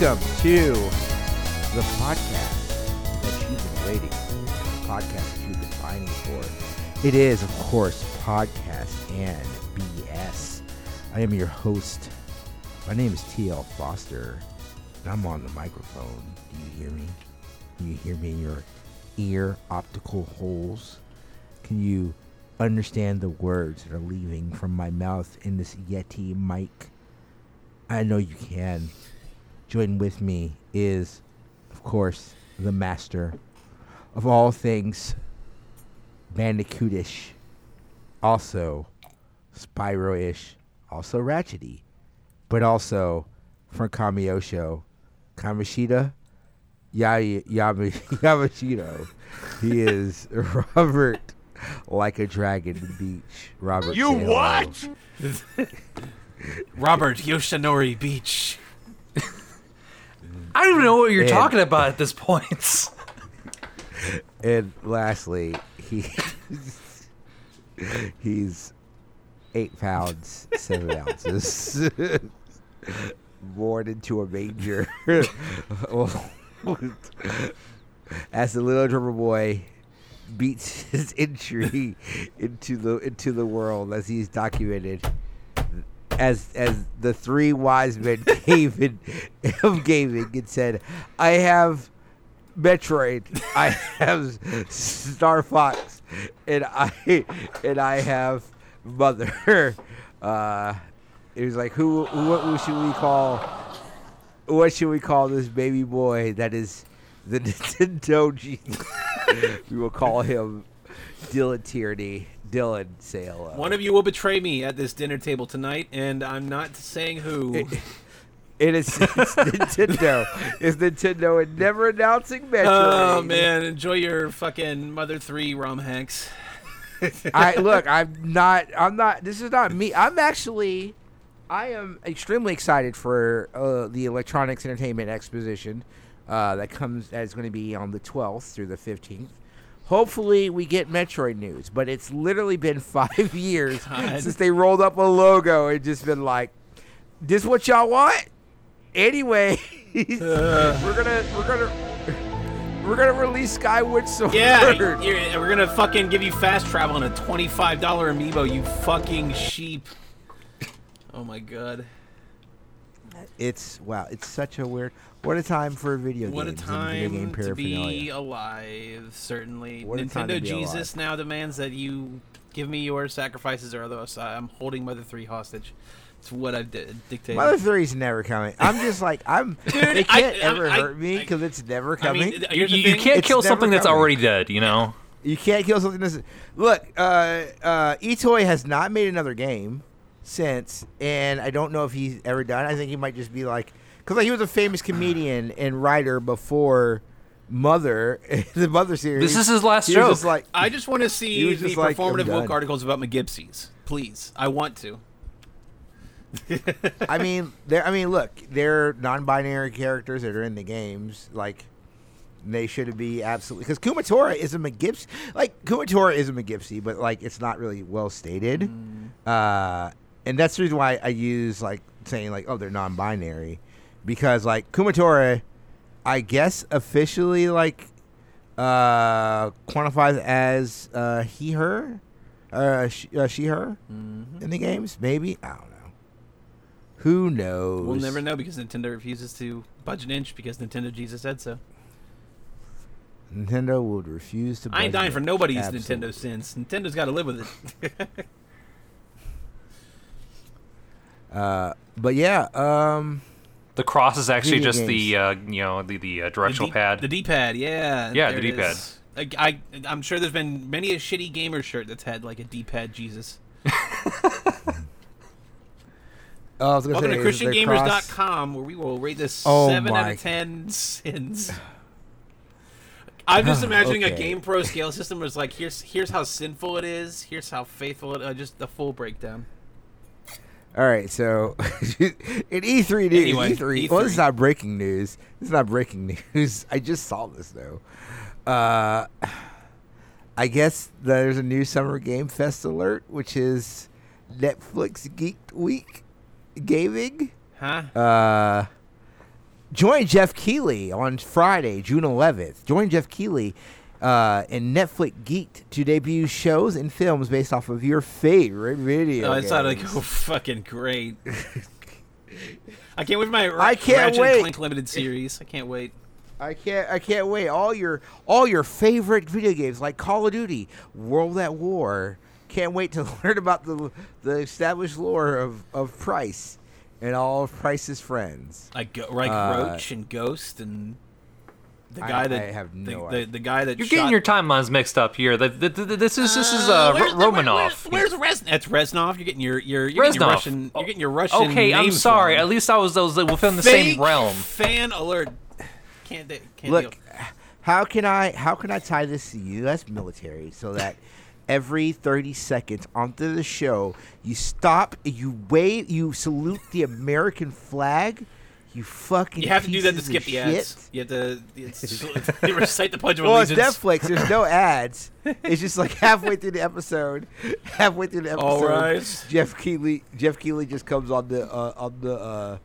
Welcome to the podcast that you've been waiting for, the podcast that you've been pining for. It is, of course, Podcast and BS. I am your host. My name is TL Foster, and I'm on the microphone. Do you hear me? Can you hear me in your ear optical holes? Can you understand the words that are leaving from my mouth in this Yeti mic? I know you can. Join with me is, of course, the master of all things Bandicootish, also Spyro-ish, also Ratchety, but also from Kamiosho, Kamishita, Yaya, Yama, Yamashito. He is Robert like a dragon beach. Robert, You hello. what? Robert Yoshinori Beach. I don't even know what you're And- talking about at this point. And lastly, he he's eight pounds seven ounces, born into a manger. As the little drummer boy beats his entry into the into the world, as he's documented, as as the three wise men came in of gaming and said, "I have." Metroid. I have Star Fox, and I and I have Mother. Uh, it was like who? What should we call? What should we call this baby boy that is the Nintendo we will call him Dylan Tierney. Dylan, say hello. One of you will betray me at this dinner table tonight, and I'm not saying who. It is it's Nintendo. Is Nintendo and never announcing Metroid. Oh man, enjoy your fucking Mother Three ROM hacks. I look. I'm not. I'm not. This is not me. I'm actually. I am extremely excited for uh, the Electronics Entertainment Exposition uh, that comes. That's going to be on the 12th through the 15th. Hopefully, we get Metroid news. But it's literally been five years God. since they rolled up a logo and just been like, "This what y'all want." Anyway, uh. we're gonna we're gonna we're gonna release Skyward Sword. Yeah, we're gonna fucking give you fast travel and a twenty-five dollar amiibo. You fucking sheep. Oh my god. It's wow. It's such a weird. What a time for video What a games video game time to be alive, certainly. What a time to Nintendo be Jesus now demands that you give me your sacrifices or otherwise I'm holding Mother 3 hostage. It's what I've di- dictated. Mother Three's never coming. I'm just like I'm. they I- can't I- ever I- hurt me because it's never coming. I coming. mean, You, you can't It's kill never something that's coming. already dead, you know? you can't kill something that's look. Uh, uh, Itoi has not made another game since, and I don't know if he's ever done. I think he might just be like because like, he was a famous comedian and writer before Mother, the Mother series. This is his last he joke. just like I just want to see the like, performative book articles about Magypsies. Please. I want to. I mean, they're, I mean, look, they're non-binary characters that are in the games. Like, they should be absolutely because Kumatora is a Magypsy. Like, Kumatora is a Magypsy, but like, it's not really well stated. Uh, and that's the reason why I use like saying like, oh, they're non-binary, because like Kumatora, I guess officially like uh quantifies as uh he her, uh, she, uh she her in the games. Maybe I don't know. Who knows? We'll never know because Nintendo refuses to budge an inch because Nintendo Jesus said so. Nintendo would refuse to. I ain't dying for nobody's Absolutely. Nintendo sins. Nintendo's got to live with it. Uh, but yeah, um, The cross is actually Video just the, uh, you know, the, the uh, directional the D- pad. The D-pad, yeah. Yeah, there the it D-pad. is. Like, I, I'm sure there's been many a shitty gamer shirt that's had like a D-pad Jesus. oh, I was gonna Welcome say, to is it cross- ChristianGamers.com where we will rate this Oh seven out my- of ten sins. I'm just imagining a Okay. GamePro scale system was like, here's here's how sinful it is, here's how faithful it. Uh, just the full breakdown. All right, so in E3 news, Anyway, E3, Well, this is not breaking news. This is not breaking news. I just saw this though. Uh, I guess there's a new Summer Game Fest alert, which is Netflix Geek Week gaming. Huh? Uh, join Geoff Keighley on Friday, June 11th. Join Geoff Keighley uh, and Netflix Geeked to debut shows and films based off of your favorite video. oh, it sounded games. like fucking great. I can't wait for my I can't Ratchet wait. Clank limited series. I can't wait. I can't I can't wait. All your all your favorite video games like Call of Duty, World at War. Can't wait to learn about the the established lore of, of Price and all of Price's friends. Like go, like Uh, Roach and Ghost and the guy I that have the, no the, idea. the guy that You're shot, getting your timelines mixed up here. The, the, the- this is this is uh, where's Ro- the- Romanov. Where's, where's Res? That's Reznov. You're getting your your you're getting your Russian. You're getting your Russian. okay, I'm sorry. wrong. At least I was those within the Fake same realm. Fan alert. Can't de- can't Look, deal. how can I how can I tie this to the U.S. military so that every thirty seconds onto the show you stop, you wave, you salute the American flag. You fucking. You have to do that to skip the shit. ads. You have to it's, you recite the Pledge of Well, it's Netflix. There's no ads. It's just like halfway through the episode. Halfway through the episode, All right. Geoff Keighley. Geoff Keighley just comes on the uh, on the uh,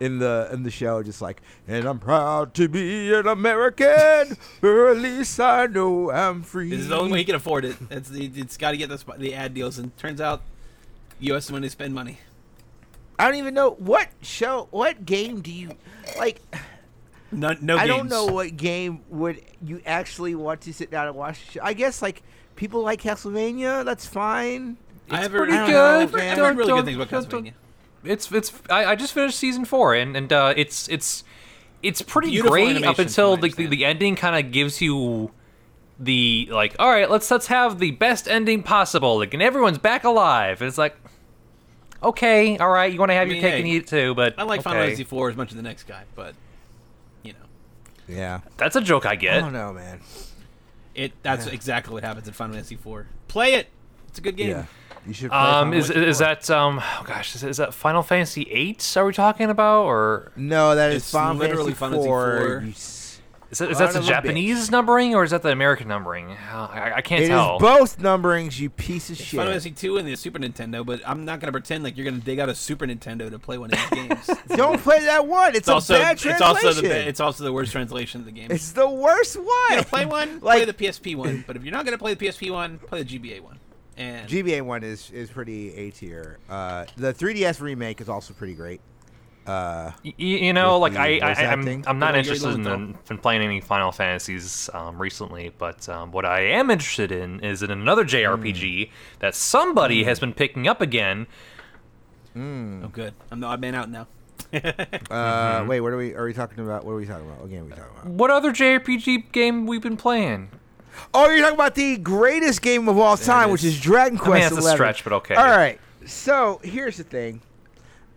in the in the show, just like, and I'm proud to be an American, or at least I know I'm free. This is the only way he can afford it. It's it's got to get the, the ad deals, and turns out, U.S. money spend money. I don't even know what show, what game do you like? No, no I don't know what game would you actually want to sit down and watch. the show. I guess like people like Castlevania. That's fine. I It's have heard, pretty I don't good. know, I've heard- I've man. heard really Don't- good things about don't- don't- Castlevania. It's it's I, I just finished season four and and uh, it's it's it's pretty Beautiful great up until from the, the the ending kind of gives you the like all right let's let's have the best ending possible like and everyone's back alive and it's like okay all right you want to have I mean, your cake hey, and eat it too but I like okay. Final Fantasy IV as much as the next guy, but you know, Yeah. that's a joke I I get don't know, man. it that's Yeah. exactly what happens in Final Fantasy IV. Play it. It's a good game. Yeah. You should. Play um Final is is that um oh gosh is, is that Final Fantasy eight are we talking about or No, that is It's Final literally Fantasy Final Fantasy IV. IV. You s- is that, is that the of a bitch. Japanese numbering or is that the American numbering Uh, I, I can't It is tell both numberings, you piece of It's shit. Final Fantasy two and the Super Nintendo, but I'm not gonna pretend like you're gonna dig out a Super Nintendo to play one of these games. Don't play that one. It's, It's also a bad it's translation. also the it's also the worst translation of the game. It's the worst one. Yeah, play one, Like- play the PSP one. But if you're not gonna play the PSP one, play the GBA one. And GBA one is is pretty A tier. Uh, the 3DS remake is also pretty great. Uh, Y- y- you know, like the I, voice I I'm. I'm not interested in, in, in playing any Final Fantasies um, recently, but um, what I am interested in is in another JRPG Hmm. that somebody has been picking up again. oh, good. I'm the odd man out now. uh, Mm-hmm. wait, what are we? Are we talking about? What are we talking about? What game are we talking about? What other JRPG game we've been playing? Oh, you're talking about the greatest game of all time, it which is. is Dragon I Quest. mean, that's a 11. stretch, but okay. All right. So here's the thing.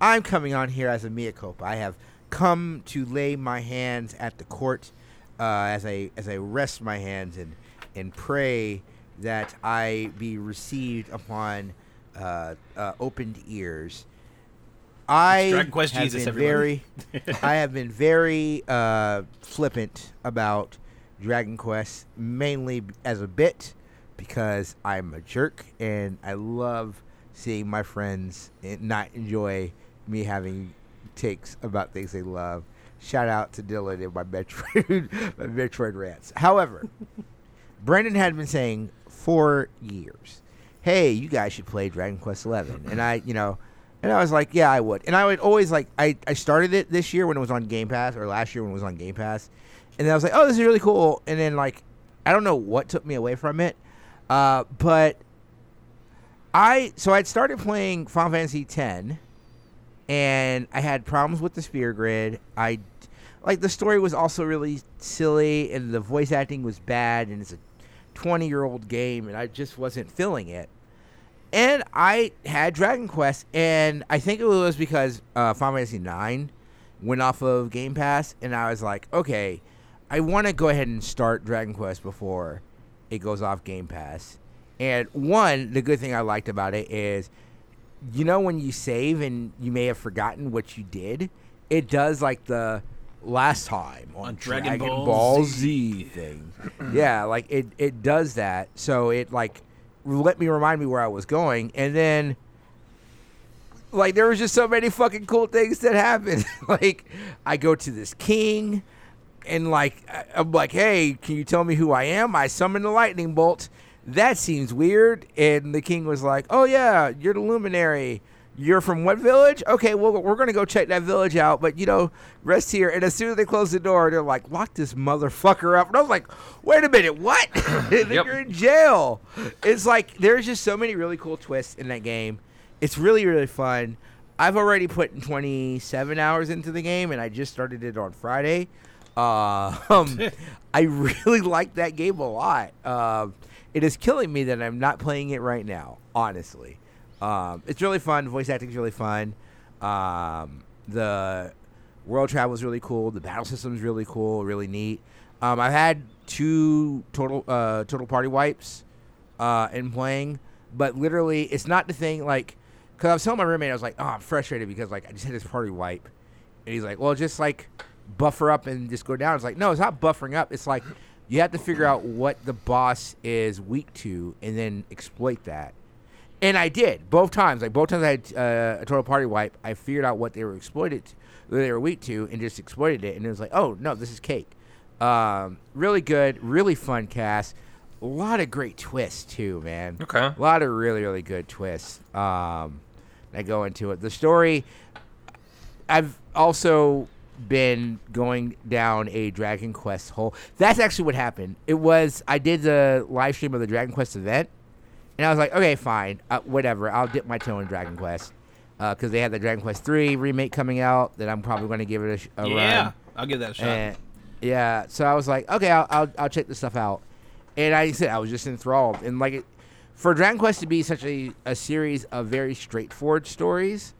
I'm coming on here as a mea culpa. I have come to lay my hands at the court uh, as I as I rest my hands and and pray that I be received upon uh, uh, opened ears. I Dragon Quest have Jesus, been everybody. very, I have been very uh, flippant about Dragon Quest, mainly as a bit because I'm a jerk and I love seeing my friends not enjoy me having takes about things they love. Shout out to Dylan and my Metroid, my Metroid rants. However, Brendan had been saying for years, "Hey, you guys should play Dragon Quest Eleven. and I, you know, and I was like, "Yeah, I would." And I would always like, I, I started it this year when it was on Game Pass, or last year when it was on Game Pass, and then I was like, "Oh, this is really cool." And then like, I don't know what took me away from it, uh, but I so I'd started playing Final Fantasy X, and I had problems with the sphere grid. I like the story was also really silly, and the voice acting was bad, and it's a twenty-year-old game, and I just wasn't feeling it. And I had Dragon Quest, and I think it was because uh, Final Fantasy Nine went off of Game Pass, and I was like, okay, I want to go ahead and start Dragon Quest before it goes off Game Pass. And one, the good thing I liked about it is, you know, when you save and you may have forgotten what you did, it does like the last time on, On Dragon, Dragon Ball, Ball Z, Z. thing. yeah, like it it does that. So it like let me remind me where I was going, and then like there was just so many fucking cool things that happened. like I go to this king, and like I'm like, hey, can you tell me who I am? I summon the lightning bolt. That seems weird. And the king was like, oh yeah, you're the luminary. You're from what village? Okay, well we're gonna go check that village out. But you know, rest here. And as soon as they close the door, they're like, lock this motherfucker up. And I was like, wait a minute, what? Yep. You're in jail. It's like there's just so many really cool twists in that game. It's really really fun. I've already put 27 hours into the game, and I just started it on Friday. Uh, um, I really like that game a lot. Um, it is killing me that I'm not playing it right now. Honestly, um, it's really fun. Voice acting is really fun. Um, the world travel is really cool. The battle system is really cool, really neat. Um, I've had two total uh, total party wipes uh, in playing, but literally, it's not the thing. Like, because I was telling my roommate, I was like, "Oh, I'm frustrated because like I just had this party wipe," and he's like, "Well, just like buffer up and just go down." It's like, no, it's not buffering up. It's like you have to figure out what the boss is weak to, and then exploit that. And I did both times. Like both times I had uh, a total party wipe. I figured out what they were exploited, to, what they were weak to, and just exploited it. And it was like, oh no, this is cake. Um, really good, really fun cast. A lot of great twists too, man. Okay. A lot of really, really good twists. Um, that go into it. The story. I've also been going down a Dragon Quest hole. That's actually what happened. It was I did the live stream of the Dragon Quest event, and I was like, okay, fine, uh, whatever. I'll dip my toe in Dragon Quest because they had the Dragon Quest three remake coming out that I'm probably going to give it a, sh- a yeah, run. I'll give that a shot. And yeah, so I was like, okay, I'll, I'll, I'll check this stuff out. And I said I was just enthralled. And like, it, for Dragon Quest to be such a, a series of very straightforward stories,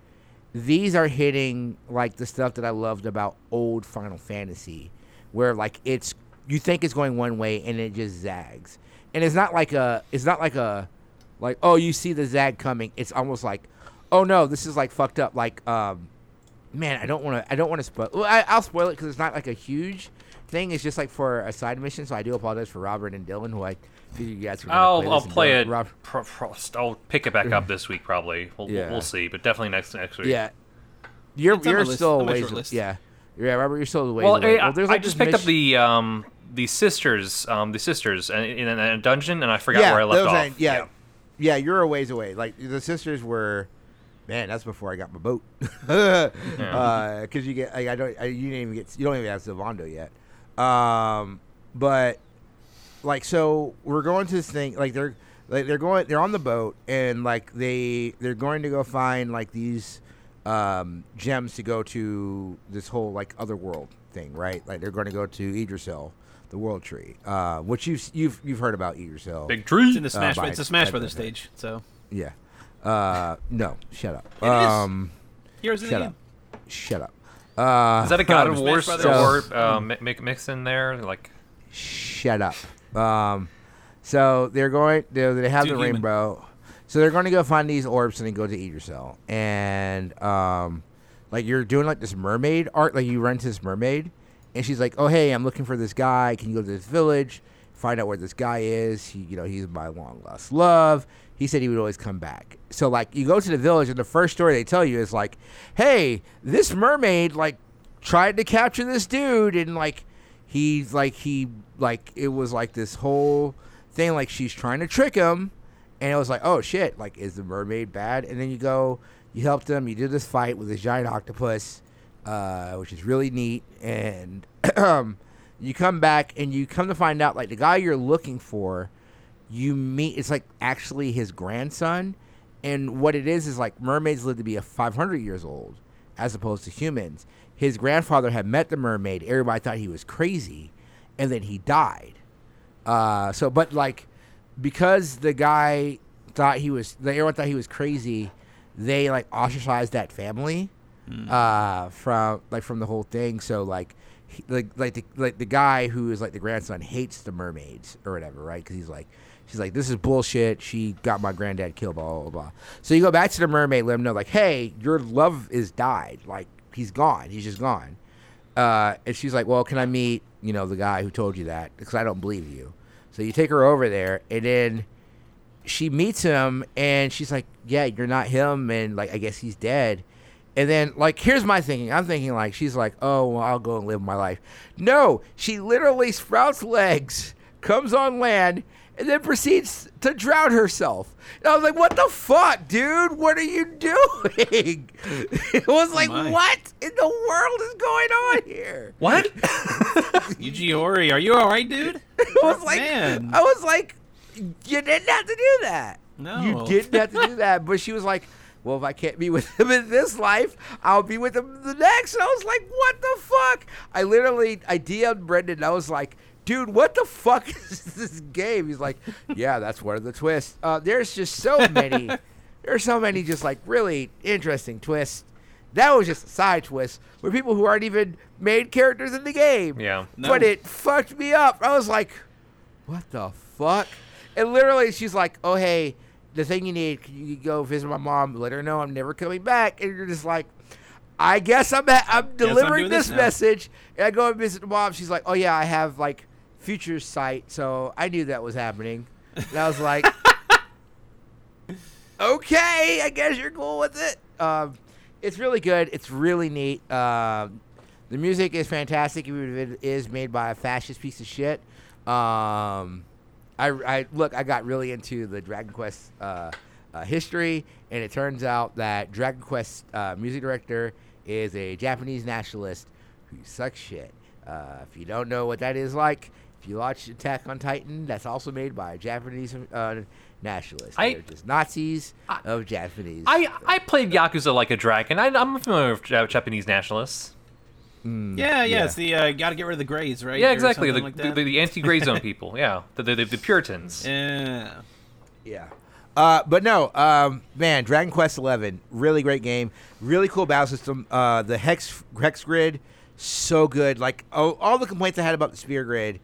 these are hitting like the stuff that I loved about old Final Fantasy, where like it's you think it's going one way and it just zags. And it's not like a it's not like a like oh you see the zag coming. It's almost like oh no this is like fucked up. Like um man, I don't want to. I don't want to spoil. Well, I, I'll spoil it because it's not like a huge thing. It's just like for a side mission. So I do apologize for Robert and Dylan, who I you guys were. I'll play I'll play it. Rob, Pro, pro, I'll pick it back up this week probably. We'll, we'll- Yeah. we'll see, but definitely next next week. yeah, you're It's you're list. still a ways. short list. Yeah, yeah, Robert, you're still a ways Well, away. I, there's I just this picked up the um the sisters um the sisters in, in a dungeon and I forgot yeah, where I left those off. ain't- yeah, yeah, you're a ways away. Like the sisters were. Man, that's before I got my boat. Because you get, like, I don't, I, you didn't even get, you don't even have Sylvando yet. Um, but like, so we're going to this thing. Like they're, like they're going, they're on the boat, and like they, they're going to go find like these um, gems to go to this whole like other world thing, right? Like they're going to go to Yggdrasil, the World Tree, uh, which you've you've you've heard about Yggdrasil. Big tree. it's in the Smash. by- it's a Smash by- Brothers by- stage. So Yeah. Uh, no, shut up. It is. um, here's the shut game. up. Shut up. Uh, Is that a God of War Brothers. or uh, mi- mi- mix in there? Like, shut up. Um, so they're going. They, they have Too the human. rainbow. So they're going to go find these orbs and then go to Yggdrasil. And um, like you're doing like this mermaid art. Like you run to this mermaid, and she's like, "Oh hey, I'm looking for this guy. Can you go to this village? Find out where this guy is. He, you know, he's my long lost love. He said he would always come back. So like you go to the village, and the first story they tell you is like, "Hey, this mermaid like tried to capture this dude, and like." He's like he like it was like this whole thing like she's trying to trick him and it was like oh shit like is the mermaid bad? And then you go you helped him you did this fight with this giant octopus uh, which is really neat and you come back and you come to find out like the guy you're looking for you meet it's like actually his grandson and what it is is like mermaids live to be a 500 years old as opposed to humans his grandfather had met the mermaid. Everybody thought he was crazy and then he died. Uh, so but like because the guy thought he was the everyone thought he was crazy they like ostracized that family uh, from like from the whole thing. So like he, like like the like the guy who is like the grandson hates the mermaids or whatever right? Because he's like she's like this is bullshit. She got my granddad killed blah blah blah. So you go back to the mermaid let him know like hey your love is died. Like he's gone he's just gone uh, and she's like, "Well, can I meet you know the guy who told you that? Because I don't believe you." So you take her over there, and then she meets him and she's like, "Yeah, you're not him," and like I guess he's dead. And then like here's my thinking. I'm thinking like she's like, "Oh, well, I'll go and live my life." No, she literally sprouts legs, comes on land, and then proceeds to drown herself. And I was like, "What the fuck, dude? What are you doing?" it was oh like, my. "What in the world is going on here?" What? Yuji Horii, are you all right, dude? I was like, Man. I was like, you didn't have to do that. No. you didn't have to do that. But she was like, well, if I can't be with him in this life, I'll be with him the next. And I was like, what the fuck? I literally, I DM'd Brendan. And I was like, dude, what the fuck is this game? He's like, yeah, that's one of the twists. Uh, there's just so many. there's so many just like really interesting twists. That was just a side twist with people who aren't even main characters in the game. Yeah. No. But it fucked me up. I was like, what the fuck? And literally, she's like, oh, hey, the thing you need, can you go visit my mom, let her know I'm never coming back. And you're just like, I guess I'm, ha- I'm delivering doing this this message. And I go and visit the mom. She's like, oh, yeah, I have like future sight. So I knew that was happening. And I was like, okay, I guess you're cool with it. Um, it's really good. It's really neat. Um, the music is fantastic, it is made by a fascist piece of shit. Um, I, I look, I got really into the Dragon Quest uh, uh, history, and it turns out that Dragon Quest uh, music director is a Japanese nationalist who sucks shit. Uh, if you don't know what that is like, if you watch Attack on Titan, that's also made by a Japanese uh, nationalist. I- They're just Nazis of Japanese. I I played Yakuza like a dragon. I, I'm familiar with Ja- Japanese nationalists. Mm, Yeah, yeah, it's the uh, got to get rid of the grays, right? Yeah, exactly. The, like the, that. the anti-gray zone people. Yeah, the, the, the Puritans. yeah. Yeah. Uh, but no, um, man, Dragon Quest Eleven, really great game, really cool battle system. Uh, the hex hex grid, so good. Like oh, all the complaints I had about the sphere grid,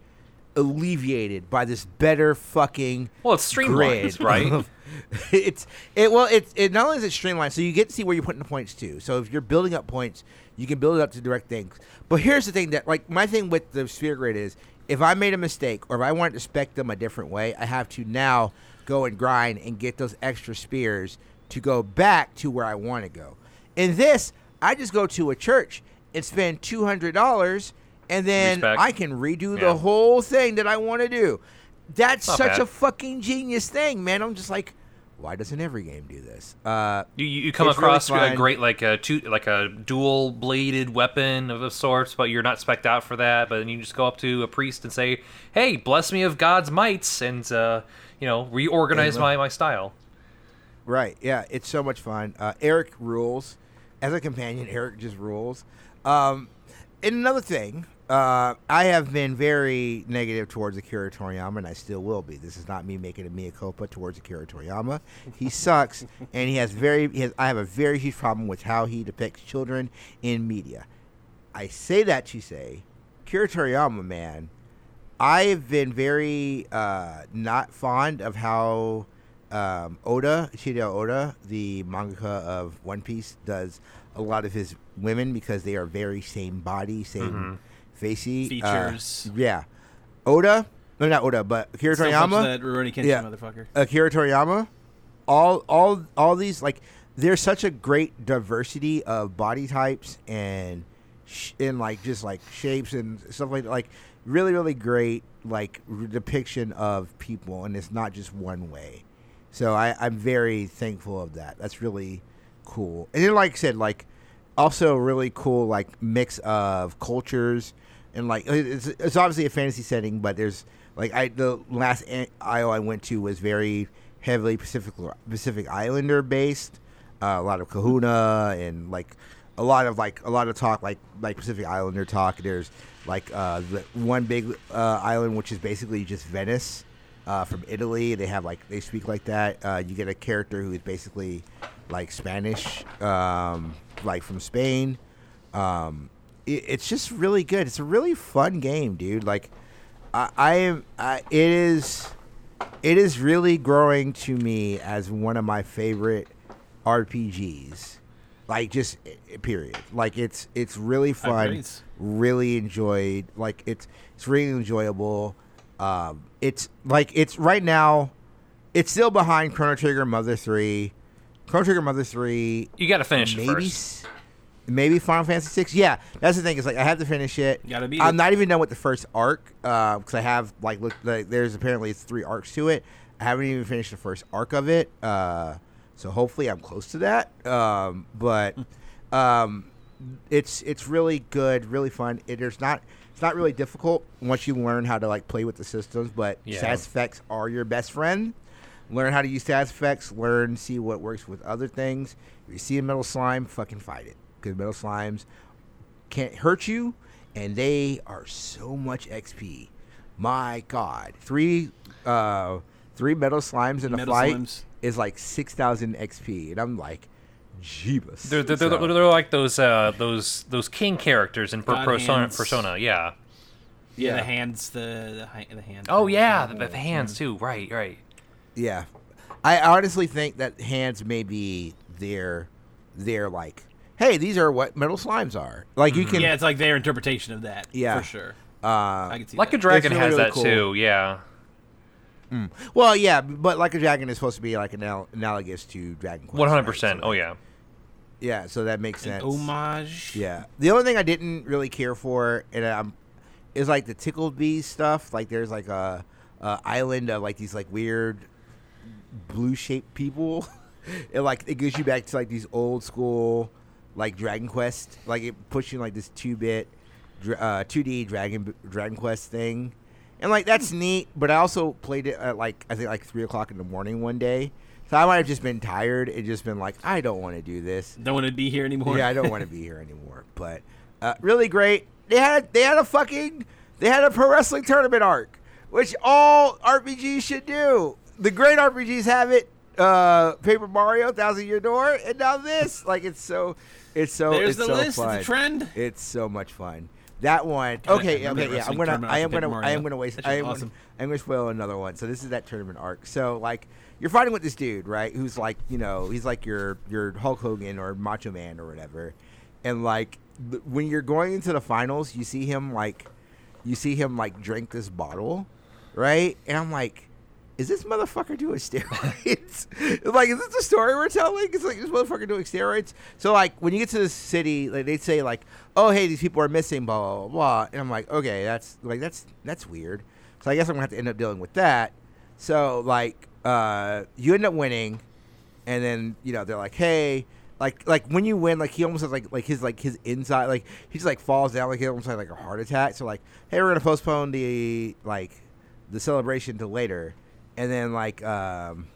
alleviated by this better fucking. Well, it's streamlined, grid. right? it's it well it's it not only is it streamlined, so you get to see where you're putting the points to. So if you're building up points, you can build it up to direct things. But here's the thing that like my thing with the sphere grid is if I made a mistake or if I wanted to spec them a different way, I have to now go and grind and get those extra spheres to go back to where I want to go. In this, I just go to a church and spend two hundred dollars and then Respect. I can redo Yeah. the whole thing that I want to do. That's Not such bad. a fucking genius thing, man. I'm just like, why doesn't every game do this? Uh, You, you come It's really across a great like a two like a dual bladed weapon of, of sorts, but you're not specked out for that. But then you just go up to a priest and say, "Hey, bless me of God's mights," and uh, you know reorganize my, my style. right? Yeah, it's so much fun. Uh, Erik rules as a companion. Erik just rules. Um, and another thing, uh, I have been very negative towards Akira Toriyama, and I still will be. This is not me making a mea culpa towards Akira Toriyama. He sucks, and he has very. He has, I have a very huge problem with how he depicts children in media. I say that to say, Akira Toriyama, man, I've been very uh, not fond of how um, Oda, Shigeru Oda, the mangaka of One Piece, does a lot of his women because they are very same body, same facey uh, Features. yeah, Oda, no, not Oda, but Akira Still Toriyama. that Rurouni Kenshin Yeah. motherfucker. Akira Toriyama, all all all these like there's such a great diversity of body types and sh- and like just like shapes and stuff like that. like really really great like r- depiction of people and it's not just one way. So I I'm very thankful of that. That's really cool. And then like I said like also really cool like mix of cultures and like it's, it's obviously a fantasy setting but there's like i the last io i went to was very heavily pacific pacific islander based uh, a lot of kahuna and like a lot of like a lot of talk like like pacific islander talk there's like uh the one big uh, island which is basically just venice uh, from Italy. They have like they speak like that. Uh, you get a character who is basically like Spanish, um, like from Spain. Um, it's just really good. It's a really fun game, dude. Like I, I am. I, it is. It is really growing to me as one of my favorite RPGs. Like just eh, period. Like it's it's really fun. Really enjoyed. Like it's it's really enjoyable. Um, it's like it's right now. it's still behind Chrono Trigger Mother Three, Chrono Trigger Mother Three, You got to finish it maybe first. Maybe Final Fantasy Six. Yeah, that's the thing. Is like I have to finish it. Gotta beat I'm not even done with the first arc because I have like look like there's apparently it's three arcs to it. I haven't even finished the first arc of it. Uh, so hopefully I'm close to that. Um, but um, it's it's really good, really fun. It, there's not it's not really difficult once you learn how to like play with the systems. But Yeah. status effects are your best friend. Learn how to use status effects. Learn see what works with other things. If you see a metal slime, fucking fight it because metal slimes can't hurt you, and they are so much XP. My God, three uh, three metal slimes in a Metal fight slimes. is like six thousand XP, and I'm like, Jeebus. They're, they're, they're, they're like those uh, those those king characters in per- Persona. hands. Persona, yeah. Yeah, Yeah. the hands, the the, the hands. Oh yeah, the, the hands too. Right, right. Yeah, I honestly think that hands may be their their like, hey, these are what metal slimes are. Like you can, Yeah, it's like their interpretation of that. Yeah. for sure. uh, I can see Like a dragon really, has really that cool. too. Yeah. well, yeah, but like a dragon is supposed to be like anal- analogous to Dragon Quest. One hundred right? percent. So, Oh yeah. yeah, so that makes An sense. homage. Yeah. The only thing I didn't really care for, and um, is like the tickled bees stuff. Like there's like a, a island of like these like weird blue shaped people. it like it gives you back to like these old school like Dragon Quest. Like it you like this two bit, uh, two D Dragon Dragon Quest thing. And like that's neat, but I also played it at like I think like three o'clock in the morning one day, so I might have just been tired and just been like, I don't want to do this. Don't want to be here anymore. Yeah, I don't want to be here anymore. But uh, really great. They had they had a fucking they had a pro wrestling tournament arc, which all RPGs should do. The great RPGs have it. Uh, Paper Mario, Thousand Year Door, and now this. Like it's so, it's so. There's it's the so list. Fun. It's a trend. It's so much fun. That one. God, Okay, okay, yeah. I'm gonna. I am gonna. I am gonna waste. I am. awesome. Gonna, I'm gonna spoil another one. So this is that tournament arc. So like, you're fighting with this dude, right? Who's like, you know, he's like your your Hulk Hogan or Macho Man or whatever, and like when you're going into the finals, you see him like, you see him like drink this bottle, right? And I'm like. Is this motherfucker doing steroids? like, is this the story we're telling? It's like this motherfucker doing steroids. So, like, when you get to the city, like, they say like, "Oh, hey, these people are missing," blah blah blah, and I'm like, okay, that's like that's that's weird. So I guess I'm gonna have to end up dealing with that. So like, uh, you end up winning, and then you know they're like, hey, like like when you win, like he almost has like like his like his inside like he just like falls down like he almost had like a heart attack. So like, hey, we're gonna postpone the like the celebration to later, and then like um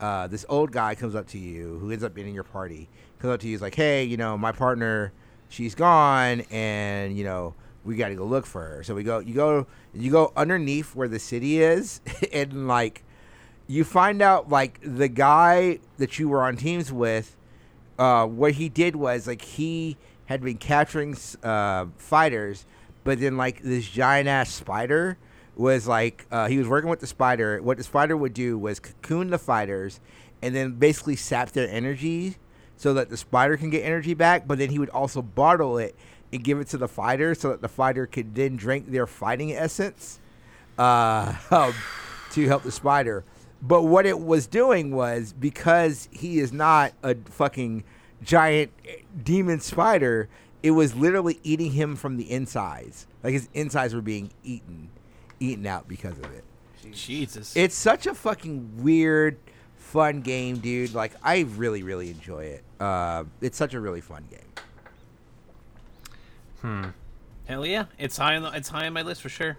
uh, this old guy comes up to you who ends up being in your party comes up to you he's like hey you know my partner she's gone and you know we got to go look for her. So we go you go you go underneath where the city is and like you find out like the guy that you were on teams with uh, what he did was like he had been capturing uh, fighters, but then like this giant ass spider was like uh, he was working with the spider. What the spider would do was cocoon the fighters, and then basically sap their energy so that the spider can get energy back. But then he would also bottle it and give it to the fighter so that the fighter could then drink their fighting essence uh, um, to help the spider. But what it was doing was because he is not a fucking giant demon spider, it was literally eating him from the insides. Like his insides were being eaten, eaten out because of it. Jesus. It's such a fucking weird, fun game, dude. Like I really, really enjoy it. Uh, it's such a really fun game. Hell yeah, it's high on the, it's high on my list for sure.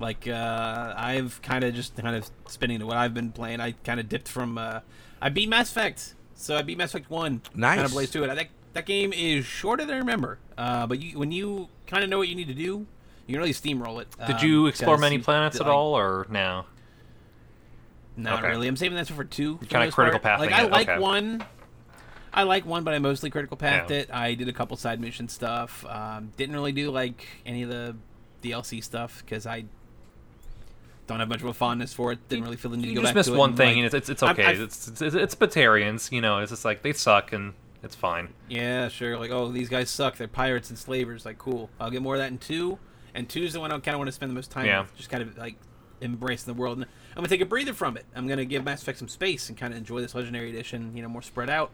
Like uh, I've kind of just kind of spinning to what I've been playing. I kind of dipped from uh, I beat Mass Effect, so I beat Mass Effect one. Nice. Kind of blazed through it. I think that game is shorter than I remember. Uh, but you, when you kind of know what you need to do, you can really steamroll it. Did um, you explore many planets at all, or no? Not Okay. really. I'm saving that for two. kinda critical part. Like I it, like okay. one. I like one, but I mostly critical pathed Yeah. it. I did a couple side mission stuff. Um, didn't really do like any of the DLC stuff because I don't have much of a fondness for it. Didn't really feel the need to You go just back missed to it one and, thing, like- and it's it's, it's I'm- okay. I've- it's, it's it's Batarians, you know. It's just like they suck, and it's fine. Yeah, sure. Like, oh, these guys suck. They're pirates and slavers. Like, cool. I'll get more of that in two. And two's the one I kind of want to spend the most time Yeah. with, just kind of like embracing the world. And I'm gonna take a breather from it. I'm gonna give Mass Effect some space and kind of enjoy this Legendary Edition, you know, more spread out.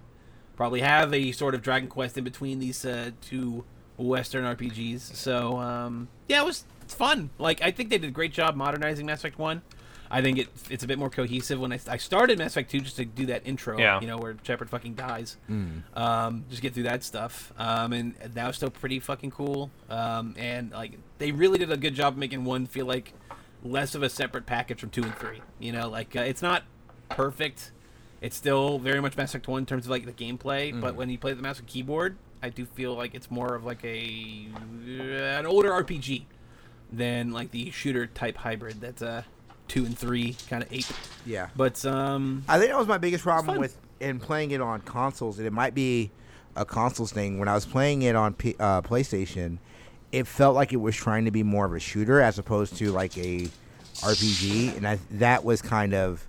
Probably have a sort of Dragon Quest in between these uh, two Western RPGs. So um, yeah, it was it's fun. Like I think they did a great job modernizing Mass Effect One. I think it it's a bit more cohesive. When I, I started Mass Effect Two just to do that intro, Yeah. you know, where Shepard fucking dies, um, just get through that stuff. Um, and that was still pretty fucking cool. Um, and like they really did a good job making one feel like less of a separate package from two and three. You know, like uh, it's not perfect. It's still very much Mass Effect One in terms of like the gameplay, but when you play the Mass Effect keyboard, I do feel like it's more of like a an older RPG than like the shooter type hybrid that's uh two and three kind of ape. Yeah. But um, I think that was my biggest problem with in playing it on consoles, and it might be a consoles thing. When I was playing it on P- uh, PlayStation, it felt like it was trying to be more of a shooter as opposed to like a RPG, and I, that was kind of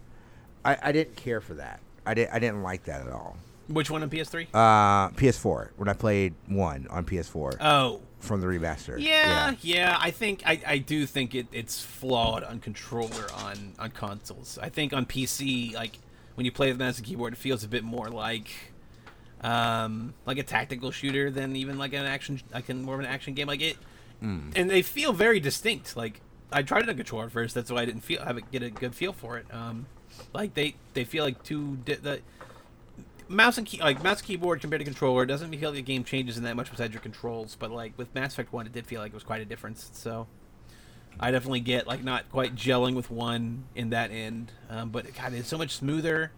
I, I didn't care for that. I didn't I didn't like that at all. which one on PS3? Uh, PS4 when I played one on PS4 Oh, from the remaster. Yeah, yeah. I think I, I do think it, it's flawed on controller on on consoles. I think on PC, like when you play with mouse and keyboard, it feels a bit more like um like a tactical shooter than even like an action like an, more of an action game. Like it, and they feel very distinct. Like I tried it on controller first. That's why I didn't feel have it get a good feel for it. Um, like they they feel like two di- the mouse and key like mouse and keyboard compared to controller doesn't feel like the game changes in that much besides your controls but like with mass effect 1 it did feel like it was quite a difference so i definitely get like not quite gelling with one in that end um, but god it's so much smoother.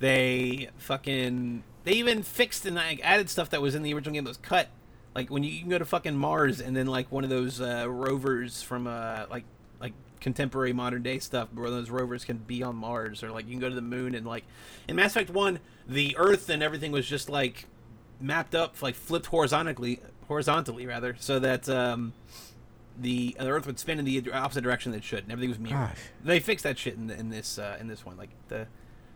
They fucking they even fixed and like added stuff that was in the original game that was cut. Like when you, you can go to fucking mars and then like one of those uh, rovers from uh like like contemporary modern day stuff where those rovers can be on mars or like you can go to the moon and like in mass effect 1 the earth and everything was just like mapped up like flipped horizontally horizontally rather so that um the, the earth would spin in the opposite direction that it should and everything was mirrored Gosh. they fixed that shit in, the, in this uh, in this one like the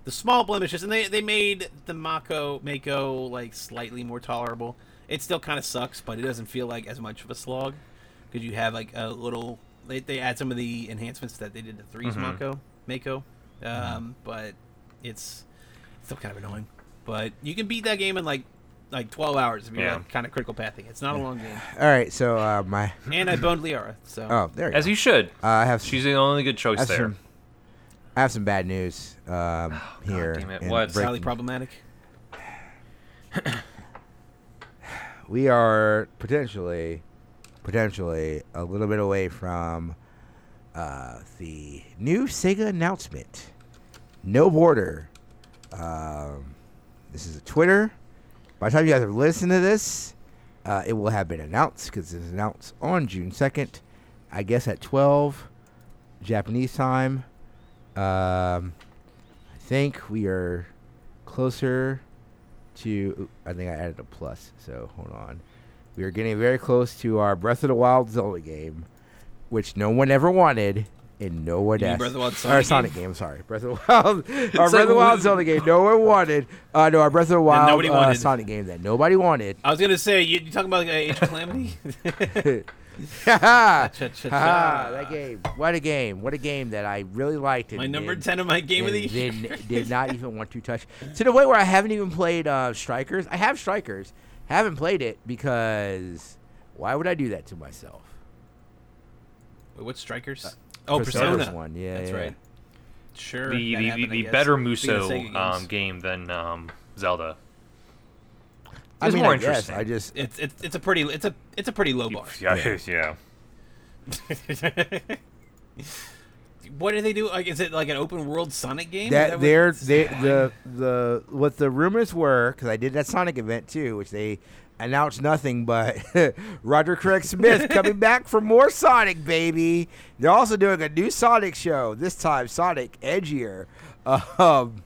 the small blemishes and they they made the mako mako like slightly more tolerable. It still kind of sucks but it doesn't feel like as much of a slog because you have like a little they, they add some of the enhancements that they did to 3's mako mako um, but it's still kind of annoying but you can beat that game in like like 12 hours if you're Yeah. like, kind of critical pathing it's not a long game All right, so uh, my and i boned liara so oh there you As go. you should. Uh, I have She's the only good I choice have there. some I have some bad news um, here. damn it, in what? it's highly breaking- problematic we are potentially potentially a little bit away from uh, the new Sega announcement. No border. Um, this is a Twitter. By the time you guys are listening to this, uh, it will have been announced because it was announced on June second. I guess at twelve Japanese time. Um, I think we are closer to. I think I added a plus, so hold on. We are getting very close to our Breath of the Wild Zelda game, which no one ever wanted, and no one asked. Breath of the Wild or Sonic Sonic game? game? Sorry, Breath of the Wild. our like, Breath of the Wild Zelda game. No one wanted. Uh, no, our Breath of the Wild nobody uh, wanted. Sonic game that nobody wanted. i was gonna say you, you talking about like, age of calamity Ha ha! That game. What a game! What a game that I really liked. And my number then- 10 of my game of the year did not even want to touch to the point where I haven't even played uh, Strikers. I have Strikers, haven't played it because why would I do that to myself? Wait, what's strikers oh Persona's persona one, yeah, that's yeah. right sure the the, happened, I the better Muso um, game than um, Zelda. I It's mean, more I guess, interesting. I just it's, it's it's a pretty it's a it's a pretty low bar Yeah, yeah. what do they do like is it like an open world sonic game Is that what they're it's- they the the what the rumors were because I did that Sonic event too, which they announced nothing but Roger Craig Smith coming back for more Sonic, baby. They're also doing a new Sonic show this time, Sonic Edgier. Uh, um,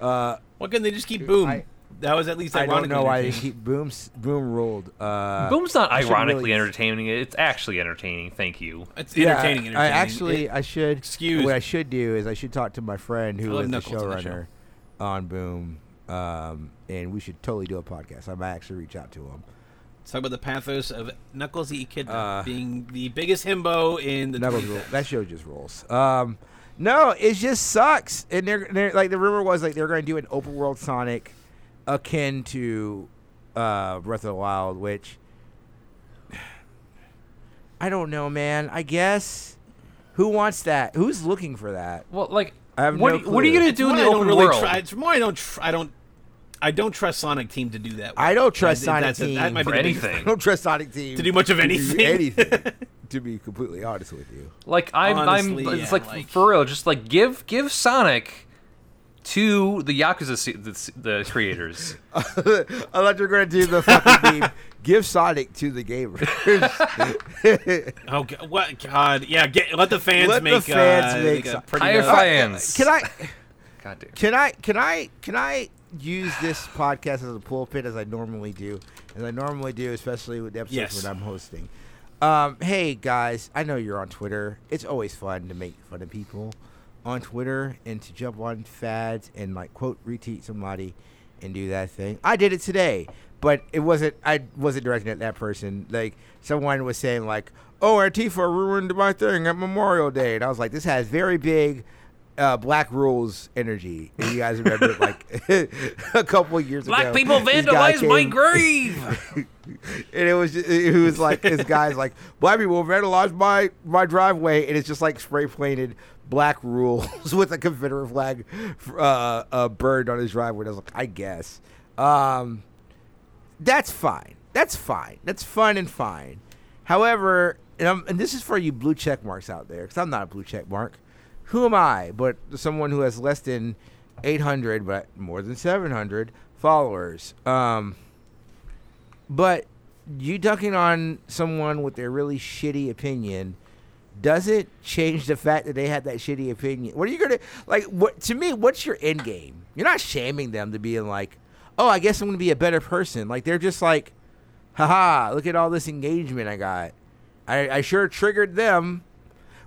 uh, why couldn't they just keep boom I- that was at least I don't know why they entertaining. keep boom boom ruled. Uh, Boom's not I ironically really- entertaining. It's actually entertaining. Thank you. it's Yeah, entertaining entertaining I actually It- I should. Excuse- What I should do is I should talk to my friend I who love is the Knuckles on show. showrunner on Boom, um, and we should totally do a podcast. I might actually reach out to him. let's talk about the pathos of Knuckles the Echidna Uh, being the biggest himbo in the Knuckles 25th. rule. That show just rolls. Um, No, it just sucks. And they're, they're like the rumor was like they're going to do an open world Sonic akin to uh, Breath of the Wild, which I don't know, man. I guess who wants that? Who's looking for that? Well, like, I have what, no what are you gonna It's do in more the I don't open really world? Try, it's more I don't. Tr- I don't. I don't trust Sonic Team to do that. I don't trust I- Sonic that's a- Team that might for be the biggest- anything. I don't trust Sonic Team To do much of to anything. anything, to be completely honest with you. Like, I'm, Honestly, I'm. It's yeah, like, like- for real. Just like give give Sonic to the Yakuza se- the, the creators. I thought you were going to do the fucking meme. Give Sonic to the gamers. Oh God, what God? Yeah, get, let the fans make. Let the fans uh, make a some- pretty Higher good- fans. Can I? God damn. Can I can I can I use this podcast as a pulpit as I normally do, as I normally do, especially with the episodes Yes. when I'm hosting. Um, hey guys, I know you're on Twitter. It's always fun to make fun of people on Twitter and to jump on fads and like quote retweet somebody and do that thing. I did it today, but it wasn't. I wasn't directed at that person. Like someone was saying like, "Oh, Antifa ruined my thing at Memorial Day," and I was like, "This has very big." Uh, Black Rules energy. And you guys remember, like a couple of years ago, Black people this guy vandalize my grave. and it was just, it was like this guy's like black people vandalized my my driveway, and it's just like spray painted black rules with a Confederate flag uh, uh, burned on his driveway. And I was like, I guess um, that's fine. That's fine. That's fun and fine. However, and, I'm, and this is for you blue check marks out there, because I'm not a blue check mark. Who am I? But someone who has less than 800, but more than 700 followers. Um, but you dunking on someone with a really shitty opinion doesn't change the fact that they had that shitty opinion. What are you gonna like? What to me? What's your end game? You're not shaming them to being like, oh, I guess I'm gonna be a better person. Like they're just like, haha, look at all this engagement I got. I, I sure triggered them,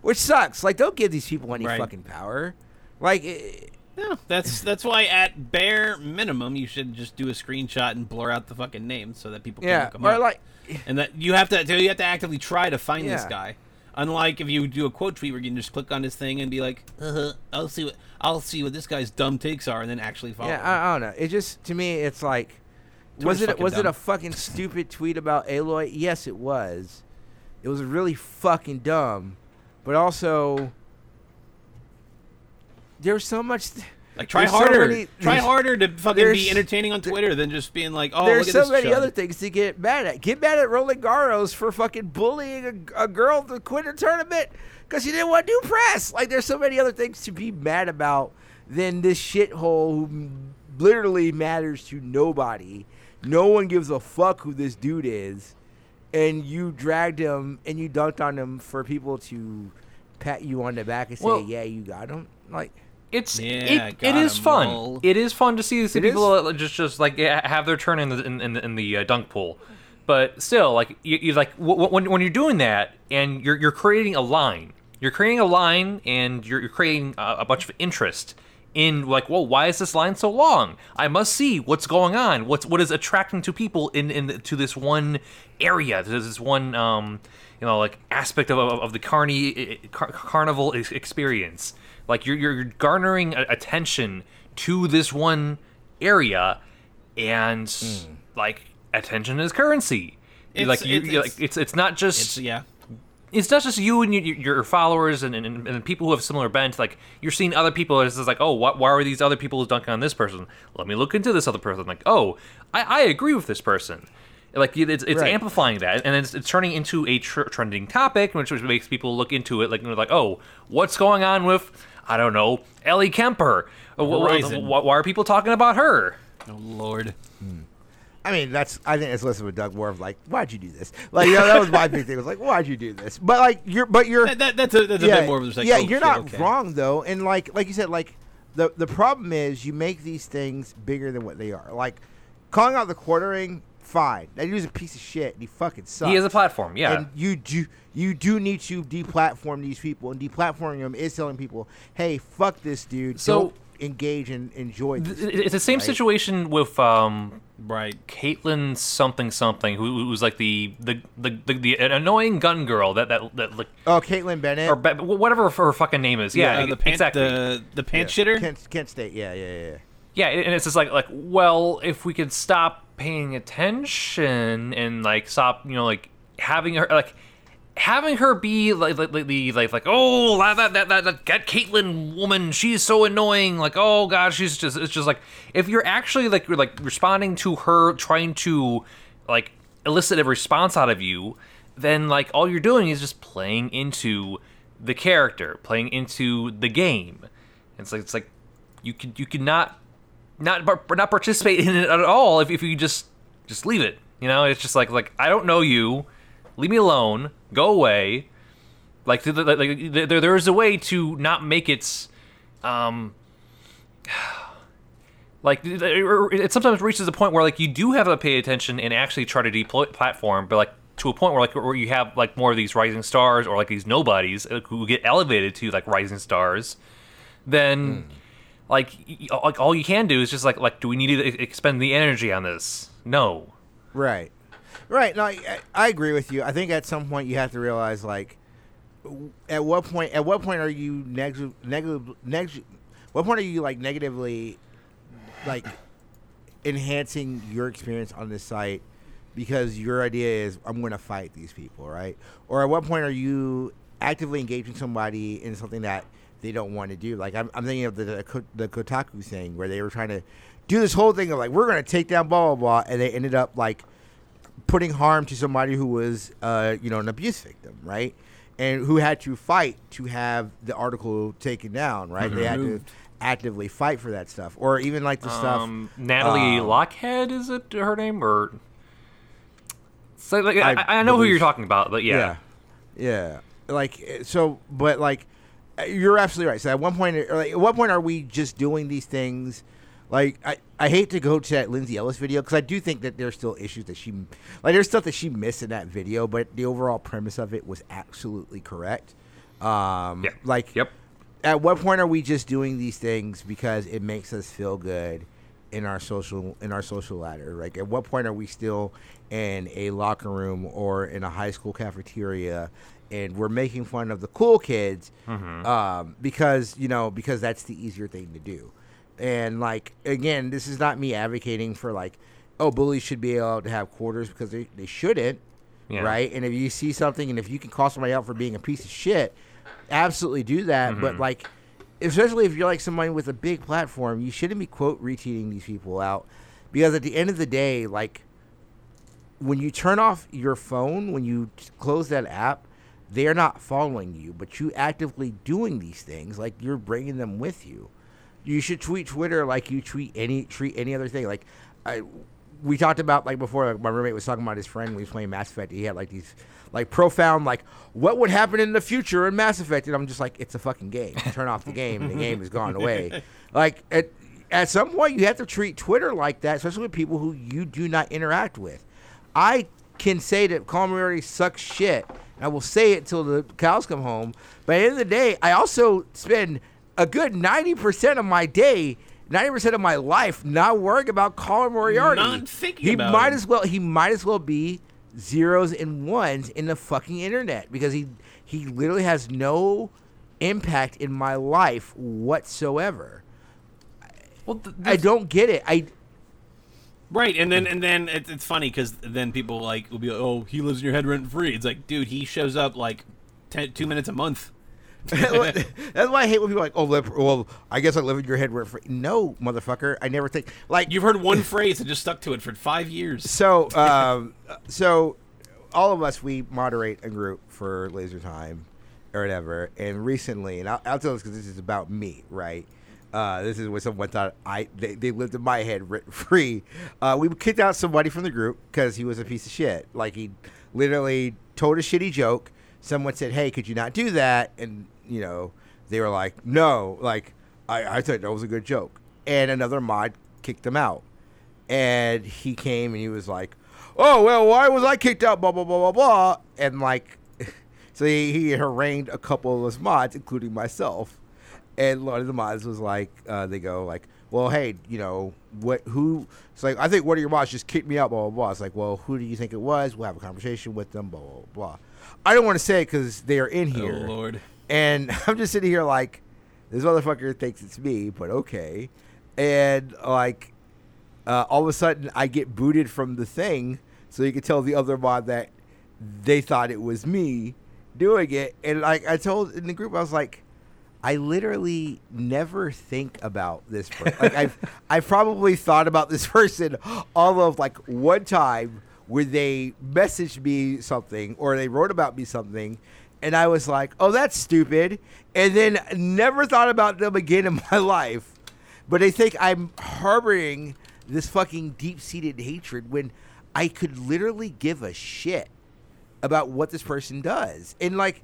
which sucks. Like don't give these people any Right. fucking power. Like. eh, No, that's that's why at bare minimum you should just do a screenshot and blur out the fucking name so that people can yeah, look or up. like, and that you have to you have to actively try to find this guy. Unlike if you do a quote tweet where you can just click on this thing and be like, uh-huh, I'll see what I'll see what this guy's dumb takes are, and then actually follow. Yeah, him. I, I don't know. It just to me, it's like, was it was it a fucking stupid tweet about Aloy? Yes, it was. It was really fucking dumb, but also there's so much. like try there's so harder, many- try harder to fucking be entertaining on Twitter than just being like, oh, there's look so at this many other things to get mad at. Get mad at Roland Garros for fucking bullying a, a girl to quit a tournament because she didn't want to do press. Like there's so many other things to be mad about than this shithole who literally matters to nobody. No one gives a fuck who this dude is, and you dragged him and you dunked on him for people to pat you on the back and say, Well- "Yeah, you got him." Like. It's Yeah, it, it got is him, fun. lol. It is fun to see, see people is. just just like have their turn in the in, in, the- in the uh, dunk pool. But still, like you, you like w- w- when when you're doing that and you're you're creating a line, you're creating a line and you're, you're creating a, a bunch of interest in like, well, why is this line so long? I must see what's going on. What's what is attracting to people in in to this one area. There's this one um you know like aspect of of, of the carny car- carnival experience. Like you're you're garnering attention to this one area, and like attention is currency. It's- like you, it's- like it's it's not just It's yeah. It's not just you and your, your followers and, and, and people who have similar bent. Like you're seeing other people. It's just like, oh, what, why are these other people dunking on this person? Let me look into this other person. Like, oh, I, I agree with this person. Like it's, it's Right. amplifying that, and it's, it's turning into a tr- trending topic, which, which makes people look into it. Like, like, oh, what's going on with I don't know Ellie Kemper? Uh, wh- wh- Horizon. wh- Why are people talking about her? Oh lord. I mean, that's. I think it's less of a Doug more of like, why'd you do this? Like, you know, that was my big thing. It was like, why'd you do this? But like, you're, but you're, That, that, that's a that's a yeah, bit more of just like, yeah, oh, you're shit, not okay. wrong though. And like, like you said, like the the problem is you make these things bigger than what they are. Like calling out the quartering, fine. That dude's a piece of shit. And he fucking sucks. He has a platform, yeah. And you do you do need to deplatform these people, and deplatforming them is telling people, hey, fuck this dude. So- Don't engage and enjoy. This It's the same right? situation with um, Right. Kaitlin something something, who who's like the the, the, the, the annoying gun girl that that, that like Oh, Kaitlin Bennett. or be- whatever her fucking name is. Yeah, Uh, the pant, exactly. the the pant Yeah. shitter. Kent, Kent State. Yeah, yeah, yeah. Yeah, and it's just like like well, if we could stop paying attention and like stop, you know, like having her like having her be like like like like oh that that that that, that, Kaitlin woman she's so annoying. Like oh god she's just it's just like if you're actually like you're like responding to her trying to like elicit a response out of you then like all you're doing is just playing into the character playing into the game. It's like it's like you could you could not not not participate in it at all if, if you just just leave it you know? It's just like like i don't know you leave me alone. Go away. Like, th- th- like there, there is a way to not make it um like it sometimes reaches a point where like you do have to pay attention and actually try to deploy platform but like to a point where like where you have like more of these rising stars or like these nobodies who get elevated to like rising stars then like y- y- like all you can do is just like like do we need to expend the energy on this? No. Right, right. No, I, I agree with you. I think at some point you have to realize, like, at what point, at what point are you negative neg- neg- what point are you like negatively, like, enhancing your experience on this site because your idea is I'm going to fight these people, right? Or at what point are you actively engaging somebody in something that they don't want to do? Like I'm, I'm thinking of the the, the Kotaku thing where they were trying to do this whole thing of like we're going to take down blah blah blah, and they ended up like putting harm to somebody who was uh, you know an abuse victim, right? And who had to fight to have the article taken down, right? They had to actively fight for that stuff, or even like the stuff. um natalie um, lockhead is it her name or so like I I, I know who you're talking about but yeah, yeah, yeah. Like so, but like you're absolutely right. So at one point, like, at what point are we just doing these things? Like I, I hate to go to that Lindsay Ellis video because I do think that there's still issues that she, like there's stuff that she missed in that video, but the overall premise of it was absolutely correct. Um, Yeah. like yep at what point are we just doing these things because it makes us feel good in our social in our social ladder like at what point are we still in a locker room or in a high school cafeteria and we're making fun of the cool kids um, because you know because that's the easier thing to do and like again this is not me advocating for like oh bullies should be allowed to have quarters because they, they shouldn't Yeah. right? And if you see something and if you can call somebody out for being a piece of shit absolutely do that. But mm-hmm. like especially if you're like somebody with a big platform you shouldn't be quote retweeting these people out. Because at the end of the day like when you turn off your phone when you close that app they are not following you but you actively doing these things like you're bringing them with you you should tweet twitter like you tweet any treat any other thing. Like I, we talked about like before like my roommate was talking about his friend when he was playing mass effect. He had like these like profound like what would happen in the future in mass effect? And i'm just like it's a fucking game. Turn off the game and the game has gone away. Like at, at some point you have to treat twitter like that especially with people who you do not interact with. I can say that Murray sucks shit. And I will say it till the cows come home. But at the end of the day, I also spend a good ninety percent of my day, ninety percent of my life, not worrying about Colin Moriarty. Not thinking he about might him. as well. He might as well be zeros and ones in the fucking internet because he he literally has no impact in my life whatsoever. well th- I don't get it. I Right, and then and then it's, it's funny because then people like will be like, "Oh, he lives in your head rent free." It's like, dude, he shows up like ten, two minutes a month. That's why I hate when people are like, oh, live, well, I guess I live in your head free. No, motherfucker, I never think like You've heard one phrase and just stuck to it for five years. So, um, so all of us we moderate a group for Laser Time or whatever. And recently, and I'll, I'll tell this because this is about me, right? Uh, this is what someone thought I they, they lived in my head rent free. Uh, we kicked out somebody from the group because he was a piece of shit. Like he literally told a shitty joke. Someone said, "Hey, could you not do that?" And you know they were like, "No." Like I, I thought that was a good joke. And another mod kicked him out and he came and he was like, "Oh well, why was I kicked out?" Blah blah blah blah blah, and like, so he, he harangued a couple of us mods, including myself, And one of the mods was like, uh, they go like, well, hey, you know what? Who? It's like I think one of your mods just kicked me out. Blah blah blah. It's like, well, who do you think it was? We'll have a conversation with them. Blah blah blah. I don't want to say it because they are in Oh here. lord. And I'm just sitting here like, this motherfucker thinks it's me, but okay. And like, uh, all of a sudden, I get booted from the thing, so you can tell the other mod that they thought it was me doing it. And like I told in the group, I was like, I literally never think about this. person. like I've I've probably thought about this person all of like one time where they messaged me something or they wrote about me something, and I was like, oh, that's stupid, and then never thought about them again in my life. But they think I'm harboring this fucking deep seated hatred when I could literally give a shit about what this person does. And like,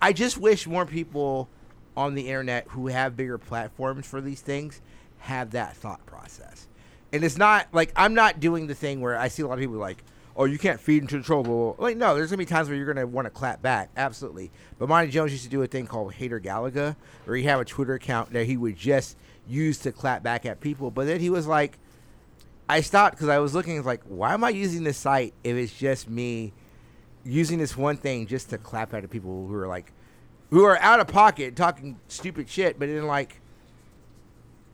I just wish more people on the internet who have bigger platforms for these things have that thought process. And it's not like I'm not doing the thing where I see a lot of people like, oh, you can't feed into the troll. Blah, blah, blah. Like, no, there's gonna be times where you're gonna want to clap back, absolutely. But Monty Jones used to do a thing called Hater Galaga, where he had a Twitter account that he would just use to clap back at people. But then he was like, I stopped because I was looking like, why am I using this site if it's just me using this one thing just to clap at people who are like, who are out of pocket talking stupid shit, but then like,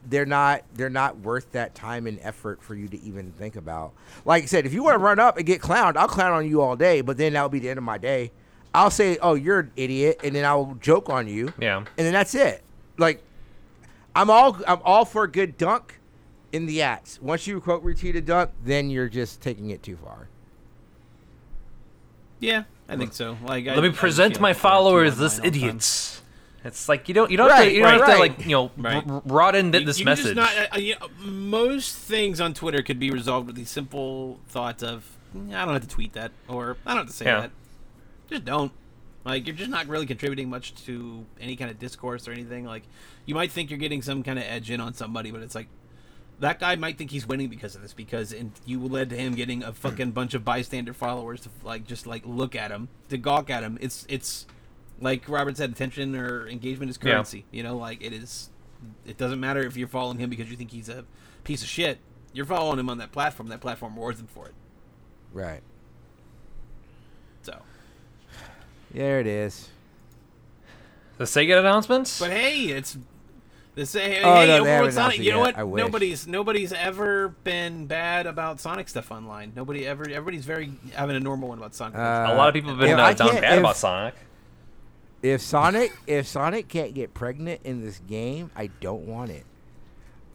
they're not they're not worth that time and effort for you to even think about. Like I said, if you want to run up and get clowned, I'll clown on you all day, but then that'll be the end of my day. I'll say, "Oh, you're an idiot," and then I'll joke on you, Yeah. and then that's it. Like, I'm all I'm all for a good dunk in the acts. Once you quote retweet a dunk, then you're just taking it too far. Yeah, I think so. Like, I, Let me present feel my like we're too followed this online time. idiots. It's like you don't you don't have to, you don't have right, to right. like you know Right. r- r- rot in th- this you can just message. not- uh, you know, most things on Twitter could be resolved with the simple thought of, "Mm, I don't have to tweet that, or I don't have to say Yeah. that. Just don't. Like, you're just not really contributing much to any kind of discourse or anything. Like, you might think you're getting some kind of edge in on somebody, but it's like, that guy might think he's winning because of this, because in, you led to him getting a fucking bunch of bystander followers to, like, just, like, look at him, to gawk at him. It's, it's, like Robert said, attention or engagement is Yeah. currency. You know, like it is. It doesn't matter if you're following him because you think he's a piece of shit. You're following him on that platform. That platform rewards him for it. Right. So, There it is. the Sega announcements. but hey, it's this. Hey, Oh, hey, no, they Overwatch haven't Sonic. announced it You know yet. what? I wish. Nobody's nobody's ever been bad about Sonic stuff online. Nobody ever. Everybody's very having a normal one about Sonic. Uh, a lot of people have been if uh, down can't- bad if- about Sonic. If Sonic, if Sonic can't get pregnant in this game, I don't want it.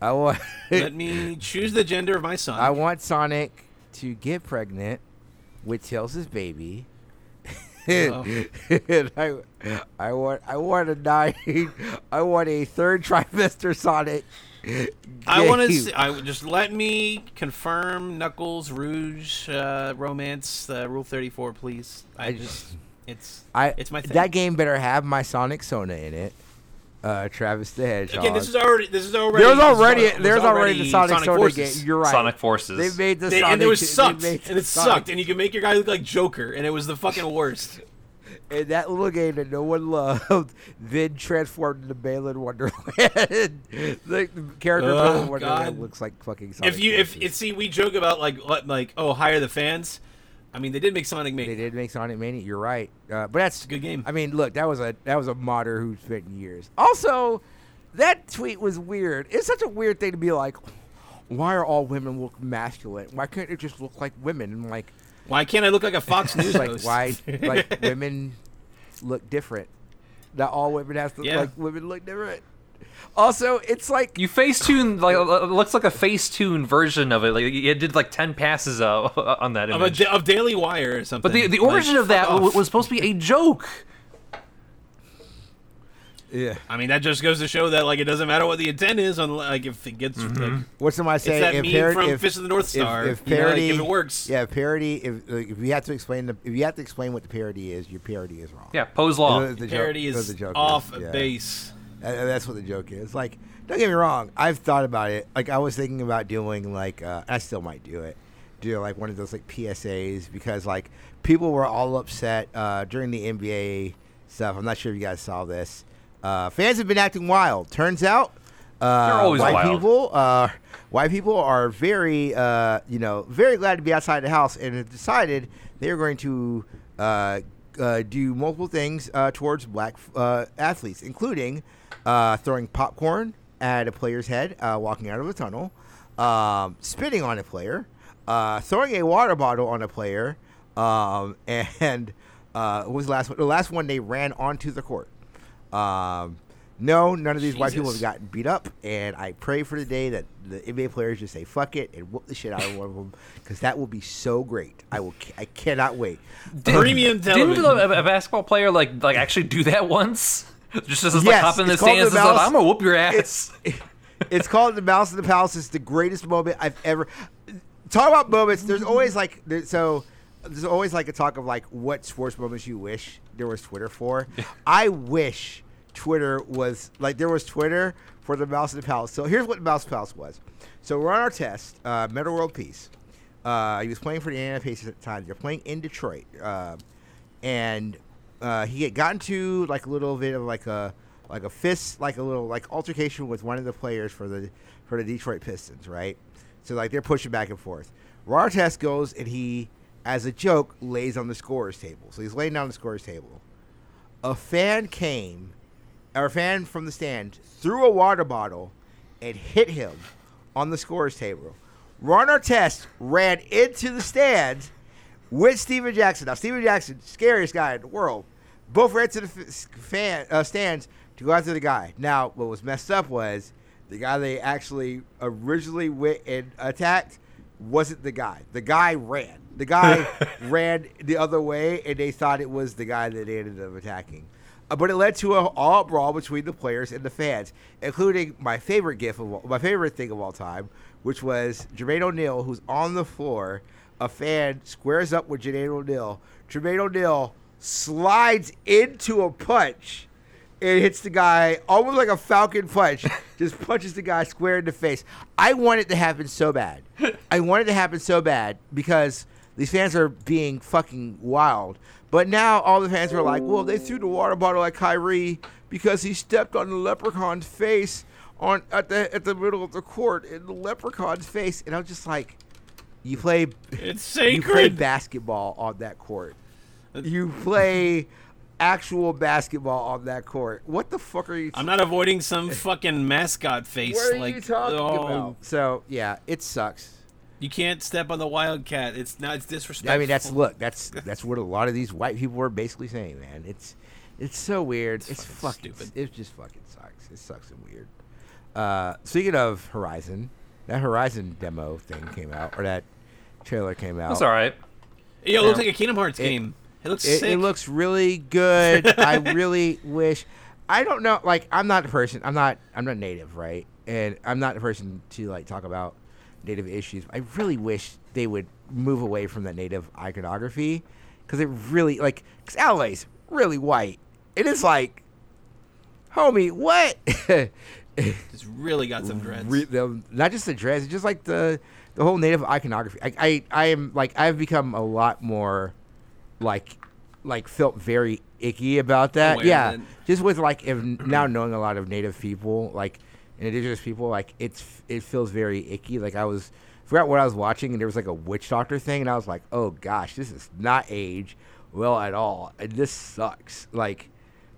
I want, Let me choose the gender of my son. I want Sonic to get pregnant with Tails' baby. Oh. and I, I want, I want a nine, I want a third trimester Sonic. I want game. to. I just let me confirm Knuckles Rouge uh, romance uh, Rule Thirty Four, please. I, I just it's I it's my thing. that game better have my Sonic Sona in it. Uh, Travis the Hedgehog. Again, this is already this is already there's already al- there's was already the Sonic, Sona Forces. game. You're right. Sonic Forces. They made the They, Sonic and it was sucked, made and it Sonic- sucked, and you can make your guy look like Joker, and it was the fucking worst. And that little game that no one loved, then transformed into Balan Wonderland. the, the character Oh, Balan Wonderland God. looks like fucking Sonic. if you if Forces. it, see, we joke about like like oh hire the fans. I mean, they did make Sonic Mania. they did make Sonic Mania, you're right. Uh, but that's a good game. I mean, look, that was a that was a modder who spent years. Also, that tweet was weird. It's such a weird thing to be like, why are all women look masculine? Why can't it just look like women? And like, Why can't I look like a Fox News like host? why like women look different. Not all women have to Yeah. like women look different. Also, it's like You Facetune like it looks like a Facetune version of it. Like you did like ten passes uh, on that of, a, image. da- of Daily Wire or something. but the the Like, origin of that off. w- was supposed to be a joke. yeah. I mean, that just goes to show that like it doesn't matter what the intent is, on like if it gets like, What's somebody it's say? that if meme parody, from if, Fist of the North Star. If, if you know, like, parody, if it works, yeah, parody. If like, if you have to explain the if you have to explain what the parody is, your parody is wrong. Yeah, Poe's law. The- the joke- parody the is joke off yeah. base. That's what the joke is. Like, don't get me wrong. I've thought about it. Like, I was thinking about doing like, uh, I still might do it. Do like one of those like PSAs because like people were all upset uh, during the NBA stuff. I'm not sure if you guys saw this. Uh, fans have been acting wild. Turns out, uh, white wild. people, uh, white people are very, uh, you know, very glad to be outside the house, and have decided they are going to uh, uh, do multiple things uh, towards black uh, athletes, including uh, throwing popcorn at a player's head uh, walking out of a tunnel, um, spitting on a player, uh, throwing a water bottle on a player, um, and uh, what was the last one? The last one they ran onto the court. Um, no, none of these white people have gotten beat up, and I pray for the day that the NBA players just say "fuck it" and whoop the shit out of one of them, because that will be so great. I will, I cannot wait. Premium Didn't a, a basketball player like like actually do that once? Just as like Yes, hop in the stands the and said, "I'm gonna whoop your ass." It's, it's called the Malice in the Palace. It's the greatest moment I've ever. Talk about moments. There's always like there, so. There's always like a talk of like what sports moments you wish there was Twitter for. I wish Twitter was like there was Twitter for the Malice in the Palace. So here's what the Malice in the Palace was. So we're Ron Artest, uh, Metta World Peace. Uh, he was playing for the Indiana Pacers at the time. They're playing in Detroit, uh, and uh, he had gotten to like a little bit of like a like a fist, like a little like altercation with one of the players for the for the Detroit Pistons, right? So like they're pushing back and forth. Artest goes and he, as a joke, lays on the scorer's table. So he's laying down the scorer's table. A fan came, or a fan from the stand threw a water bottle and hit him on the scorer's table. Ron Artest ran into the stands with Stephen Jackson. Now, Stephen Jackson, scariest guy in the world, both ran to the fan uh, stands to go after the guy. Now, what was messed up was the guy they actually originally went and attacked wasn't the guy. The guy ran. The guy ran the other way, and they thought it was the guy that they ended up attacking. Uh, but it led to a all brawl between the players and the fans, including my favorite gif of all, my favorite thing of all time, which was Jermaine O'Neal, who's on the floor. A fan squares up with Jermaine O'Neal. Jermaine O'Neal slides into a punch and hits the guy almost like a falcon punch. just punches the guy square in the face. I want it to happen so bad. I want it to happen so bad because these fans are being fucking wild. But now all the fans are like, well, they threw the water bottle at Kyrie because he stepped on the leprechaun's face on at the at the middle of the court in the leprechaun's face, and I'm just like, you play It's you play sacred. basketball on that court. You play actual basketball on that court. What the fuck are you? I'm not avoiding some fucking mascot face. what are like, you talking oh, about? So yeah, it sucks. You can't step on the wildcat. It's not. It's disrespectful. I mean, that's look. That's that's what a lot of these white people are basically saying, man. It's it's so weird. It's, fucking fucking. stupid. It just fucking sucks. It sucks and weird. Uh, speaking of Horizon, that Horizon demo thing came out, or that trailer came out. That's all right. Yo, it looks like a Kingdom Hearts game. It looks It, sick. it looks really good. I really wish. I don't know. Like, I'm not the person. I'm not. I'm not native, right? And I'm not the person to like talk about native issues. I really wish they would move away from that native iconography because it really like. Because LA's really white. It is like, homie, what? It's really got some dreads. Re- the, not just the dress, it's just like the the whole native iconography. I, I I am like I've become a lot more like like felt very icky about that. Aware yeah, just with like if now knowing a lot of native people, like and indigenous people, like it's it feels very icky. Like I was forgot what I was watching, and there was like a witch doctor thing, and I was like, oh gosh, this is not age well at all, and this sucks. Like,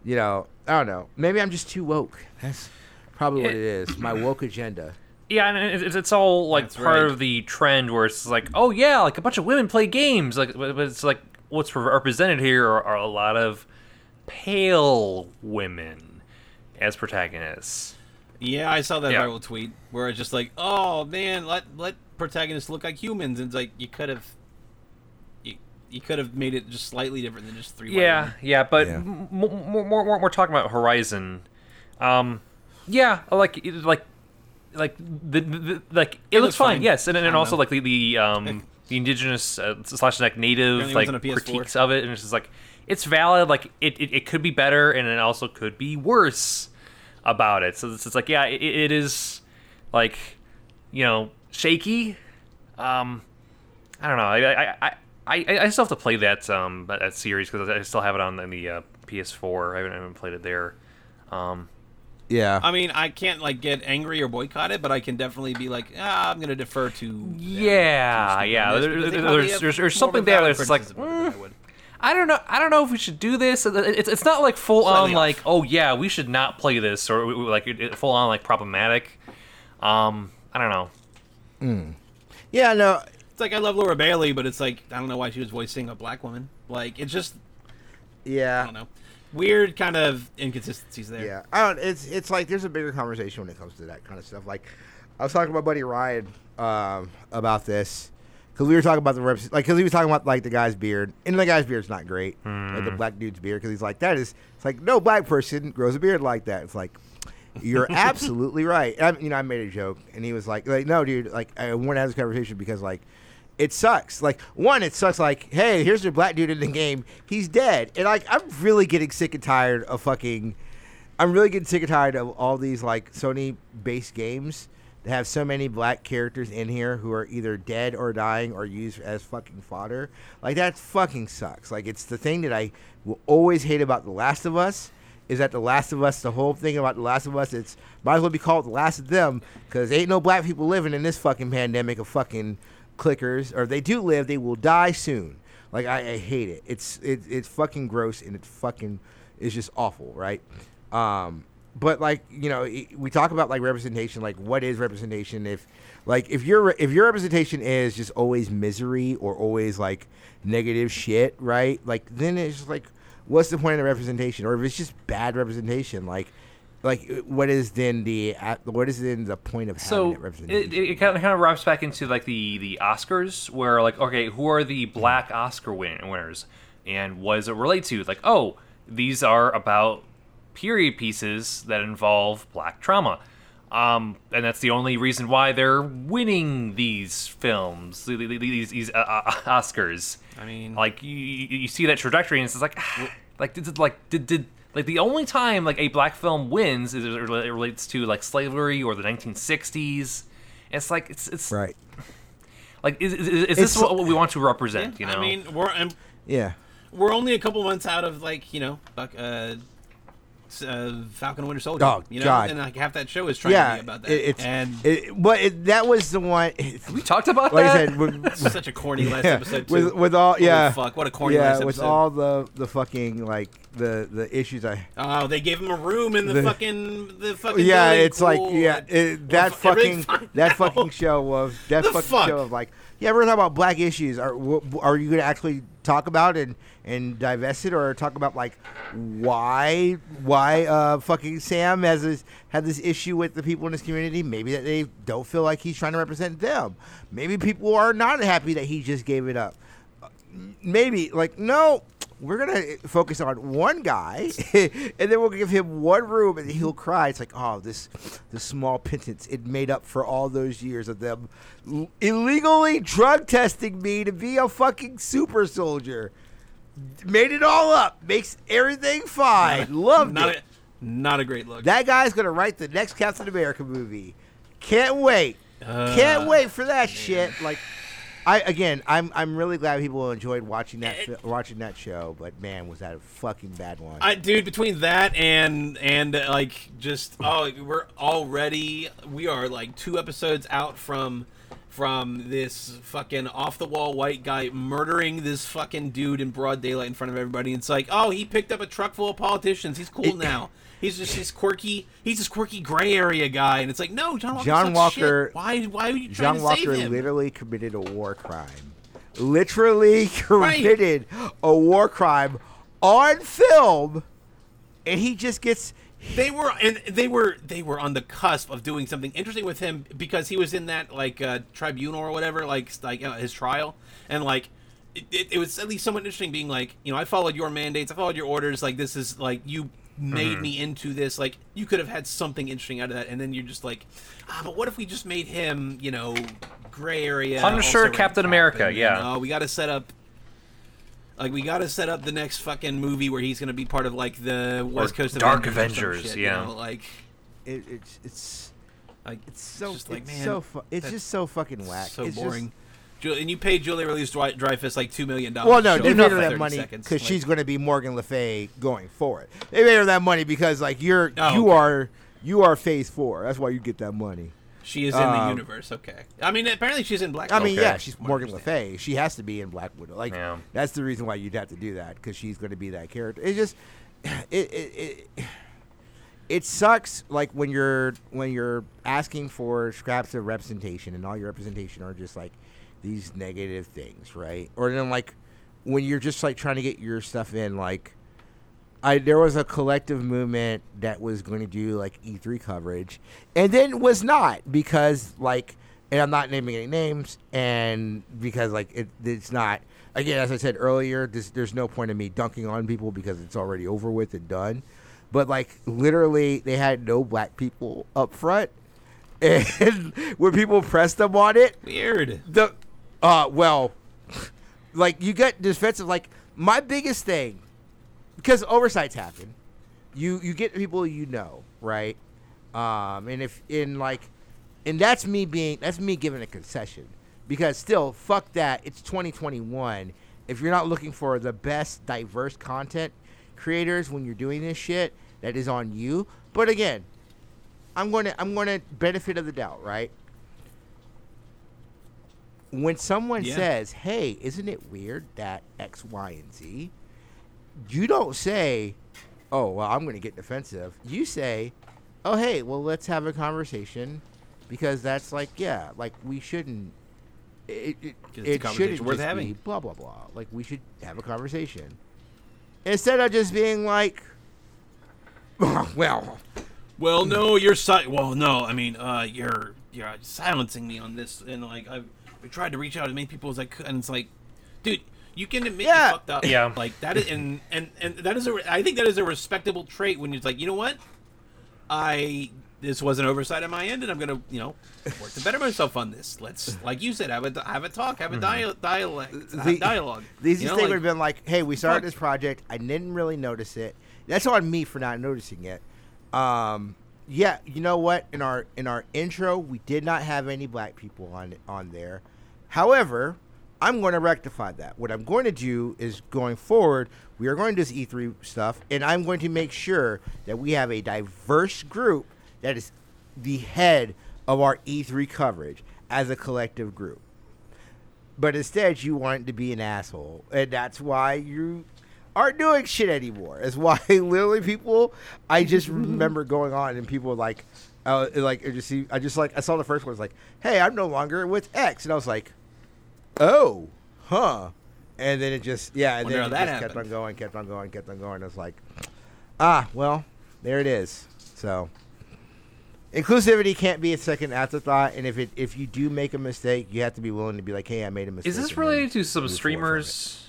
you know, I don't know. Maybe I'm just too woke. That's probably what it is. My woke agenda. Yeah, and it's, it's all like That's part right. of the trend where it's like, oh yeah, like a bunch of women play games. Like, but but it's like what's represented here are, are a lot of pale women as protagonists. Yeah, I saw that Yeah. viral tweet where it's just like, "Oh man, let let protagonists look like humans." And it's like you could have, you, you could have made it just slightly different than just three. white Yeah, women. yeah, but Yeah. m- m- more, more, more, we're talking about Horizon. Um, yeah, like like like the, the, the like it, looks, looks fine. fine. Yes, and and also know. like the the um the indigenous uh, slash like native like was on a PS4. critiques of it, and it's just like it's valid. Like it, it, it could be better, and it also could be worse about it. So it's, it's like yeah, it, it is like you know shaky. Um, I don't know. I I, I, I, still have to play that um that, that series because I still have it on the uh, PS4. I haven't, I haven't played it there. Um, Yeah. I mean, I can't like get angry or boycott it, but I can definitely be like, ah, I'm gonna defer to. Yeah, to yeah, there- because they there- probably there's- there's- there's something there that's like, criticism of it than I don't know. I don't know if we should do this. It's it's not like full on Slightly like oh yeah we should not play this or we- we- like it- it- full on like problematic. Um, I don't know. yeah. No. It's like I love Laura Bailey, but it's like I don't know why she was voicing a black woman. Like it's just yeah. I don't know, weird kind of inconsistencies there. Yeah, I don't. It's it's like there's a bigger conversation when it comes to that kind of stuff. Like, I was talking to my buddy Ryan um, about this because we were talking about the reps, like because he was talking about like the guy's beard, and the guy's beard's not great, like the black dude's beard, because he's like that is. It's like no black person grows a beard like that. It's like. You're absolutely right. I, you know, I made a joke, and he was like, "Like, no, dude. Like, I want to have this conversation because, like, it sucks. Like, one, it sucks. Like, hey, here's your black dude in the game. He's dead, and like, I'm really getting sick and tired of fucking. I'm really getting sick and tired of all these like Sony based games that have so many black characters in here who are either dead or dying or used as fucking fodder. Like that fucking sucks. Like it's the thing that I will always hate about The Last of Us is that The Last of Us, the whole thing about The Last of Us, it's might as well be called The Last of Them because ain't no black people living in this fucking pandemic of fucking clickers. Or they do live, they will die soon. Like I, I hate it. It's it, it's fucking gross and it fucking is just awful, right? Um, but like you know, we talk about like representation. Like, what is representation? If like if your if your representation is just always misery or always like negative shit, right? Like then it's just like, what's the point of the representation? Or if it's just bad representation, like like what is then the what is then the point of having So that representation? it, it kind of kind of wraps back into like the the Oscars, where like okay, who are the black Oscar win- winners, and what does it relate to? Like oh, these are about period pieces that involve black trauma. Um, and that's the only reason why they're winning these films, th- th- these, these uh, uh, Oscars. I mean- like you, you you see that trajectory, and it's just like, ah, like did, did- like did, did like the only time like a black film wins is it relates to like slavery or the 1960s. It's like it's it's right. like is, is, is this so- what we want to represent? you know, I mean, we're and Yeah. we're only a couple months out of like you know, fuck, uh, s- uh, Falcon and Winter Soldier. Oh, you know, God. and like half that show is trying Yeah, to be about that. it, it's and it, but it, that was the one. we talked about like that. I said, with, such a corny last yeah, episode too. with with all Holy yeah, fuck, what a corny yeah, last with all the the fucking like the the issues I. Oh, they gave him a room in the, The- fucking the fucking. Yeah, building. it's like yeah, it, that Well, fucking that now. fucking show was that The fucking fuck? show of like yeah, we're talking about black issues. Are are you gonna actually talk about and and divest it, or talk about like why why uh fucking Sam has this had this issue with the people in his community? Maybe that they don't feel like he's trying to represent them. Maybe people are not happy that he just gave it up. Uh, Maybe like no. We're gonna focus on one guy, and then we'll give him one room, and he'll cry. It's like, oh, this, this small pittance. It made up for all those years of them illegally drug testing me to be a fucking super soldier. Made it all up. Makes everything fine. Loved not it. a not a great look. That guy's gonna write the next Captain America movie. Can't wait. Can't Uh, wait for that shit. Like, I again, I'm I'm really glad people enjoyed watching that fi- watching that show. But man, was that a fucking bad one. I, dude, between that and and uh, like just oh, we're already we are like two episodes out from from this fucking off the wall white guy murdering this fucking dude in broad daylight in front of everybody. It's like oh, he picked up a truck full of politicians. He's cool It- now. He's just this quirky. He's this quirky gray area guy, and it's like no, John Walker. John Walker- shit. Why? Why are you trying John to Walker save him? John Walker literally committed a war crime. Literally committed a war crime on film, and he just gets. They were and they were they were on the cusp of doing something interesting with him because he was in that like uh, tribunal or whatever, like like uh, his trial, and like it, it, it was at least somewhat interesting being like you know I followed your mandates, I followed your orders, like this is like you made me into this, like you could have had something interesting out of that, and then you're just like, ah, but what if we just made him you know gray area Punisher, also red Captain America, and, yeah. you know, we got to set up. Like we got to set up the next fucking movie where he's gonna be part of like the West Coast Dark Avengers, or Avengers, shit, yeah. You know? Like, It, it's it's like it's so just like it's man, so fu- it's just so fucking whack. so it's boring. Ju- and you paid Julia Louis-Dreyfus like two million dollars. Well, no, Show they up paid for her that money because Like, she's going to be Morgan Le Fay going forward. They paid her that money because like you're Oh, you okay. are you are Phase Four. That's why you get that money. she is in the um, universe. Okay. I mean, apparently she's in Black. I mean, Okay. yeah, she's From what I Morgan Le. Fay. She has to be in Black Widow. Like Yeah. that's the reason why you'd have to do that because she's going to be that character. It just it it. it it sucks like when you're when you're asking for scraps of representation and all your representation are just like these negative things right or then like when you're just like trying to get your stuff in like I there was a collective movement that was going to do like E3 coverage and then was not because like and I'm not naming any names and because like it, it's not again as I said earlier this, there's no point in me dunking on people because it's already over with and done but like literally they had no black people up front and when people pressed them on it Weird. the uh well like you get defensive like my biggest thing because oversights happen you you get people you know right? Um and if in like and that's me being that's me giving a concession. Because still fuck that it's 2021 if you're not looking for the best diverse content creators when you're doing this shit that is on you but again i'm going to i'm going to benefit of the doubt right when someone Yeah. says, "Hey, isn't it weird that X, Y, and Z?" You don't say, "Oh, well, I'm going to get defensive." You say, "Oh, hey, well, let's have a conversation," because that's like, yeah, like we shouldn't. It, it, it shouldn't worth just having. be blah blah blah. Like we should have a conversation instead of just being like, "Well, Well, no, you're si- Well, no, I mean, uh, you're you're silencing me on this, and like I've I tried to reach out to as many people as I could, and it's like, dude, you can admit Yeah. you fucked up. Yeah. like that is, and and and that is a. re- I think that is a respectable trait when you're like, you know what, I this was an oversight on my end, and I'm gonna you know work to better myself on this. Let's like you said, have a have a talk, have a dia- dialogue, The- dialogue. The easiest you know, thing like- would have been like, "Hey, we started fuck. this project. I didn't really notice it. That's on me for not noticing it." Um, yeah, you know what? In our in our intro, we did not have any black people on on there. However, I'm going to rectify that. What I'm going to do is going forward, we are going to do this E3 stuff, and I'm going to make sure that we have a diverse group that is the head of our E3 coverage as a collective group but instead you want to be an asshole, and that's why you aren't doing shit anymore. That's why literally people. I just remember going on and people like, uh, like I just see, I just like I saw the first one was like, hey, I'm no longer with X, and I was like, oh, huh, and then it just yeah, and Wonder then it how that just kept happened. on going, kept on going, kept on going. I was like, ah, well, there it is. So. Inclusivity can't be a second afterthought, and if it if you do make a mistake, you have to be willing to be like, "Hey, I made a mistake." Is this and related to some move forward from streamers? it.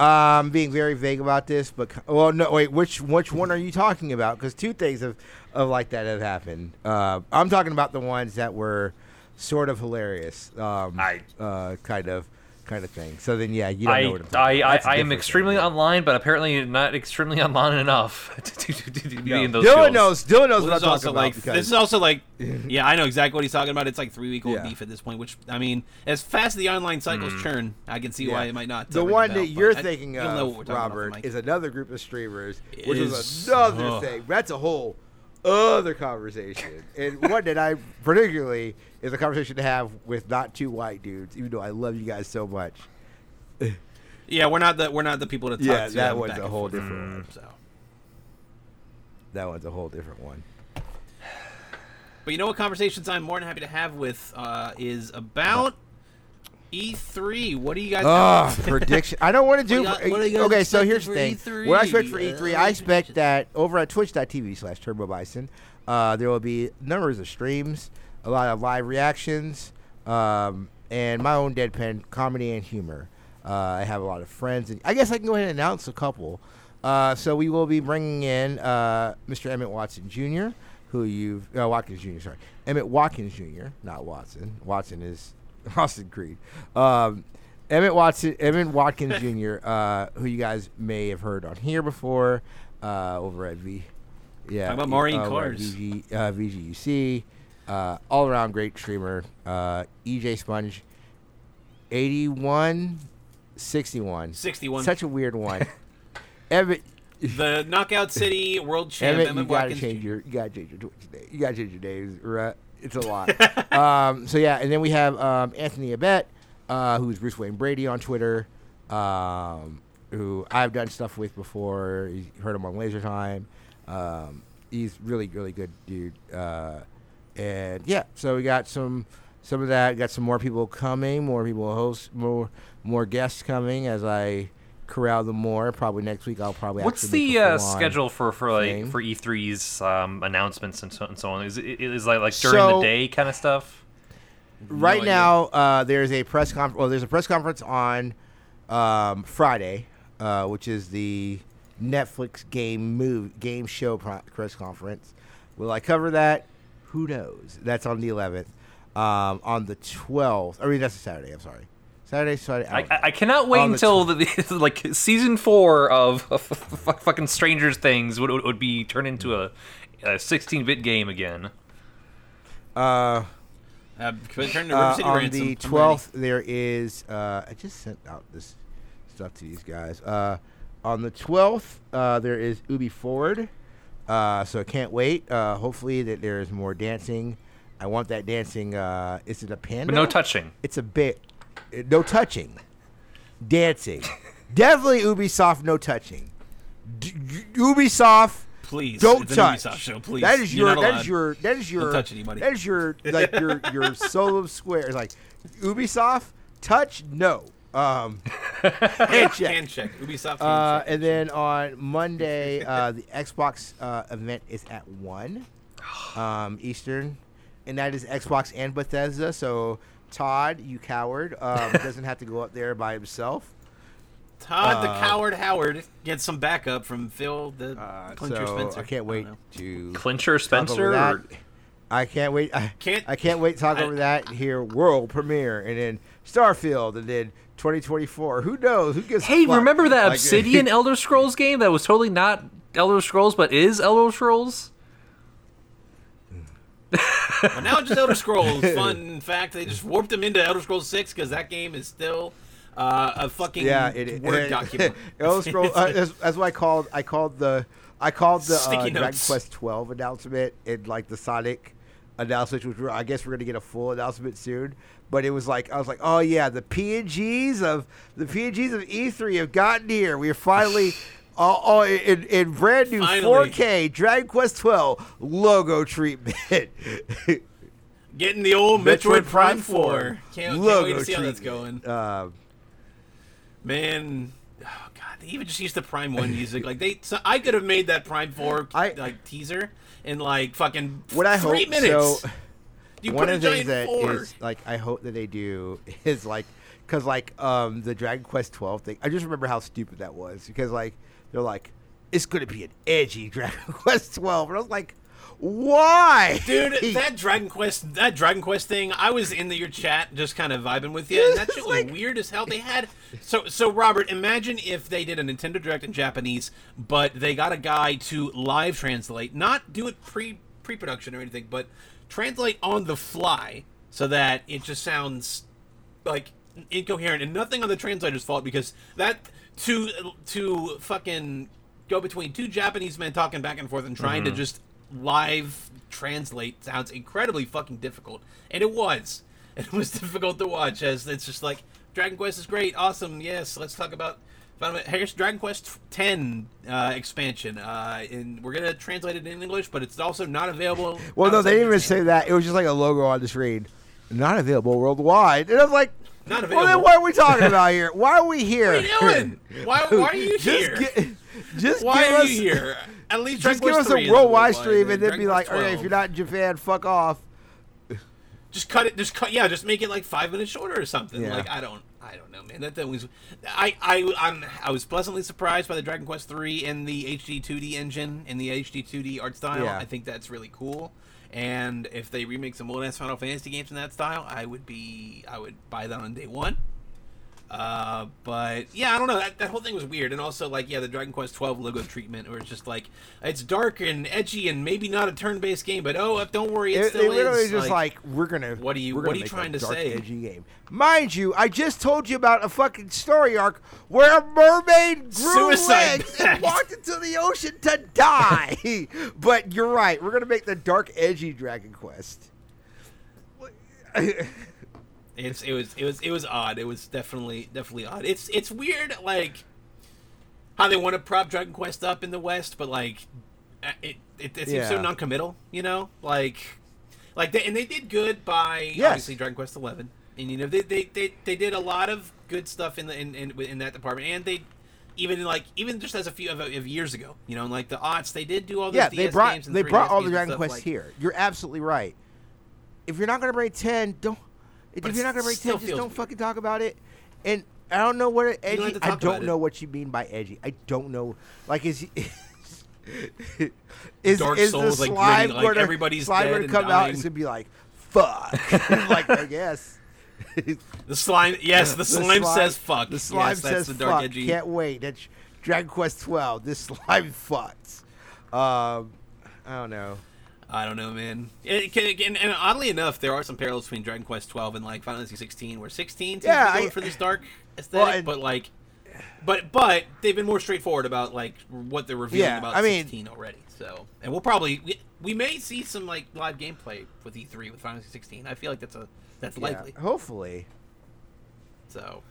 Um, being very vague about this, but well, no, wait, which which one are you talking about? Because two things of, of like that have happened. Uh, I'm talking about the ones that were sort of hilarious, um, I- uh, kind of kind of thing. So then, yeah, you don't I, know what I'm talking I. I, That's a I am extremely thing. online, but apparently not extremely online enough to, to, to, to be No. in those Dylan fields. knows. Dylan knows Well, what this I'm also talking about like because this is also like yeah I know exactly what he's talking about. It's like three week old Yeah. beef at this point. Which I mean, as fast as the online cycles churn, I can see why it might not. The uh, ring a one bell, that you're I- thinking you'll know what of, we're about, Robert, is another group of streamers, which is Is- another ugh. thing. That's a whole other conversation. and one that I particularly is a conversation to have with not two white dudes, even though I love you guys so much. yeah, we're not the we're not the people to talk Yeah, to. that one's a whole different one. So, That one's a whole different one. but you know what conversations I'm more than happy to have with uh, is about E3. What do you guys? Have? prediction. I don't want to do. What got- what do you okay, so here's the thing. E3? What I expect for E3, I expect that over at twitch.tv slash turbo bison, uh, there will be numbers of streams, a lot of live reactions, um, and my own deadpan comedy and humor. Uh, I have a lot of friends, and I guess I can go ahead and announce a couple. Uh, so we will be bringing in uh, Mr. Emmett Watson Jr., who you've uh, Watkins Jr. Sorry, Emmett Watkins Jr. Not Watson. Watson is Austin Creed. Um, Emmett Watson, Emmett Watkins Jr., uh, who you guys may have heard on here before, uh, over at V. Yeah, Talk about Maureen uh, Cars. VG, uh, VGUC, uh, all around great streamer. Uh, EJ Sponge 81, 61. 61. Such a weird one. Emmett. the Knockout City World Champ. Emmett, Emmett you gotta Watkins change your you gotta change your Twitch name. You gotta change your names, right? It's a lot. um, so yeah, and then we have um, Anthony Abet, uh, who's Bruce Wayne Brady on Twitter, um, who I've done stuff with before. You heard him on Laser Time. Um, he's really really good dude. Uh, and yeah, so we got some some of that. Got some more people coming, more people host, more more guests coming as I corral them more. Probably next week I'll probably. What's actually make the a uh, schedule for for like thing. for E3's um, announcements and so, and so on? Is it is like like during So- the day kind of stuff? right idea. now uh, there's a press conference well there's a press conference on um, friday uh, which is the netflix game move game show press conference will i cover that who knows that's on the 11th um, on the 12th i mean that's a saturday i'm sorry saturday saturday I, I. I cannot wait On the until the, like season four of, of fucking Strangers Things would, would, would be turned into a, a 16-bit game again. uh, Uh, could turn to uh, on Ransom. the 12th there is uh, i just sent out this stuff to these guys uh, on the 12th uh, there is ubi forward uh, so I can't wait uh, hopefully that there is more dancing i want that dancing uh, is it a panda But no touching. it's a bit no touching dancing definitely ubisoft no touching D- ubisoft Please, don't touch. Ubisoft show, please. That is your that is your that is your touch anybody. that is your like your your solo square. Like Ubisoft touch no. Um, handshake. handshake. Ubisoft Uh, and then on Monday, uh, the Xbox uh, event is at one um, Eastern, and that is Xbox and Bethesda. So Todd, you coward, um, doesn't have to go up there by himself. Todd the uh, coward Howard gets some backup from Phil the Uh, clincher so Spencer. I can't wait don't to Clincher talk over Spencer? that. Or, I can't wait. I Can't- I can't wait to talk I- over that here. World premiere, and then Starfield, and then 2024. Who knows? Who gives? a hey, remember that Like- Obsidian Elder Scrolls game that was totally not Elder Scrolls but is Elder Scrolls? But now it's just Elder Scrolls. Fun fact: they just warped them into Elder Scrolls Six because that game is still uh, a fucking yeah, it, word it, document. Elder Scrolls. Uh, that's, that's what I called. I called the. I called the uh, Dragon. Quest 12 announcement and like the Sonic announcement, which I guess we're gonna get a full announcement soon. But it was like I was like, oh yeah, the PNGs of the PNGs of E3 have gotten here. We are finally. all all in, in brand new Finally. 4K Dragon Quest 12 logo treatment. Getting the old Metroid, Prime Four. Can't, can't logo wait to see how that's treatment. going. Um, Man, oh god, they even just used the Prime One music. Like they, so I could have made that Prime Four I- like teaser in like fucking what I three hope minutes. so. you one of the things that four. is like I hope that they do is like because like um the Dragon Quest 12 thing. I just remember how stupid that was because like they're like it's gonna be an edgy Dragon Quest 12, and I was like, why, Dude, that Dragon Quest, that Dragon Quest thing, I was in the, your chat just kind of vibing with you, and that shit was Like- weird as hell. They had so so Robert, imagine if they did a Nintendo Direct in Japanese, but they got a guy to live translate, not do it pre pre production or anything, but translate on the fly so that it just sounds like incoherent. And nothing on the translator's fault because that to to fucking go between two Japanese men talking back and forth and trying to just live translate sounds incredibly fucking difficult. And it was. It was difficult to watch as it's just like Dragon Quest is great awesome yes let's talk about here's Dragon Quest 10 uh, expansion uh, and we're gonna translate it in English but it's also not available well, no, they didn't even say that. It was just like a logo on the screen, not available worldwide, and I was like. Not Well, then what are we talking about here? Why are we here? What are you doing? Why, why are you just here? gi- just Why give are us, you here? At least Just give us a worldwide stream and then be like, okay, if you're not in Japan, fuck off. just cut it. Just cut. Yeah, just make it like five minutes shorter or something. Yeah. Like I don't. I don't know, man. That thing was. I I I'm, I was pleasantly surprised by the Dragon Quest three in the HD 2D engine in the HD 2D art style. Yeah. I think that's really cool. And if they remake some old ass Final Fantasy games in that style, I would be I would buy that on day one. Uh, but yeah, I don't know. That, that whole thing was weird, and also like yeah, the Dragon Quest twelve logo treatment, where it's just like it's dark and edgy and maybe not a turn-based game, but oh, don't worry, it They, still they literally is. just like, we're gonna. What are you- what are you trying to dark, say? Edgy game, mind you. I just told you about a fucking story arc where a mermaid grew Suicide legs pact. and walked into the ocean to die. but you're right. We're gonna make the dark, edgy Dragon Quest. It's it was it was it was odd. It was definitely definitely odd. It's it's weird like how they want to prop Dragon Quest up in the West, but like it it, it seems so Yeah. non-committal. You know, like like they and they did good by Yes. obviously Dragon Quest Eleven, and you know they, they they they did a lot of good stuff in the in in, in that department, and they. Even like even just as a few of, of years ago, you know, like the aughts, they did do all those yeah, DS they brought they brought all the Dragon Quests like- here. You're absolutely right. If you're not gonna bring ten, don't. If you're not gonna bring still ten, just feels don't weird. fucking talk about it. And I don't know what it, don't have edgy. to I talk don't about know it. what you mean by edgy. I don't know. Like is is Dark is Souls, the like, slime gritty, like, gonna, everybody's slime dead gonna and come out dying. and gonna be like fuck. like I guess. The slime, yes, the slime, says fuck. The slime yes, that's says the dark fuck. edgy. Can't wait. That's Dragon Quest 12. This slime fucks. Um, I don't know. I don't know, man. It, and, and oddly enough, there are some parallels between Dragon Quest 12 and like Final Fantasy 16, where 16 seems Yeah, going I- for this dark aesthetic, and- but like, but but they've been more straightforward about like what they're revealing Yeah, about I mean- 16 already. So, and we'll probably we, we may see some like live gameplay with E3 with Final Fantasy 16. I feel like that's a that's Yeah, likely. hopefully. So,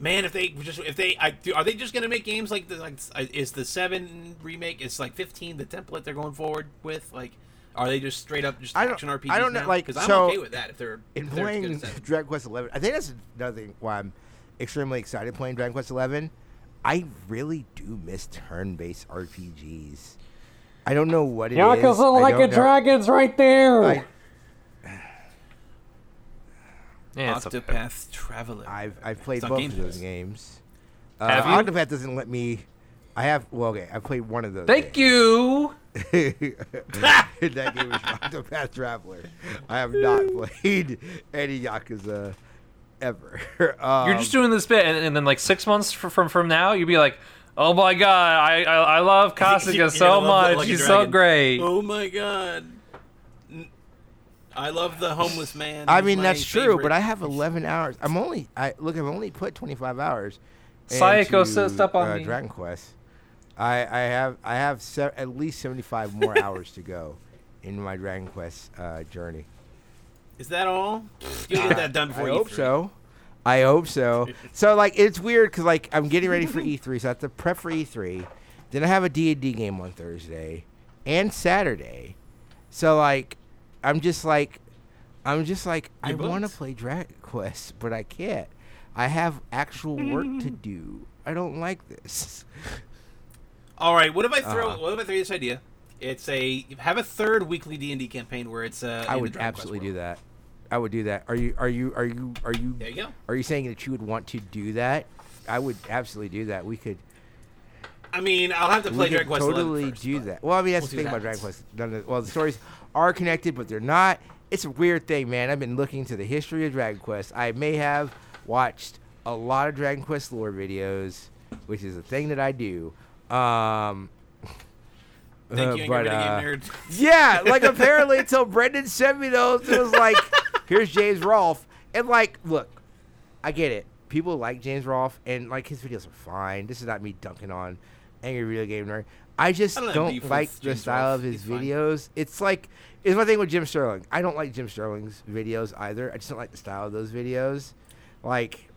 man, if they just if they I, do- are they just gonna make games like the like uh, is the seven remake is like fifteen the template they're going forward with like are they just straight up just I don't- action RPGs I don't know, now? like, because I'm okay with that if they're In if they're as good playing as. Dragon Quest 11, I think that's another thing why I'm extremely excited playing Dragon Quest 11. I really do miss turn-based RPGs. I don't know what it is. Yakuza I like a know- dragon's right there. I, Yeah, it's okay. Octopath Traveler. I've I've played both Game of those Pass. games. Uh, Have you? Octopath doesn't let me. I have. Well, okay. I played one of those. Thank you. you. that game is Octopath Traveler. I have not played any Yakuza ever. Um, You're just doing this bit, and, and then like six months fr- from from now, you'd be like, "Oh my god, I I, I love You're Kasuga so much. Lucky He's so great." Oh my god. N- I love the homeless man. I He's mean my that's true, favorite. but I have 11 hours. I'm only. I look. I've only put 25 hours. Psycho, into, so step on uh, me. Dragon Quest. I I have I have se- at least 75 more hours to go in my Dragon Quest uh, journey. Is that all? You'll get that done for I before hope E3. so. I hope so. so like it's weird because like I'm getting ready for E3, so I have to prep for E3. Then I have a D&D game on Thursday and Saturday. So like I'm just like I'm just like I want to play Dragon Quest, but I can't. I have actual work to do. I don't like this. All right. What if I throw? Uh-huh. What if I throw this idea? It's a have a third weekly D and D campaign where it's uh. I would absolutely do that. I would do that. Are you are you are you are you There you go. are you saying that you would want to do that? I would absolutely do that. We could I mean, I'll have to play Dragon Quest totally 11 first, do that. Well, I mean, that's we'll the thing what about Dragon. Quest. None of well, the stories are connected, but they're not. It's a weird thing, man. I've been looking to the history of Dragon Quest. I may have watched a lot of Dragon Quest lore videos, which is a thing that I do. Um, Thank uh, but, uh, yeah, like apparently until Brendan sent me those, it was like, here's James Rolfe, and like, look, I get it. People like James Rolfe, and like his videos are fine. This is not me dunking on Angry Video Game Nerd. I just I don't don't, have beef with like the James style Rolfe. of his He's fine. videos. It's like it's my thing with Jim Sterling. I don't like Jim Sterling's videos either. I just don't like the style of those videos. Like,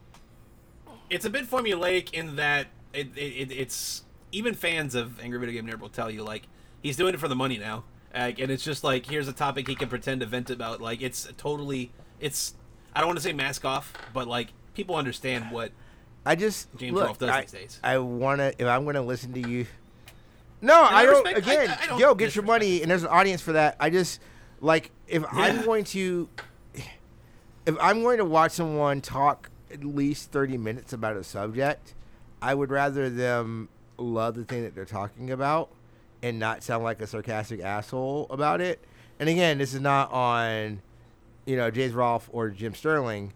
It's a bit formulaic in that it, it, it it's even fans of Angry Video Game Nerd will tell you like he's doing it for the money now, like, and it's just like here's a topic he can pretend to vent about. Like it's totally it's I don't want to say mask off, but like people understand what I just James look, Rolfe does I, these days. I wanna if I'm gonna listen to you. No, I, I don't. respect- I- again, I don't yo, get your money, and there's an audience for that. I just like if I'm going to, if I'm going to watch someone talk at least thirty minutes about a subject, I would rather them love the thing that they're talking about and not sound like a sarcastic asshole about it. And again, this is not on, you know, James Rolfe or Jim Sterling.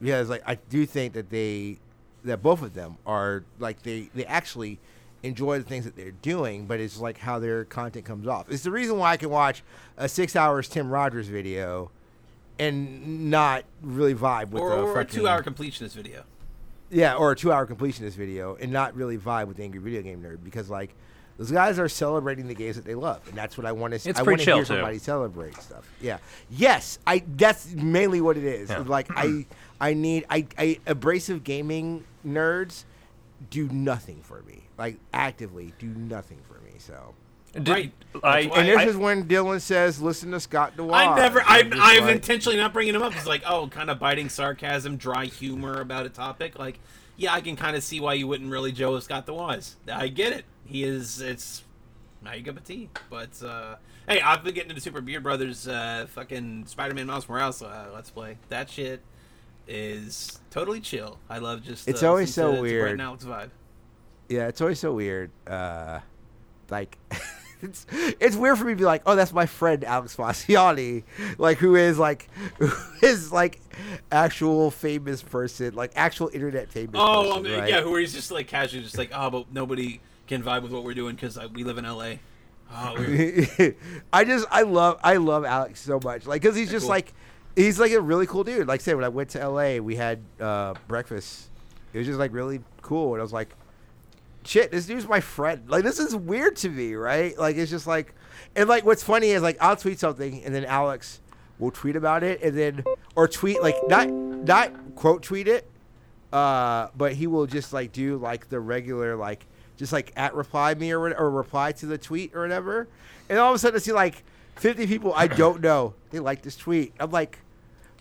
because like I do think that they that both of them are like they they actually enjoy the things that they're doing, but it's like how their content comes off. It's the reason why I can watch a six hours Tim Rogers video and not really vibe with or, the or a two-hour completionist video. yeah, or a two-hour completionist video, and not really vibe with the Angry Video Game Nerd because like those guys are celebrating the games that they love, and that's what I want to. It's I want to chill, hear too. somebody celebrate stuff. Yeah. Yes, I. That's mainly what it is. Yeah. Like I, I need. I, I abrasive gaming nerds do nothing for me. Like actively do nothing for me. So. Did- Right. I, And this I- is when Dylan says, "Listen to Scott the Woz." I never. And I'm. I'm like- intentionally not bringing him up. It's like, oh, kind of biting sarcasm, dry humor about a topic. Like, yeah, I can kind of see why you wouldn't really Joe Scott the Woz. I get it. He is. It's now you got tea. But uh, hey, I've been getting into Super Beard Brothers, uh, fucking Spider-Man Miles Morales. Uh, let's play that shit. Is totally chill. I love just. It's uh, always so to- to Brett weird. and Alex vibe. Yeah, it's always so weird. Uh, like, it's it's weird for me to be like, oh, that's my friend Alex Faciane, like who is like, who is like actual famous person, like actual internet famous. Oh, I person, mean, right? yeah, where he's just like casually, just like, oh, but nobody can vibe with what we're doing because we live in LA. Oh, I just I love I love Alex so much, like because he's just cool. like he's like a really cool dude. Like I said, when I went to L.A., we had uh, breakfast. It was just like really cool, and I was like, shit, this dude's my friend. Like this is weird to me, right? Like it's just like, and like what's funny is like I'll tweet something, and then Alex will tweet about it, and then or tweet like not not quote tweet it, uh, but he will just like do like the regular like just like at reply me or or reply to the tweet or whatever, and all of a sudden I see like fifty people I don't know they like this tweet. I'm like.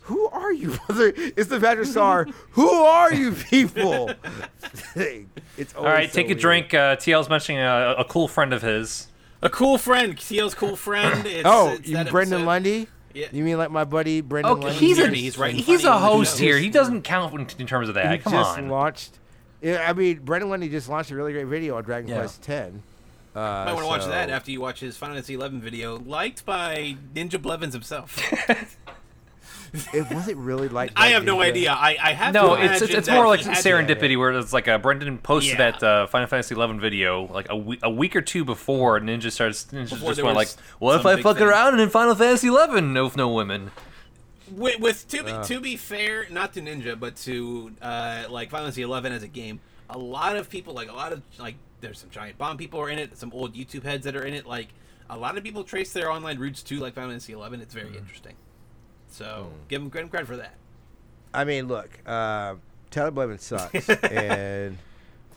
Who are you, brother? It's the Patrick Star. Who are you people? it's all right, take a drink. Uh, TL's mentioning a, a cool friend of his. a cool friend, TL's cool friend. It's, Oh, it's you Brendan episode. Lundy? Yeah. You mean like my buddy Brendan Okay, Lundy? he's a He's he's writing he's a host here. He doesn't count in, in terms of that. he Come just on. launched. Yeah, I mean, Brendan Lundy just launched a really great video on Dragon Yeah. Quest X. Uh, Might want to watch that after you watch his Final Fantasy XI video, liked by Ninja Blevins himself. It wasn't really like. I have no idea. I, I have No, to it's it's, it's more like he had- serendipity where it's like uh, Brendan posted Yeah. that uh, Final Fantasy XI video like a week, a week or two before Ninja starts. Ninja Before just went like, was "What if I fuck thing." around in Final Fantasy XI? No, with no women." With, with to be Uh. to be fair, not to Ninja, but to uh, like Final Fantasy Eleven as a game, a lot of people like a lot of like there's some giant bomb people are in it, some old YouTube heads that are in it. Like a lot of people trace their online roots to like Final Fantasy Eleven. It's very interesting. So give him credit credit for that. I mean, look, uh, Tyler Blevin sucks, and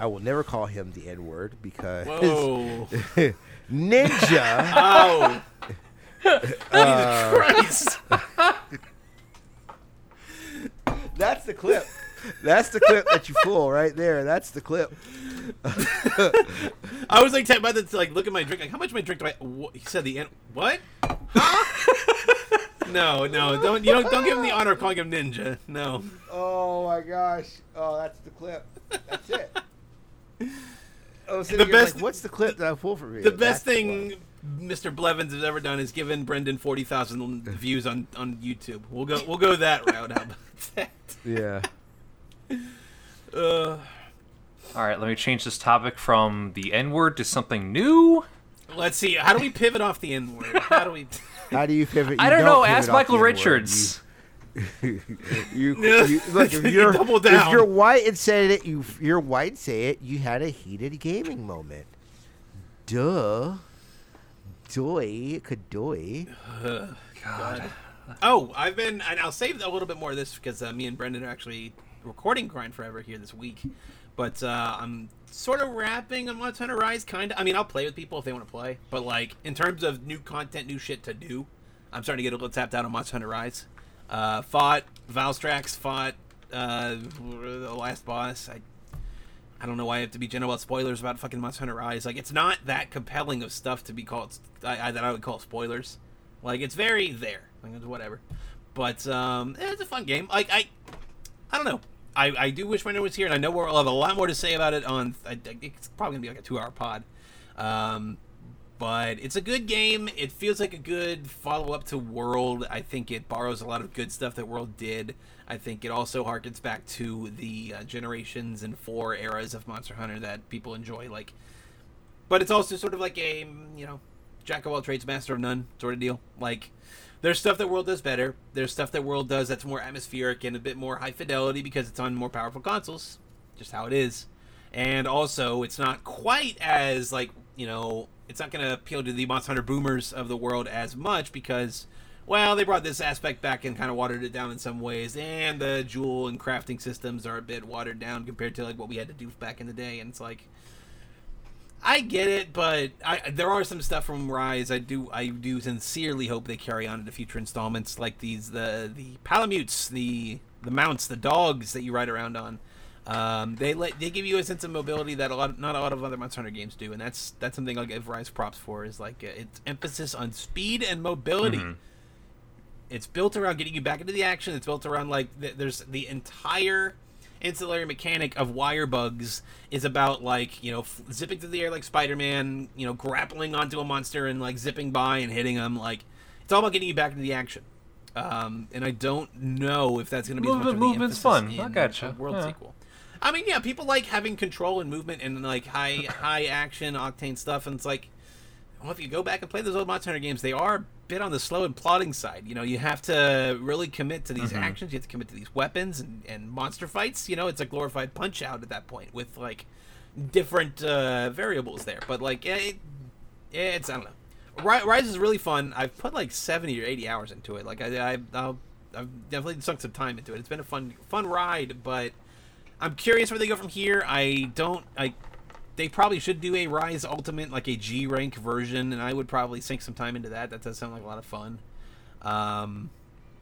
I will never call him the N word because Whoa! Ninja. oh, uh, Jesus Christ! that's the clip. That's the clip that you fool right there. That's the clip. I was like about to like look at my drink. Like, how much of my drink do I? Wh- he said the N. What? Huh? No, no, don't you don't don't give him the honor of calling him ninja. No. Oh my gosh! Oh, that's the clip. That's it. I was The best- like, what's the clip that I pull from you? The best That's the thing Mr. Blevins has ever done is given Brendan forty thousand views on on YouTube. We'll go we'll go that route. How about that? Yeah. Uh, All right, let me change this topic from the N word to something new. let's see. How do we pivot off the N word? How do we? How do you pivot? I You don't know. Ask Michael. Richards. You, you, Yeah. you- look, if You you're double if you're white and said it, you you're white and say it. You had a heated gaming moment. Duh. Doy. Kadoy. God. Oh, I've been, and I'll save a little bit more of this because uh, me and Brendan are actually recording Grind Forever here this week. But uh, I'm sort of wrapping on Monster Hunter Rise, kind of. I mean, I'll play with people if they want to play, but like in terms of new content, new shit to do, I'm starting to get a little tapped out on Monster Hunter Rise. Uh, fought Valstrax, fought uh, the last boss. I I don't know why I have to be general about spoilers about fucking Monster Hunter Rise. Like, it's not that compelling of stuff to be called I, I, that I would call spoilers. Like, it's very there. Like, it's whatever. But um, it's a fun game. Like, I, I don't know. I, I do wish Brendan was here, and I know we'll have a lot more to say about it on. It's probably gonna be like a two-hour pod. Um, but it's a good game. It feels like a good follow up to World. I think it borrows a lot of good stuff that World did. I think it also harkens back to the uh, generations and four eras of Monster Hunter that people enjoy. Like, but it's also sort of like a you know jack of all trades, master of none sort of deal. Like, there's stuff that World does better. There's stuff that World does that's more atmospheric and a bit more high fidelity because it's on more powerful consoles. Just how it is. And also, it's not quite as like you know, it's not going to appeal to the Monster Hunter boomers of the world as much because well, they brought this aspect back and kind of watered it down in some ways, and the jewel and crafting systems are a bit watered down compared to like what we had to do back in the day. And it's like, I get it, but I, there are some stuff from Rise. I do, I do sincerely hope they carry on into future installments, like these the the palamutes, the the mounts, the dogs that you ride around on. Um, they let they give you a sense of mobility that a lot, not a lot of other Monster Hunter games do, and that's that's something I'll give Rise props for. Is like uh, its emphasis on speed and mobility it's built around getting you back into the action. It's built around like th- there's the entire ancillary mechanic of wire bugs is about like you know f- zipping through the air like Spider-Man, you know grappling onto a monster and like zipping by and hitting them. Like it's all about getting you back into the action. Um, and I don't know if that's going to be Movement- movement's fun. I gotcha. World Yeah. sequel. I mean, yeah, people like having control and movement and like high high action octane stuff, and it's like well, if you go back and play those old Monster Hunter games, they are bit on the slow and plodding side. You know, you have to really commit to these Mm-hmm. actions. You have to commit to these weapons and, and monster fights. You know, it's a glorified punch out at that point with like different uh, variables there. But like, it, it's I don't know. Rise is really fun. I've put like seventy or eighty hours into it. Like I, I I'll, I've definitely sunk some time into it. It's been a fun fun ride, but I'm curious where they go from here. I don't I they probably should do a Rise Ultimate, like a G rank version, and I would probably sink some time into that. That does sound like a lot of fun. Um,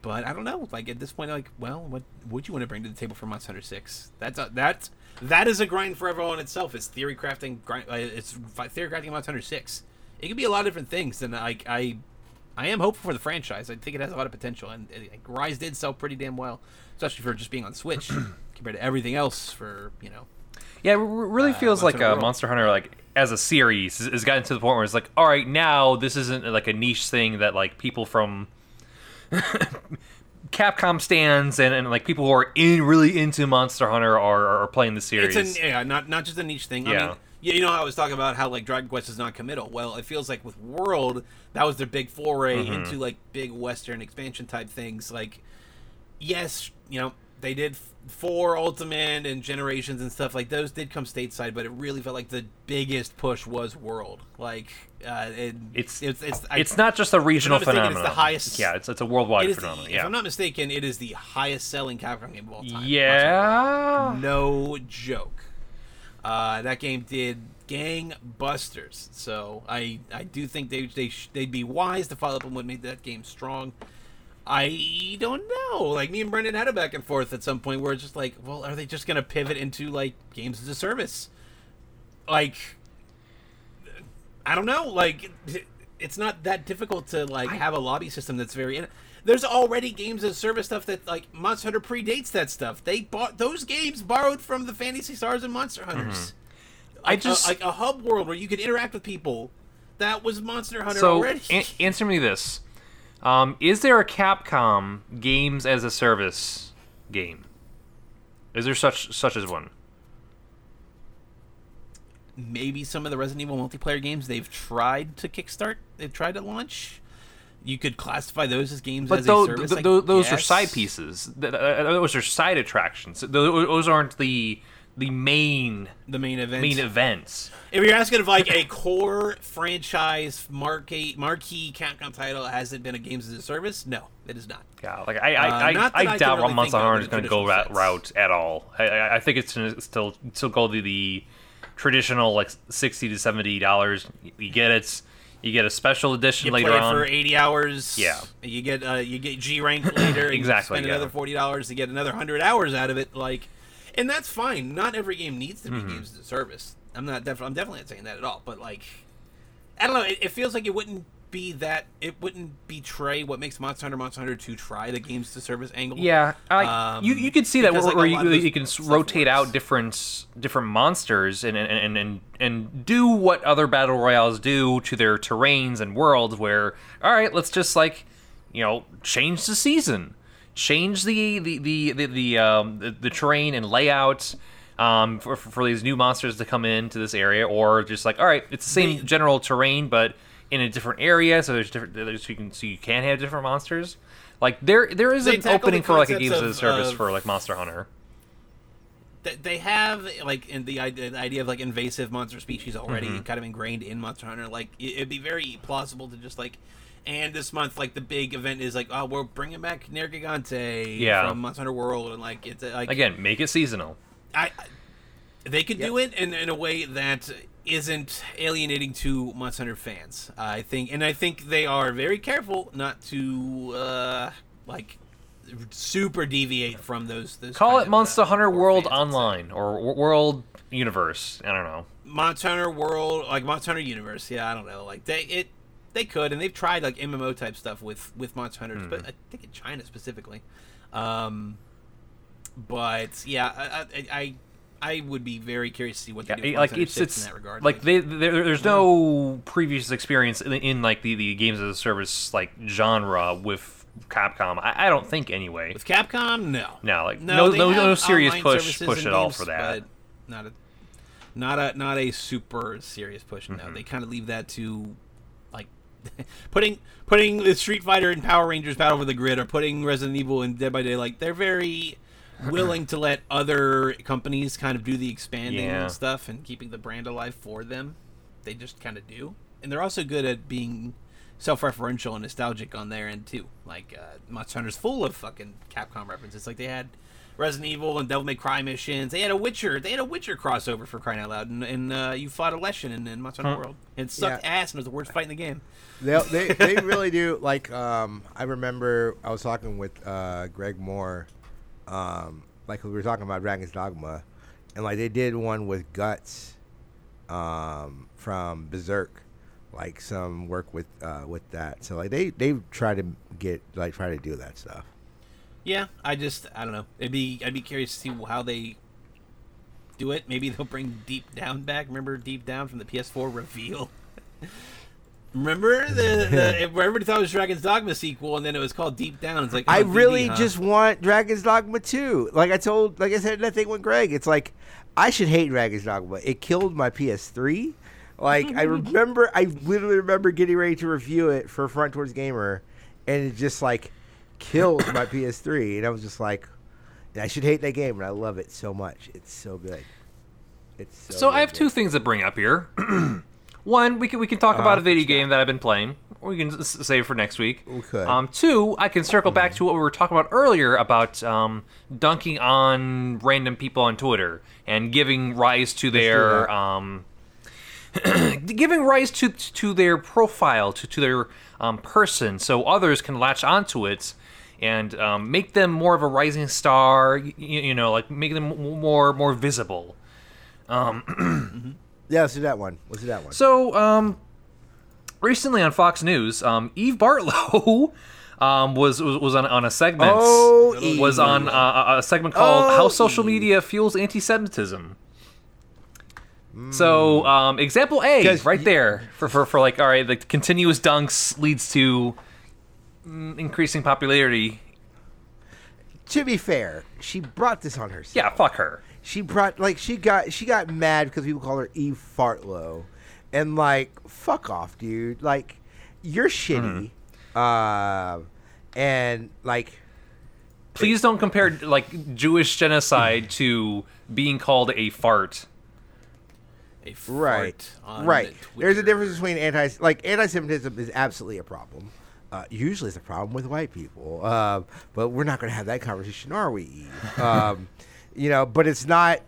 but I don't know. Like at this point, like, well, what would you want to bring to the table for Monster Hunter Six? That's a, that's that is a grind for everyone itself. It's theory crafting. Grind, uh, it's theory crafting Monster Hunter Six. It could be a lot of different things, and I I I am hopeful for the franchise. I think it has a lot of potential, and uh, like, Rise did sell pretty damn well, especially for just being on Switch compared to everything else. For you know, Yeah, it really Uh, feels like World. Monster Hunter, like as a series, has- gotten to the point where it's like, all right, now this isn't like a niche thing that like people from Capcom stands and, and like people who are in really into Monster Hunter are, are playing the series. It's an yeah, not not just a niche thing. I mean, yeah, you know, I was talking about how like Dragon Quest is not committal. Well, it feels like with World, that was their big foray Mm-hmm. into like big Western expansion type things. Like, yes, you know, they did four Ultimate and Generations and stuff like those did come stateside, but it really felt like the biggest push was World. Like, uh, it, It's- it's it's I- it's not just a regional mistaken, it's the phenomenon. highest- Yeah, it's it's a worldwide it is the- phenomenon. If yeah. I'm not mistaken, it is the highest selling Capcom game of all time. Yeah. No joke. Uh, that game did gangbusters. So I I do think they they sh- they'd be wise to follow up on what made that game strong. I don't know. Like me and Brendan had a back and forth at some point where it's just like, well, are they just gonna pivot into like games as a service? Like, I don't know. Like, it's not that difficult to like have a lobby system that's very. There's already games as a service stuff that like Monster Hunter predates that stuff. They bought those games borrowed from the Phantasy Stars and Monster Hunters. Mm-hmm. I Like, just a, like a hub world where you could interact with people. That was Monster Hunter so already. an- answer me this: um, Is there a Capcom games as a service game? Is there such such as one? maybe some of the Resident Evil multiplayer games they've tried to kickstart, they've tried to launch. You could classify those as games But as a service. th- I tho- those are side pieces. Th- Those are side attractions. Tho- Those aren't the the main The main event. main events. If you're asking if like a core franchise marquee marquee Capcom title hasn't been a games as a service, no, it is not. Yeah, like I, Uh, I, not I, I I doubt really Monster Hunter is going to go that route at all. I, I, think it's gonna still still go the, the traditional like sixty to seventy dollars. You get it. You get a special edition You later play it on. for 80 hours. Yeah. You get uh, you get G rank later. Exactly, spend yeah. another forty dollars to get another hundred hours out of it. Like, and that's fine. Not every game needs to be Mm-hmm. games as a service. I'm not definitely. I'm definitely not saying that at all. But like, I don't know. It, it feels like it wouldn't be that. It wouldn't betray what makes Monster Hunter Monster Hunter 2 try the games to service angle. Yeah, I, Um, you you could see that because, where, like, where you, you can rotate out different different monsters and and, and and and do what other battle royales do to their terrains and worlds. Where all right, let's just like you know change the season. Change the the the the the, um, the, the terrain and layout um, for, for these new monsters to come into this area, or just like all right, it's the same They- general terrain but in a different area, so there's different there's, so you can so you can have different monsters. Like there there is an opening for like a games as a service of- for like Monster Hunter. They- have like in the idea, the idea of like invasive monster species already Mm-hmm. kind of ingrained in Monster Hunter. Like it'd be very plausible to just like, and this month like the big event is like, oh, we're bringing back Nergigante Yeah. from Monster Hunter World, and like it's uh, like Again, make it seasonal. I, I they could do it in, in a way that isn't alienating to Monster Hunter fans. I think, and I think they are very careful not to uh, like super deviate from those. those Call kind it of, Monster uh, Hunter World fans, I'd say. Online or W- World Universe. I don't know. Monster Hunter World, like Monster Hunter Universe. Yeah, I don't know. Like they it they could, and they've tried like MMO type stuff with with Monster Hunters, Hmm. but I think in China specifically. Um, but yeah, I I, I would be very curious to see what they Yeah, do. Like it's it's in that regard. like they there, there's no previous experience in, in like the, the games as a service like genre with Capcom. I, I don't think anyway. with Capcom, no, No, like no they no no serious push push at all for that. Not a not a not a super serious push. No, Mm-hmm. they kind of leave that to like putting putting the Street Fighter and Power Rangers Battle for the Grid or putting Resident Evil and Dead by Day. Like they're very willing to let other companies kind of do the expanding Yeah. and stuff and keeping the brand alive for them. They just kind of do, and they're also good at being self-referential and nostalgic on their end too. Like uh, Monster Hunter's full of fucking Capcom references. Like they had Resident Evil and Devil May Cry missions. They had a Witcher. They had a Witcher crossover for crying out loud, and, and uh, you fought a Leshen in, in Monster Hunter World. It sucked Yeah. ass and was the worst fight in the game. They, they they really do. Like um, I remember I was talking with uh, Greg Moore, um, like we were talking about Dragon's Dogma, and like they did one with Guts, um, from Berserk, like some work with uh, with that. So like they they try to get like try to do that stuff. Yeah, I just I don't know. It'd be I'd be curious to see how they do it. Maybe they'll bring Deep Down back. Remember Deep Down from the PS4 reveal? Remember the, the everybody thought it was Dragon's Dogma sequel, and then it was called Deep Down. It's like oh, I oh, really DD, huh? just want Dragon's Dogma 2. Like I told, like I said that thing with Greg, it's like I should hate Dragon's Dogma. It killed my PS3. Like I remember, I literally remember getting ready to review it for Front Towards Gamer, and it just like killed my PS3, and I was just like, I should hate that game, and I love it so much. It's so good. It's so. So I have good. two things to bring up here. One, we can we can talk about Uh, a video game that I've been playing. Or we can s- save for next week. We could. Um, two, I can circle back to what we were talking about earlier about um, dunking on random people on Twitter and giving rise to their um, giving rise to to their profile to to their um, person, so others can latch onto it and um, make them more of a rising star. You, you know, like make them more more visible. Um, Yeah, let's do that one. Let's do that one. So, um, recently on Fox News, um, Eve Barlow um, was, was was on, on a segment. Oh, was Eve. on uh, a segment called Oh, "How Social Eve. Media Fuels Anti-Semitism." So, um, example A right y- there, for, for for like, all right, the continuous dunks leads to mm, increasing popularity. to be fair, she brought this on herself. Yeah, fuck her. she brought like she got she got mad because people call her Eve Fartlow, and like fuck off, dude. Like you're shitty, uh, and like Please don't compare like Jewish genocide to being called a fart. a right, fart on right. There's a difference between anti like anti-Semitism is absolutely a problem. Uh, usually, it's a problem with white people, uh, but we're not going to have that conversation, are we? Eve? um, you know, but it's not.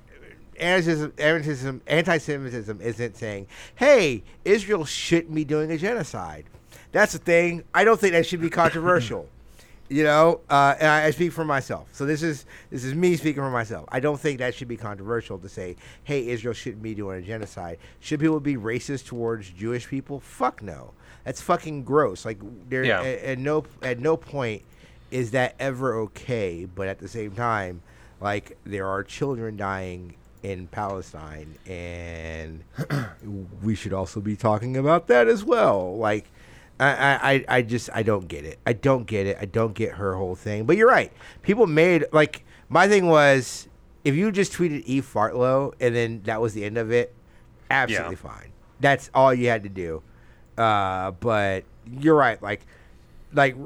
Anti-Semitism, anti-Semitism, anti-Semitism isn't saying, "Hey, Israel shouldn't be doing a genocide." That's the thing. I don't think that should be controversial. you know, uh, and I, I speak for myself. So this is this is me speaking for myself. I don't think that should be controversial to say, "Hey, Israel shouldn't be doing a genocide." Should people be racist towards Jewish people? Fuck no. That's fucking gross. Like there Yeah. at, at no at no point is that ever okay. But at the same time, like there are children dying in Palestine, and we should also be talking about that as well. Like I, I, I- I just I don't get it. I don't get it. I don't get her whole thing. But you're right. People made like my thing was if you just tweeted E Fartlow and then that was the end of it, absolutely fine. That's all you had to do. Uh, but you're right. Like like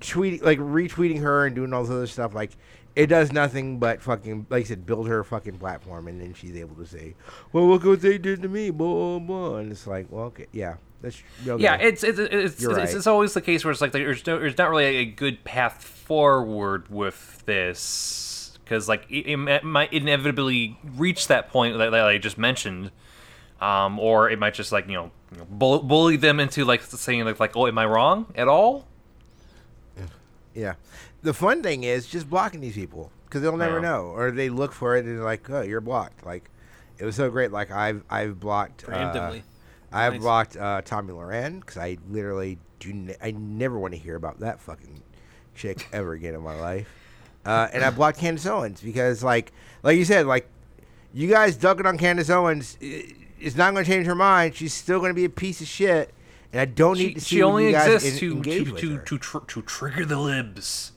tweeting like retweeting her and doing all this other stuff like it does nothing but fucking like I said build her fucking platform and then she's able to say well look what they did to me blah blah, and it's like well okay yeah that's okay. Yeah, it's it's it's, it's, right. it's always the case where it's like there's no, there's not really a good path forward with this because like it, it might inevitably reach that point that, that I just mentioned, um, or it might just like you know, you know bull, bully them into like saying like like oh am I wrong at all? yeah the fun thing is just blocking these people because they'll never Yeah. know or they look for it and they're like oh you're blocked like it was so great like I've I've blocked uh, Preemptively. I've Nice. blocked uh, Tomi Lahren because I literally do. Ne- I never want to hear about that fucking chick ever again in my life. Uh, and I blocked Candace Owens because, like, like you said, like you guys ducking on Candace Owens, i- it's not going to change her mind. She's still going to be a piece of shit, and I don't need to see she only you guys exists to engage to with to her. to, tr- to trigger the libs,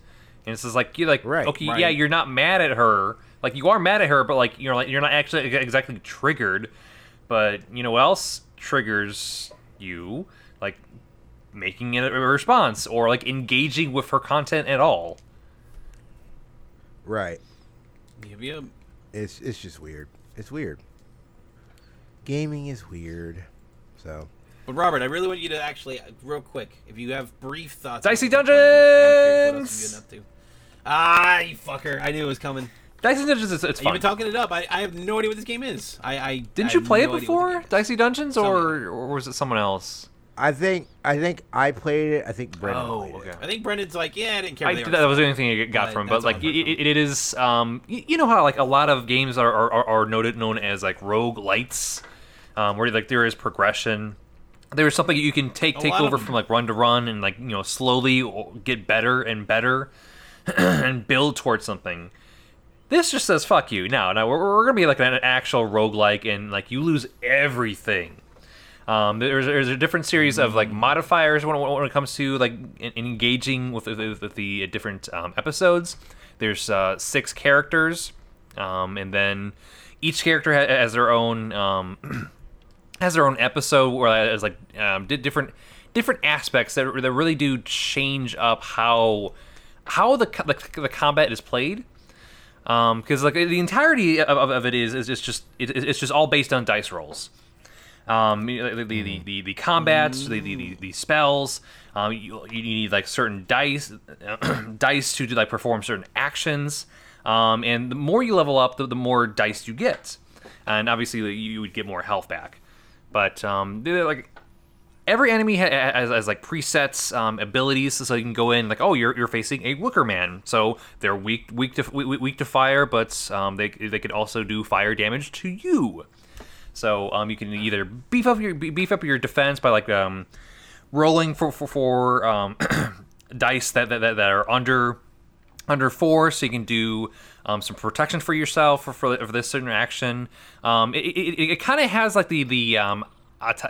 and it's just like you're like Right. okay Right. yeah you're not mad at her like you are mad at her but like you're like you're not actually exactly triggered, but you know what else triggers you like making it a response or like engaging with her content at all. right. Yep, yep. It's it's just weird. It's weird. Gaming is weird. So But Robert, I really want you to actually, real quick, if you have brief thoughts. Dicey on what you're playing, I'm curious Dungeons! What else you been up to? Ah, you fucker! I knew it was coming. Dicey Dungeons is it's You've been talking it up. I, I have no idea what this game is. I, I Didn't I you play no it idea what the before, game. Dicey Dungeons, or Somebody. or was it someone else? I think I think I played it. I think Brendan Oh, played okay. it. I think Brendan's like, yeah, I didn't care. I, if they that were- was the only thing I got But from, but like it, it, it is, um, y- you know how like a lot of games are are, are, are noted known as like roguelites, um, where like there is progression. There's something you can take take over from like run to run and like you know slowly get better and better and build towards something. This just says fuck you. Now, now we're, we're gonna be like an actual roguelike and like you lose everything. Um, there's, there's a different series of like modifiers when, when it comes to like en- engaging with, with, with the different um, episodes. There's uh, six characters, um, and then each character ha- has their own um, has their own episode where it has like um, di- different different aspects that, that really do change up how how the the, the combat is played because like the entirety of, of, it is is just it, it's just all based on dice rolls. Um, the the the, the, the combats, the, the, the, spells. Um, you, you need like certain dice dice to do, like perform certain actions. Um, and the more you level up, the, the more dice you get, and obviously you would get more health back. But um, like every enemy ha- has, has like presets um, abilities, so you can go in like, oh, you're, you're facing a Wicker Man, so they're weak weak to weak, to fire, but um, they they could also do fire damage to you. So um, you can either beef up your beef up your defense by like um, rolling for for, for um, dice that that that are under under four, so you can do um, some protection for yourself for, for, for this certain action. Um, it it, it kind of has like the the um,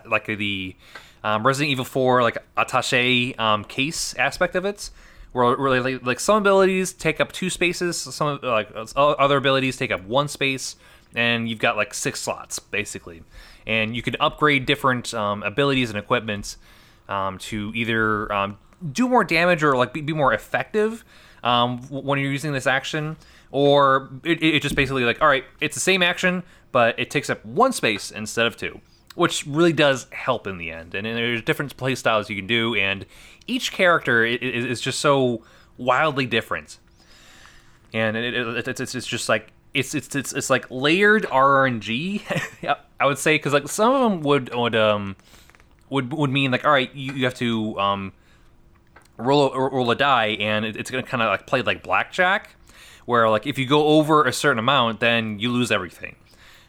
like the um, Resident Evil 4 like attaché um, case aspect of it, where really like, like some abilities take up two spaces, some like other abilities take up one space, and you've got like six slots basically, and you can upgrade different um, abilities and equipment um, to either um, do more damage or like be, be more effective um, when you're using this action, or it, it just basically like all right, it's the same action, but it takes up one space instead of two, which really does help in the end. And, then there's different play styles you can do, and each character i- i- is just so wildly different and it, it, it's, it's just like it's it's it's, it's like layered RNG. I would say because like some of them would would um would would mean like all right you, you have to um roll a, roll a die and it, it's gonna kind of like play like blackjack, where like if you go over a certain amount then you lose everything.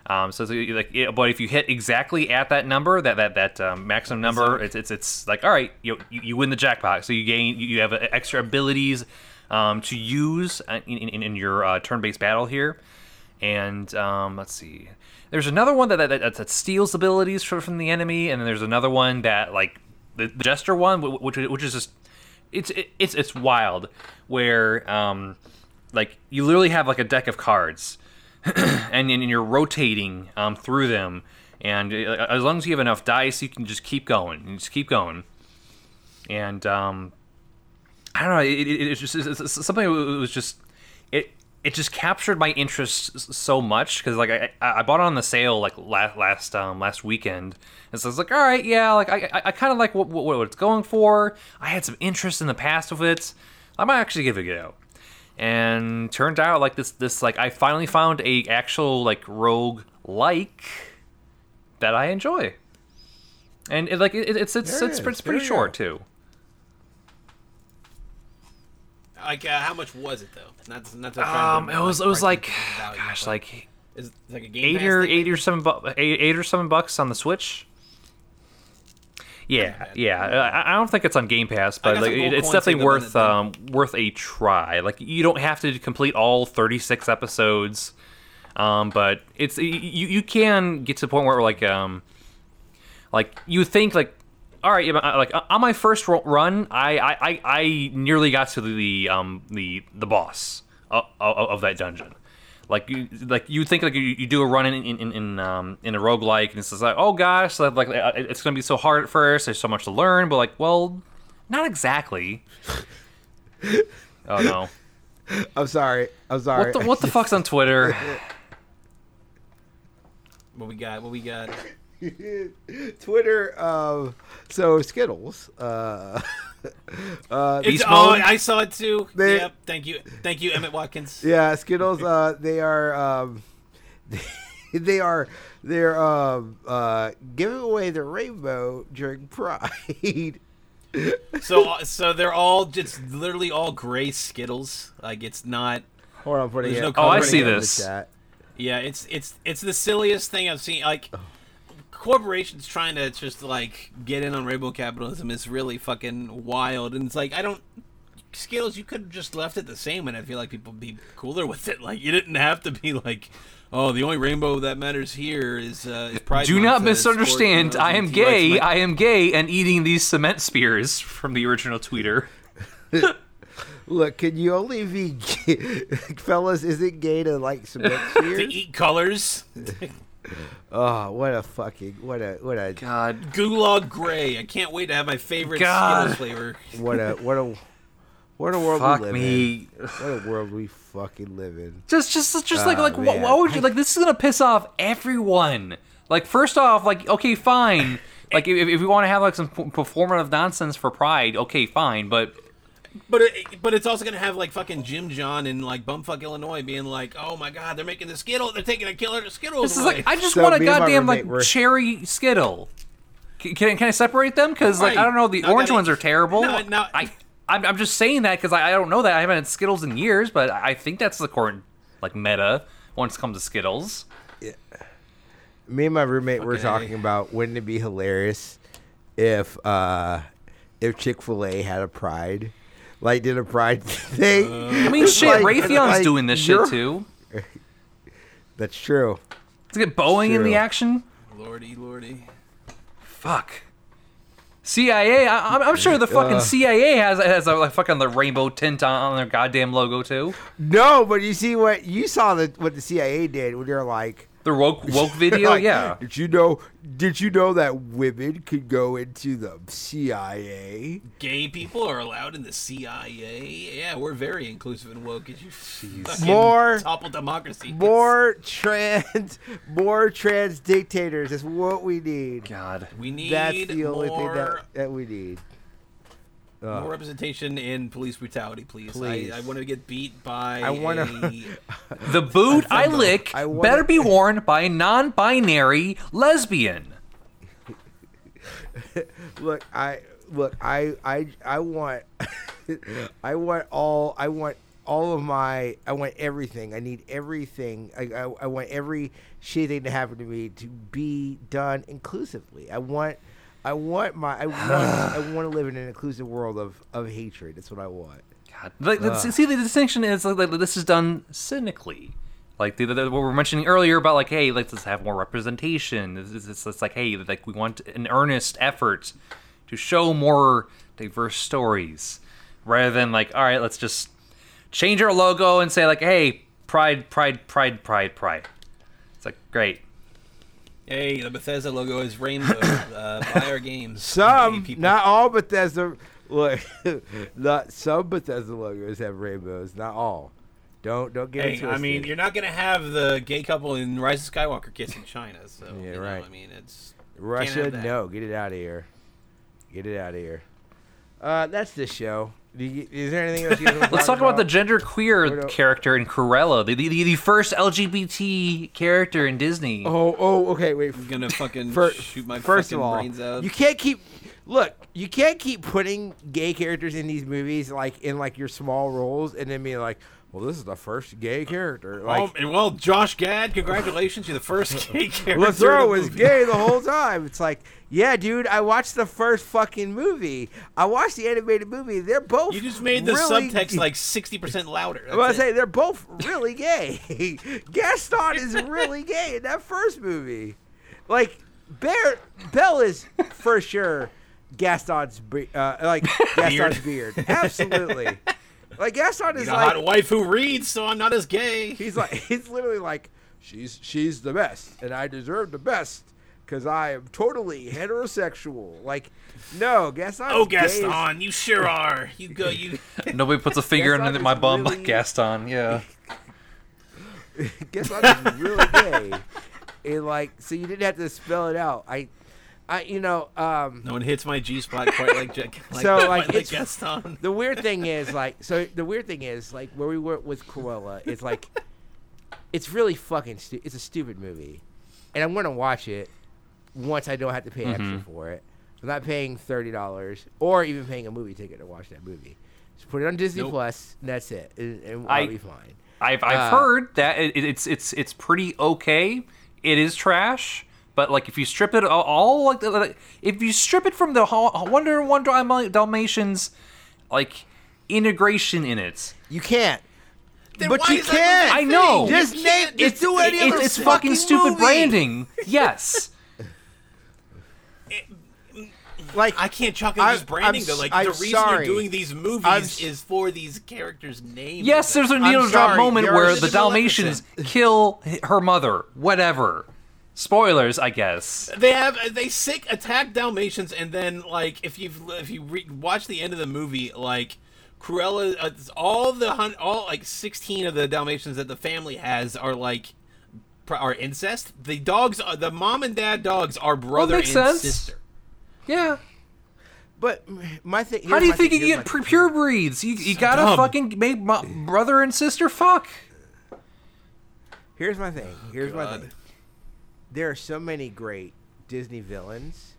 Um, so it's like, yeah, but if you hit exactly at that number, that that that um, maximum number, it's, it's it's like all right, you, you win the jackpot. So you gain, you you have uh, extra abilities um, to use uh, in, in, in your uh, turn-based battle here. And um, let's see, there's another one that that, that, that steals abilities from, from the enemy, and then there's another one that like the, the Jester one, which which is just it's it's it's wild, where um like you literally have like a deck of cards, and, and you're rotating um through them, and uh, as long as you have enough dice, you can just keep going, you just keep going, and um I don't know. It, it, it's just it's, it's something. that was just it. It just captured my interest so much because like I, I I bought it on the sale like last last um last weekend and so I was like all right yeah like I I, I kind of like what, what what it's going for I had some interest in the past with it I might actually give it a go and turned out like this this like I finally found a actual like rogue like that I enjoy and it, like it, it's it's There it's, it it's, pretty short go. too Like, uh, how much was it though? Not, not to um it was it was like value, gosh like is it like a game eight or thing? eight or seven bu- eight, eight or seven bucks on the Switch. Yeah, yeah. I, I don't think it's on Game Pass, but like, it- it's definitely saved up in worth um, worth a try. Like you don't have to complete all thirty six episodes, um, but it's you you can get to the point where like um like you think like all right uh, like on my first run I, I I I nearly got to the um the the boss of, of, of that dungeon like you like you think like you, you do a run in in, in, in um in a roguelike and it's just like oh gosh like, like uh, it's gonna be so hard at first there's so much to learn but like well not exactly oh no I'm sorry. I'm sorry. what the what the fuck's on Twitter What we got? What we got? Twitter. Um, so Skittles. Uh, uh, It's, Beast oh. I saw it too. They- yep. Thank you. Thank you, Emmett Watkins. yeah, Skittles. Uh, they are. Um, they are. They're um, uh, giving away the rainbow during Pride. So, uh, so they're all just literally all gray Skittles. Like it's not. Hold on, putting There's it. no Oh, I see this. Yeah, it's it's it's the silliest thing I've seen. Like corporations trying to just like get in on rainbow capitalism is really fucking wild. And it's like I don't. Skittles, you could have just left it the same, and I feel like people would be cooler with it. Like you didn't have to be like, oh, the only rainbow that matters here is uh, is Pride. Do Month, not uh, support, misunderstand. you know, I am gay. rights. I am gay and eating these cement spears from the original tweeter. Look, can you only be gay? fellas? Is it gay to like cement spears? to eat colors. oh, what a fucking what a what a God. Gulag Gray. I can't wait to have my favorite God. Skittles flavor. what a what a what a world Fuck we live me. in. What a world we fucking live in. Just, just, just like, Ah, like, wh- man. why would you like? This is gonna piss off everyone. Like, first off, like, okay, fine. Like, if, if we want to have like some performative nonsense for Pride, okay, fine. But But it, but it's also gonna have like fucking Jim John in like bumfuck Illinois being like, oh my god, they're making the Skittle, they're taking a killer Skittles this is away. like, I just So want a me and my goddamn like were- cherry Skittle. Can, can, can I separate them? Because like I don't know, the Now orange that- ones are terrible. No, no. I, I'm, I'm just saying that because I, I don't know that I haven't had Skittles in years, but I think that's the current like meta once it comes to Skittles. Yeah. Me and my roommate were talking about wouldn't it be hilarious if uh if Chick Fil A had a Pride, like did a Pride thing. I mean, shit, Like- Raytheon's like, doing this shit too. That's true. Let's get Boeing in the action. lordy, lordy. Fuck. CIA. I, I'm- I'm sure the fucking Uh. CIA has has a like, fucking the rainbow tint on, on their goddamn logo too. No, but you see what you saw the what the CIA did when they're like. The woke woke video, like, yeah. Did you know? Did you know that women could go into the CIA? Gay people are allowed in the CIA. Yeah, we're very inclusive and woke. As you fucking More- topple democracy. More trans, more trans dictators is what we need. God. we need That's the only thing that, that we need. Uh, more representation in police brutality, please. Please. I, I want to get beat by. I wanna- a- The boot I, think- lick I wanna- better be worn by a non-binary lesbian. Look, I look, I I I want I want all I want all of my I want everything. I need everything. I I, I want every shitty thing to happen to me to be done inclusively. I want I want my I want I want to live in an inclusive world of of hatred. That's what I want. God. Like, the- see, the distinction is like, like, this is done cynically. Like the, the, what we were mentioning earlier about like, hey, let's just have more representation. It's, it's, it's like, hey, like we want an earnest effort to show more diverse stories rather than like, all right, let's just change our logo and say like, hey, pride, pride, pride, pride, pride. It's like great. Hey, the Bethesda logo is rainbow. uh, buy our games. Some, Hey, not all Bethesda. Look, not some Bethesda logos have rainbows. Not all. Don't don't get Hey, it I mean, you're not gonna have the gay couple in Rise of Skywalker kissing China, so Yeah, you know, right. I mean, it's Russia, no, get it out of here. Get it out of here. Uh, that's the show. Do you, is there anything else you want to Let's talk about the about? gender queer character in Cruella, the, the, the first LGBT character in Disney. Oh, oh, okay, wait. I'm gonna fucking Fir- shoot my first fucking of all, brains out. you can't keep. Look, you can't keep putting gay characters in these movies like in like your small roles, and then being like, "Well, this is the first gay character." Like, oh, well, Josh Gad, congratulations, you're the first gay character. in Lethrow was gay the whole time. It's like, yeah, dude, I watched the first fucking movie. I watched the animated movie. They're both. You just made the really, subtext like 60% louder. I'm about to say they're both really gay. Gaston is really gay in that first movie. Like Bear Belle is for sure Gaston's be- uh, like Gaston's beard. Absolutely. Like Gaston is You know, I had a like wife who reads, so I'm not as gay. he's like he's literally like she's she's the best and I deserve the best because I am totally heterosexual. Like no, Gaston. Oh, Gaston, you sure are. You go, you. Nobody puts a finger Gaston in my bum really- like Gaston. Yeah. Gaston is really gay. And like, so you didn't have to spell it out. I, I, you know, um, No one hits my G spot quite like Jack. Like, So, quite like, like it's- Gaston. the weird thing is like, so the weird thing is like where we were with Cruella is like, it's really fucking stu- It's a stupid movie, and I'm gonna watch it once I don't have to pay extra for it. I'm not paying thirty dollars or even paying a movie ticket to watch that movie. Just put it on Disney Nope. Plus, and that's it, and, and I- I'll be fine. I've I've Uh, heard that it, it's it's it's pretty okay. It is trash, but like if you strip it all, all like, like if you strip it from the Ho- Wonder One Dalmatians, like integration in it. You can't. Then but why you is that can't. movie I know. thing? Just name. can't- Just do any It- other it's fucking stupid movie. branding. Yes. Like I can't chalk it I'm- as just branding I'm though. Like the I'm reason sorry. you're doing these movies I'm is for these characters' names. Yes, there's a I'm needle drop moment there where the Dalmatians kill her mother. Whatever. Spoilers, I guess. They have they sick attack Dalmatians, and then like if you've if you re- watch the end of the movie, like Cruella, uh, all the hun- all like sixteen of the Dalmatians that the family has are like pr- are incest. The dogs, are, the mom and dad dogs are brother and makes sense. sister. Yeah. But my thing. How do you think thing, you get my pure, breeds? You, you gotta dumb. fucking make mo- brother and sister fuck. Here's my thing. Here's my thing. There are so many great Disney villains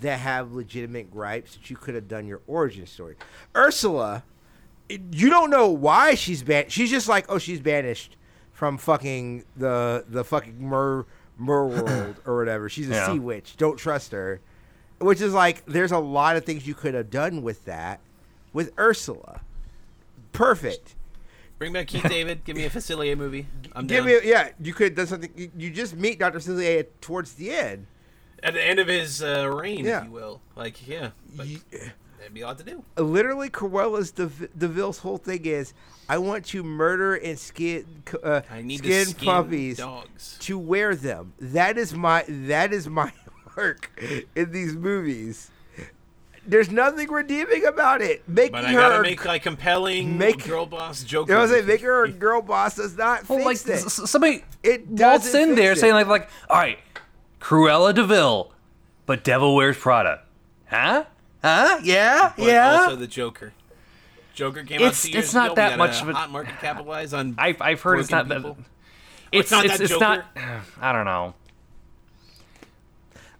that have legitimate gripes that you could have done your origin story. Ursula, you don't know why she's banned. She's just like, oh, she's banished from fucking the the fucking mer mer world or whatever. She's a Yeah. sea witch. Don't trust her. Which is like, there's a lot of things you could have done with that, with Ursula. Perfect. Bring back Keith David. Give me a Facilier movie. I'm Give down. me, yeah, you could have done something. You, you just meet Dr. Facilier towards the end. At the end of his uh, reign, Yeah. if you will. Like, yeah, there'd be a lot to do. Literally, Cruella's Dev- de Vil's whole thing is, I want to murder and skin, uh, I need skin, skin puppies dogs. to wear them. That is my that is my work in these movies. There's nothing redeeming about it. Making But I her, gotta make like compelling make- girl boss joke. you know what I'm saying? Making her a girl boss does not Well, fix like it. s- s- somebody It waltzed doesn't in there it. saying like like, all right, Cruella de Vil, but Devil Wears Prada, huh? Huh? Yeah, But yeah. also the Joker. Joker came out It's- two years it's not ago. That gotta much of a- hot market capitalize on. I've I've heard it's not working that. people. Oh, it's not it's that it's not. I don't know.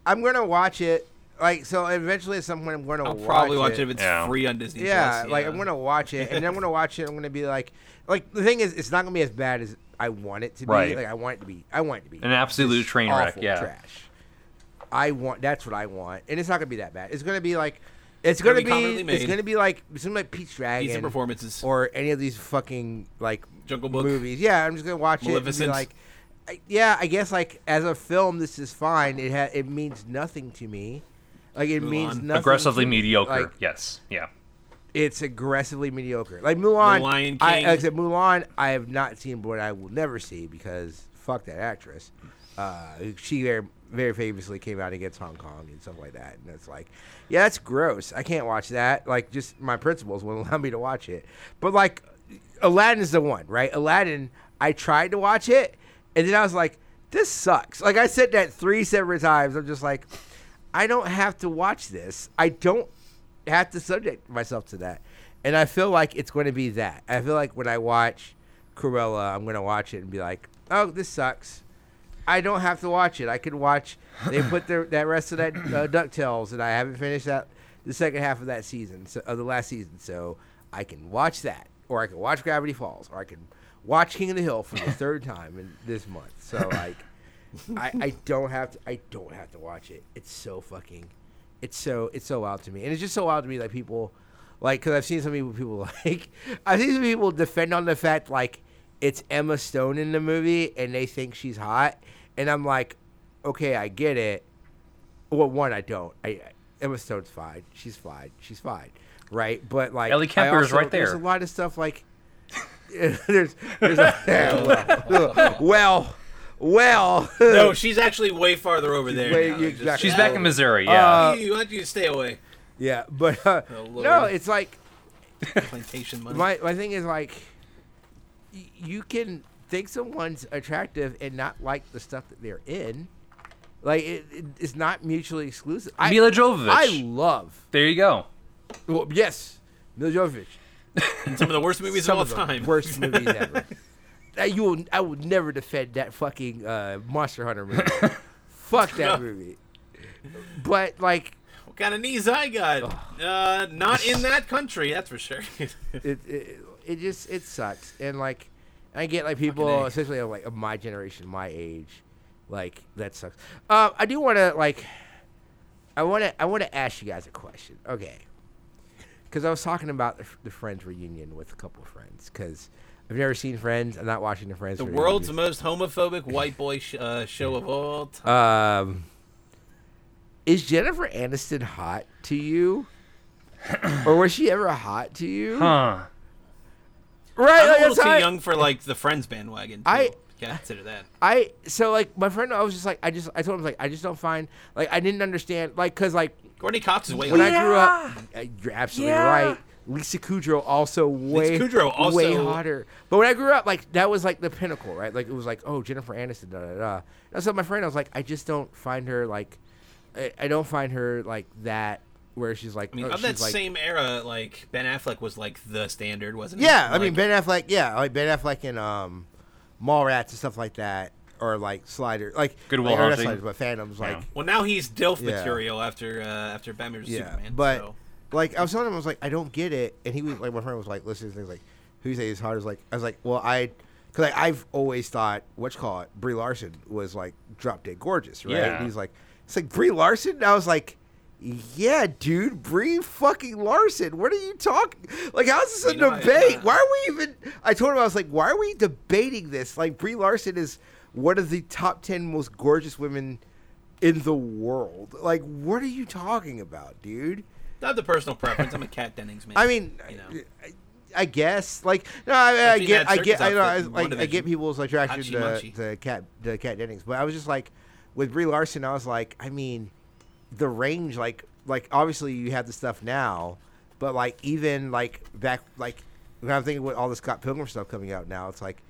I'm gonna watch it. Like so, eventually at some point I'm gonna I'll watch probably watch it. it if it's Yeah. free on Disney. Yeah, Plus. like I'm gonna watch it, and then I'm gonna watch it. I'm gonna be like, like the thing is, it's not gonna be as bad as I want it to be. Right. Like I want it to be. I want it to be An absolute just train wreck, yeah. trash. I want. That's what I want, and it's not gonna be that bad. It's gonna be like, it's gonna gonna, be be. It's gonna be like something like Pete's Dragon decent performances. or any of these fucking like Jungle Book. movies. Yeah, I'm just gonna watch it and be like, yeah, I guess like as a film, this is fine. It ha- it means nothing to me. Like it means nothing. Aggressively to mediocre. Like, yes. Yeah. it's aggressively mediocre. Like Mulan, Lion I, King. like I said Mulan, I have not seen, but I will never see because fuck that actress. Uh, she very, very famously came out against Hong Kong and stuff like that, and it's like, yeah, that's gross. I can't watch that. Like, just my principles won't allow me to watch it. But like, Aladdin is the one, right? Aladdin, I tried to watch it, and then I was like, this sucks. Like I said that three separate times. I'm just like, I don't have to watch this. I don't have to subject myself to that. And I feel like it's going to be that. I feel like when I watch Cruella, I'm going to watch it and be like, oh, this sucks. I don't have to watch it. I can watch. They put their, that rest of that uh, Ducktales, and I haven't finished that the second half of that season, so, of the last season. So I can watch that, or I can watch Gravity Falls, or I can watch King of the Hill for the third time in this month. So like, I, I don't have to. I don't have to watch it. It's so fucking. It's so it's so wild to me, and it's just so wild to me that people, like, because I've seen some people people like, I've seen some people defend on the fact like it's Emma Stone in the movie and they think she's hot, and I'm like, okay, I get it. Well, one, I don't. I, I Emma Stone's fine. She's fine. She's fine, right? But like, Ellie Kemper is also- right There's there. a lot of stuff like. there's, there's a, well, well, well. No, she's actually way farther over there. Way- now. exactly. She's back in Missouri. Yeah. Uh, you, want don't you stay away? Yeah, but uh, Oh, no, it's like Plantation money. my my thing is like y- you can think someone's attractive and not like the stuff that they're in. Like it, it, it's not mutually exclusive. I, Milla Jovovich. I love. there you go. Well, yes, Milla Jovovich. in some of the worst movies Some of all of the time. worst movies ever. Uh, you will, I would never defend that fucking uh, Monster Hunter movie. Fuck that movie. But like, What kind of knees I got? Uh, not in that country, that's for sure. it, it it just it sucks and like I get like people Fucking A. especially of like of my generation my age like that sucks uh, I do want to like I want to I want to ask you guys a question okay because I was talking about the, the Friends reunion with a couple of friends because I've never seen Friends I'm not watching the Friends the reunion. world's most homophobic white boy sh- uh, show of all time. um is Jennifer Aniston hot to you or was she ever hot to you Huh. right I'm like, a little too I- young for like the Friends bandwagon. To I- consider that. I so like my friend, I was just like, I just I told him like I just don't find like I didn't understand like because like Courteney Cox is way when older. I grew up, uh, you're absolutely Yeah. right. Lisa Kudrow also way Kudrow way hotter. But when I grew up, like that was like the pinnacle, right? Like it was like oh Jennifer Aniston, da da da. And so my friend, I was like, I just don't find her like, I, I don't find her like that where she's like, I mean, oh, of that like, same era, like Ben Affleck was like the standard, wasn't he? Yeah, I Like, mean Ben Affleck. Yeah, like Ben Affleck and um, Mallrats and stuff like that, or like Slider, like Good Will like, or Hunting. Sliders, but Phantoms, like Yeah. Well, now he's DILF Yeah. material after uh, after Batman vs yeah. Superman. but so. Like I was telling him, I was like, I don't get it, and he was like, my friend was like, listening to things like, who say is hard? I was like, I was like, well, I, because like, I've always thought what you call it, Brie Larson was like drop dead gorgeous, right? Yeah. And he's like, it's like Brie Larson. And I was like. Yeah, dude, Brie fucking Larson. What are you talking? Like, how's this a You know, debate? why are we even? I told him I was like, why are we debating this? Like, Brie Larson is one of the top ten most gorgeous women in the world. Like, what are you talking about, dude? I have the personal preference. I'm a Kat Dennings man. I mean, you know. I, I guess like no, I, I get, I get, I know, I, like, I get people's attraction Hachi to to Kat to Kat Dennings, but I was just like, with Brie Larson, I was like, I mean, the range, like, like obviously you have the stuff now, but like even like back, like when I'm thinking with all the Scott Pilgrim stuff coming out now, it's like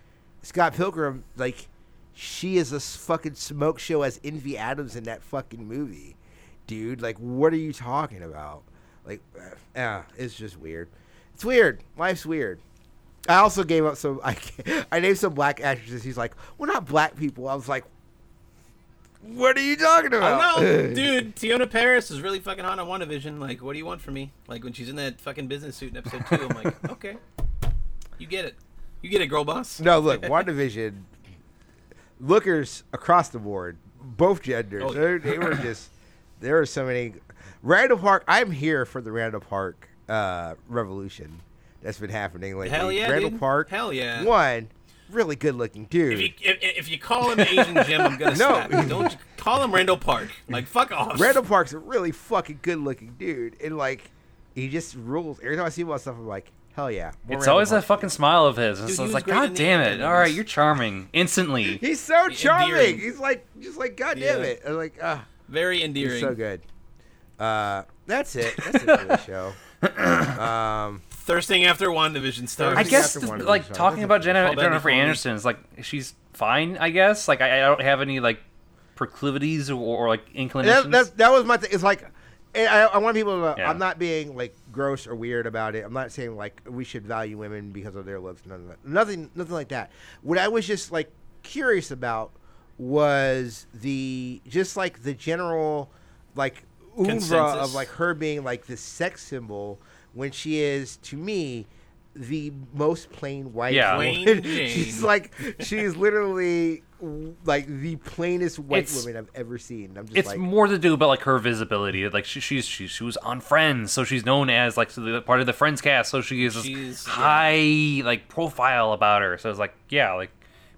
Scott Pilgrim, like she is a fucking smoke show as Envy Adams in that fucking movie, dude. Like, what are you talking about? Like, uh, yeah, it's just weird. It's weird. Life's weird. I also gave up some. I I named some black actresses. He's like, we're not black people. I was like, what are you talking about? don't know, dude. Teyonah Parris is really fucking hot on WandaVision. Like, what do you want from me? Like when she's in that fucking business suit in episode two, I'm like, okay, you get it, you get it, girl boss. No, look, WandaVision. Lookers across the board, both genders. Oh, They're- They were just. There are so many. Randall Park. I'm here for the Randall Park uh, revolution that's been happening lately. Hell yeah, Randall dude. Park. Hell yeah. One, really good looking dude. If you, if, if you call him Asian Jim, I'm gonna No. slap you. Don't you call him Randall Park. Like fuck off. Randall Park's a really fucking good looking dude, and like he just rules. Every time I see him on stuff, I'm like, hell yeah. more It's Randall always that fucking smile of his. It's Dude, he just was like, God damn it! All right, you're charming instantly. He's so charming. Endearing. He's like, just like, god damn Yeah. it. I'm like, ah, Very endearing. he's so good. Uh, that's it. That's it for the show. Um, Thirsting after WandaVision stars. I guess after th- like these, talking about Jenna, Call Betty Jennifer Foley. Aniston is like she's fine. I guess like I, I don't have any like proclivities or, or like inclinations. that, that's, that was my thing. It's like, I, I want people to. Yeah. I'm not being like gross or weird about it. I'm not saying like we should value women because of their looks. None of that. Nothing. Nothing like that. What I was just like curious about was the just like the general like oeuvre of like her being like this sex symbol when she is to me the most plain white Yeah. Woman. She's like she's literally like the plainest white It's- woman I've ever seen. I'm just it's like more to do about like her visibility. Like she, she's she, she was on Friends, so she's known as like so the, part of the Friends cast. So she is this She's- yeah. high like profile about her. So it's like yeah, like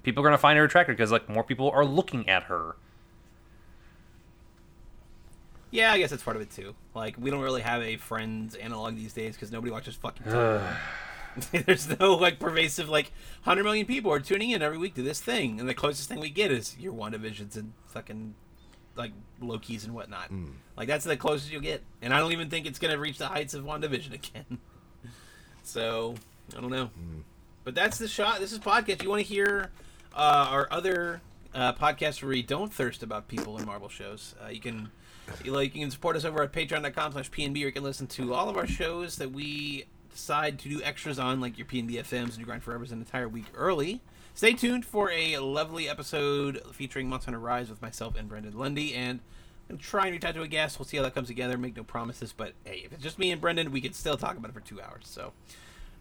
people are gonna find her attractive because like more people are looking at her. Yeah, I guess that's part of it too. Like we don't really have a Friends analog these days because nobody watches fucking. There's no like pervasive like hundred million people are tuning in every week to this thing, and the closest thing we get is your WandaVisions and fucking like Loki's and whatnot. Like that's the closest you'll get, and I don't even think it's gonna reach the heights of WandaVision again. so I don't know, but that's the shot. This is podcast. You want to hear uh, our other uh, podcasts where we don't thirst about people in Marvel shows, uh, you can. You, like, you can support us over at patreon.com slash pnb or you can listen to all of our shows that we decide to do extras on like your pnb fms and your grind forever's an entire week early stay tuned for a lovely episode featuring monster hunter rise with myself and brendan lundy and i'm gonna try and reach out to a guest we'll see how that comes together make no promises but hey if it's just me and brendan we can still talk about it for two hours so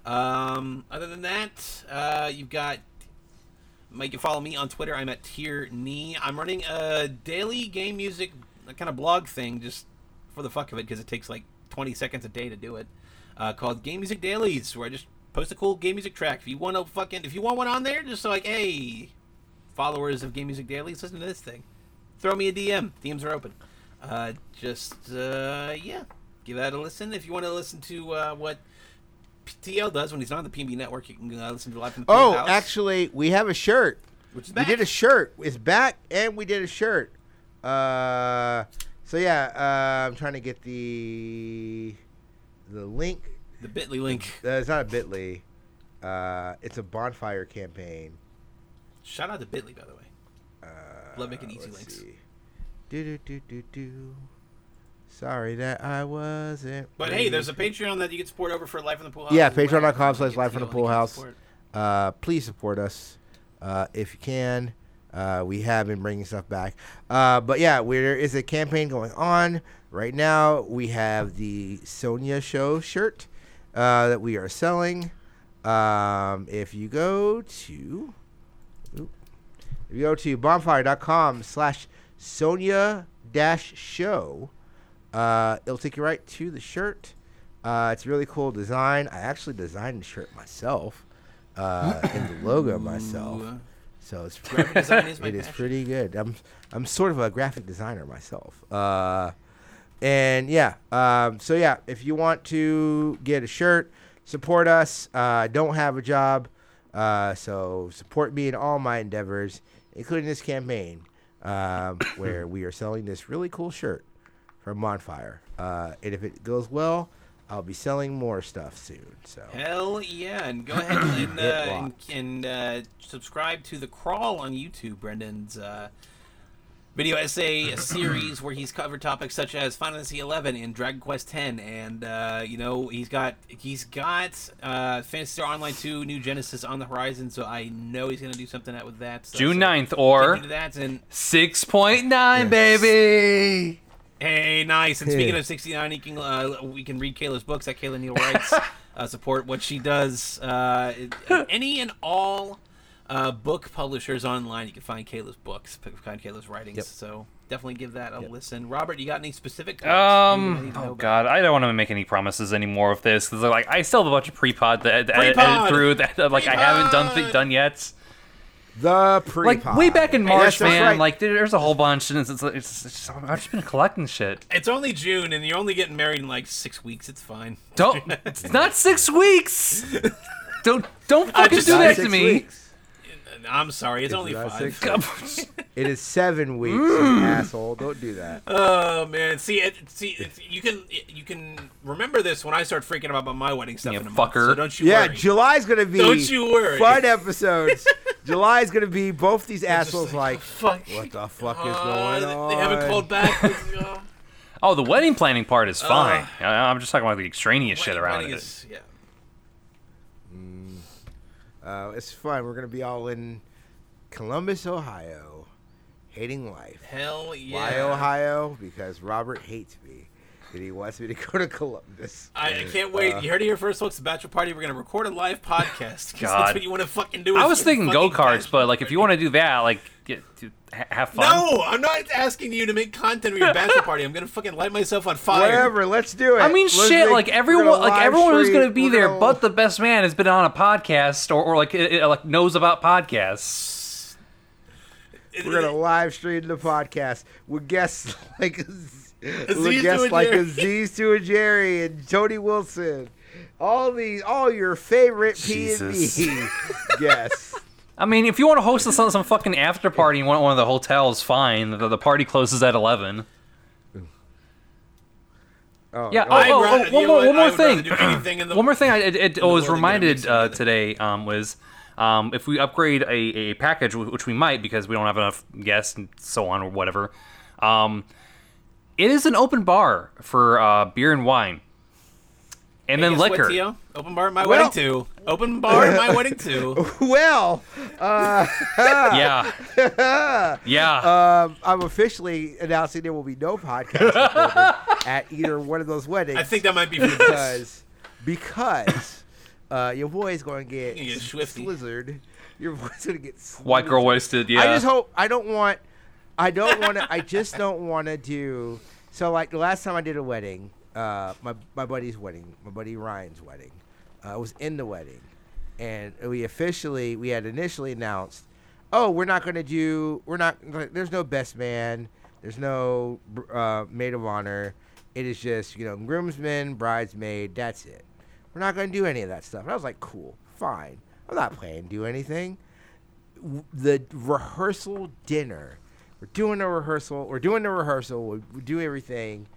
um, other than that uh, you've got Mike, you follow me on Twitter. I'm at Tier Knee. I'm running a daily game music kind of blog thing just for the fuck of it because it takes like 20 seconds a day to do it. Uh, called Game Music Dailies, where I just post a cool game music track. If you want to fucking, if you want one on there, just like, hey, followers of Game Music Dailies, listen to this thing. Throw me a DM. DMs are open. Uh, just uh, yeah, give that a listen. If you want to listen to uh, what TL does when he's not on the PNB network, you can uh, listen to live from the Oh, House, actually, we have a shirt. which is back. We did a shirt. It's back, and we did a shirt. Uh, so yeah, uh, I'm trying to get the the link. the Bitly link. Uh, it's not a Bitly. Uh, it's a bonfire campaign. Shout out to Bitly, by the way. Uh, Love making easy links. see. Do do do do do. Sorry that I wasn't. But hey, there's a. Patreon that you can support over for Life in the Pool House. Yeah, patreon.com slash Life in the Pool House. Uh, please support us uh, if you can. Uh, we have been bringing stuff back. Uh, but yeah, there is a campaign going on right now. We have the Sonia Show shirt uh, that we are selling. Um, if you go to if you go to bonfire.com slash Sonia dash show, uh, it'll take you right to the shirt. Uh, it's a really cool design. I actually designed the shirt myself uh, and the logo myself. So it's Graphic design is my it is passion. pretty good. I'm I'm sort of a graphic designer myself. Uh, and yeah, um, so yeah, if you want to get a shirt, support us. Uh, don't have a job, uh, so support me in all my endeavors, including this campaign, um, where we are selling this really cool shirt from Bonfire. Uh, and if it goes well, I'll be selling more stuff soon. So Hell yeah, and go ahead and, uh, and, and uh, subscribe to the Crawl on YouTube, Brendan's uh, video essay series where he's covered topics such as Final Fantasy XI and Dragon Quest X, and uh, you know he's got he's got uh, Phantasy Star Online 2 New Genesis on the horizon, so I know he's gonna do something out with that. So, June so 9th stay or tuned to that and 6.9, Yes. baby. Hey, nice. And speaking Yeah. of 69, you can uh, we can read Kayla's books at Kayla Neal writes. uh, support what she does. Uh, any and all uh, book publishers online, you can find Kayla's books, p- find Kayla's writings. Yep. So definitely give that a Yep. listen. Robert, you got any specific? books Um. Oh? God, I don't want to make any promises anymore with this because like I still have a bunch of pre-pod that that I Pre-pod! edited through that like I haven't done th- done yet. The pre Like way back in March, Yes, man. right. Like there's a whole bunch, and it's, it's, it's, it's just, I've just been collecting shit. It's only June, and you're only getting married in like six weeks. It's fine. Don't. it's not six weeks. Don't don't fucking just- do Not that to me. weeks. I'm sorry. It's, It's only five. six It is seven weeks, you Mm. asshole. Don't do that. Oh man, see, it, see, it, you can you can remember this when I start freaking out about my wedding stuff You in a month. fucker. So don't you Yeah, worry. July's gonna be Don't you worry. fun episodes. July's gonna be both these assholes like, Fuck. what the fuck is Uh, going on? They haven't called back. Uh, Oh, the wedding planning part is fine. I- I'm just talking about the extraneous shit around planning it. is- yeah. Uh, it's fun. We're gonna be all in Columbus, Ohio, hating life. Hell yeah. Why Ohio? Because Robert hates me, and he wants me to go to Columbus. I, I can't wait. Uh, you heard it here first, folks. The bachelor party. We're gonna record a live podcast. God. That's what you want to fucking do. I was thinking go karts, but like if you want to do that, like get to ha- have fun. No, I'm not asking you to make content of your bachelor party. I'm gonna fucking light myself on fire. Whatever. Let's do it. I mean, Let's shit. make- like everyone, like live everyone who's gonna be we're there, gonna- but the best man has been on a podcast or, or like it, it, like knows about podcasts. We're gonna live stream the podcast with guests like with Aziz guests like Jerry. Aziz to a Jerry and Tony Wilson. All these, all your favorite P and B guests. I mean, if you want to host some, some fucking after party in one, one of the hotels, fine. The, the party closes at eleven. Oh, Yeah. oh, Oh, rather- oh, one more, what? one more thing. do anything in the- one more thing. I, it, it, I was reminded uh, today um, was um, if we upgrade a, a package, which we might because we don't have enough guests and so on or whatever. Um, it is an open bar for uh, beer and wine, and then Guess what, liquor. Tio? Open bar at my Well- wedding too. Open bar at my wedding too. well, uh, yeah, yeah. um, I'm officially announcing there will be no podcast at either one of those weddings. I think that might be for the best. because because uh, your is going to get, You get swifty. slizzard. Your boy's going to get White girl wasted. Yeah. I just hope I don't want. I don't want to. I just don't want to do. So like the last time I did a wedding, uh, my my buddy's wedding, my buddy Ryan's wedding, uh, I was in the wedding, and we officially we had initially announced, oh, we're not going to do. We're not. There's no best man. There's no uh, maid of honor. It is just you know groomsmen, bridesmaid. That's it. We're not going to do any of that stuff. And I was like, cool, fine. I'm not planning to do anything the rehearsal dinner. We're doing a rehearsal. We're doing the rehearsal. We do everything,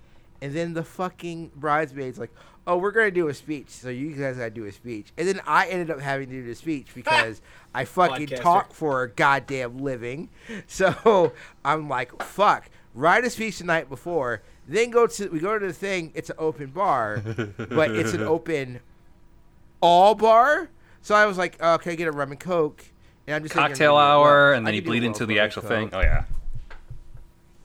and then the fucking bridesmaids like, "Oh, we're gonna do a speech. So you guys gotta do a speech." And then I ended up having to do the speech because I fucking Podcaster. talk for a goddamn living. So I'm like, "Fuck." Write a speech the night before, then go to we go to the thing. It's an open bar, but it's an open all bar. So I was like, oh, okay, get a rum and coke. And I'm just thinking, cocktail well, hour, I and then you bleed into the actual and thing. Oh yeah.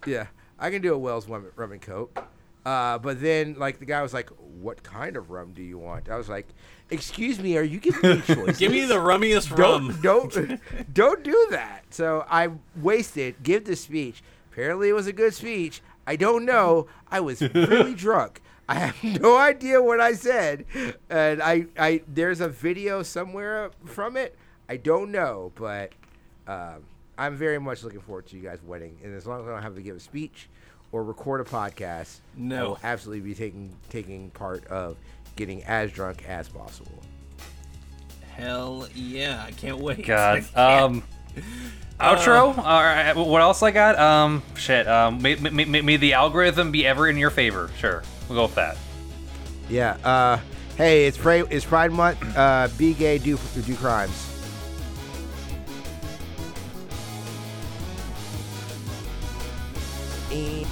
Yeah, I can do a Wells rum, rum and coke. Uh, but then, like, the guy was like, "What kind of rum do you want?" I was like, "Excuse me, are you giving me choices?" Give me the rummiest don't rum. don't don't do that. So I wasted. Give the speech. Apparently, it was a good speech. I don't know. I was really drunk. I have no idea what I said, and I I there's a video somewhere from it. I don't know, but um, I'm very much looking forward to you guys' wedding. And as long as I don't have to give a speech or record a podcast, I No. will absolutely be taking taking part of getting as drunk as possible. Hell yeah! I can't wait. God. Um. Outro. All right. What else I got? Um. Shit. Um. May, may, may, may the algorithm be ever in your favor. Sure. We'll go with that. Yeah. Uh, hey, it's Pride. It's Pride Month. Uh, be gay. Do do crimes. Eh.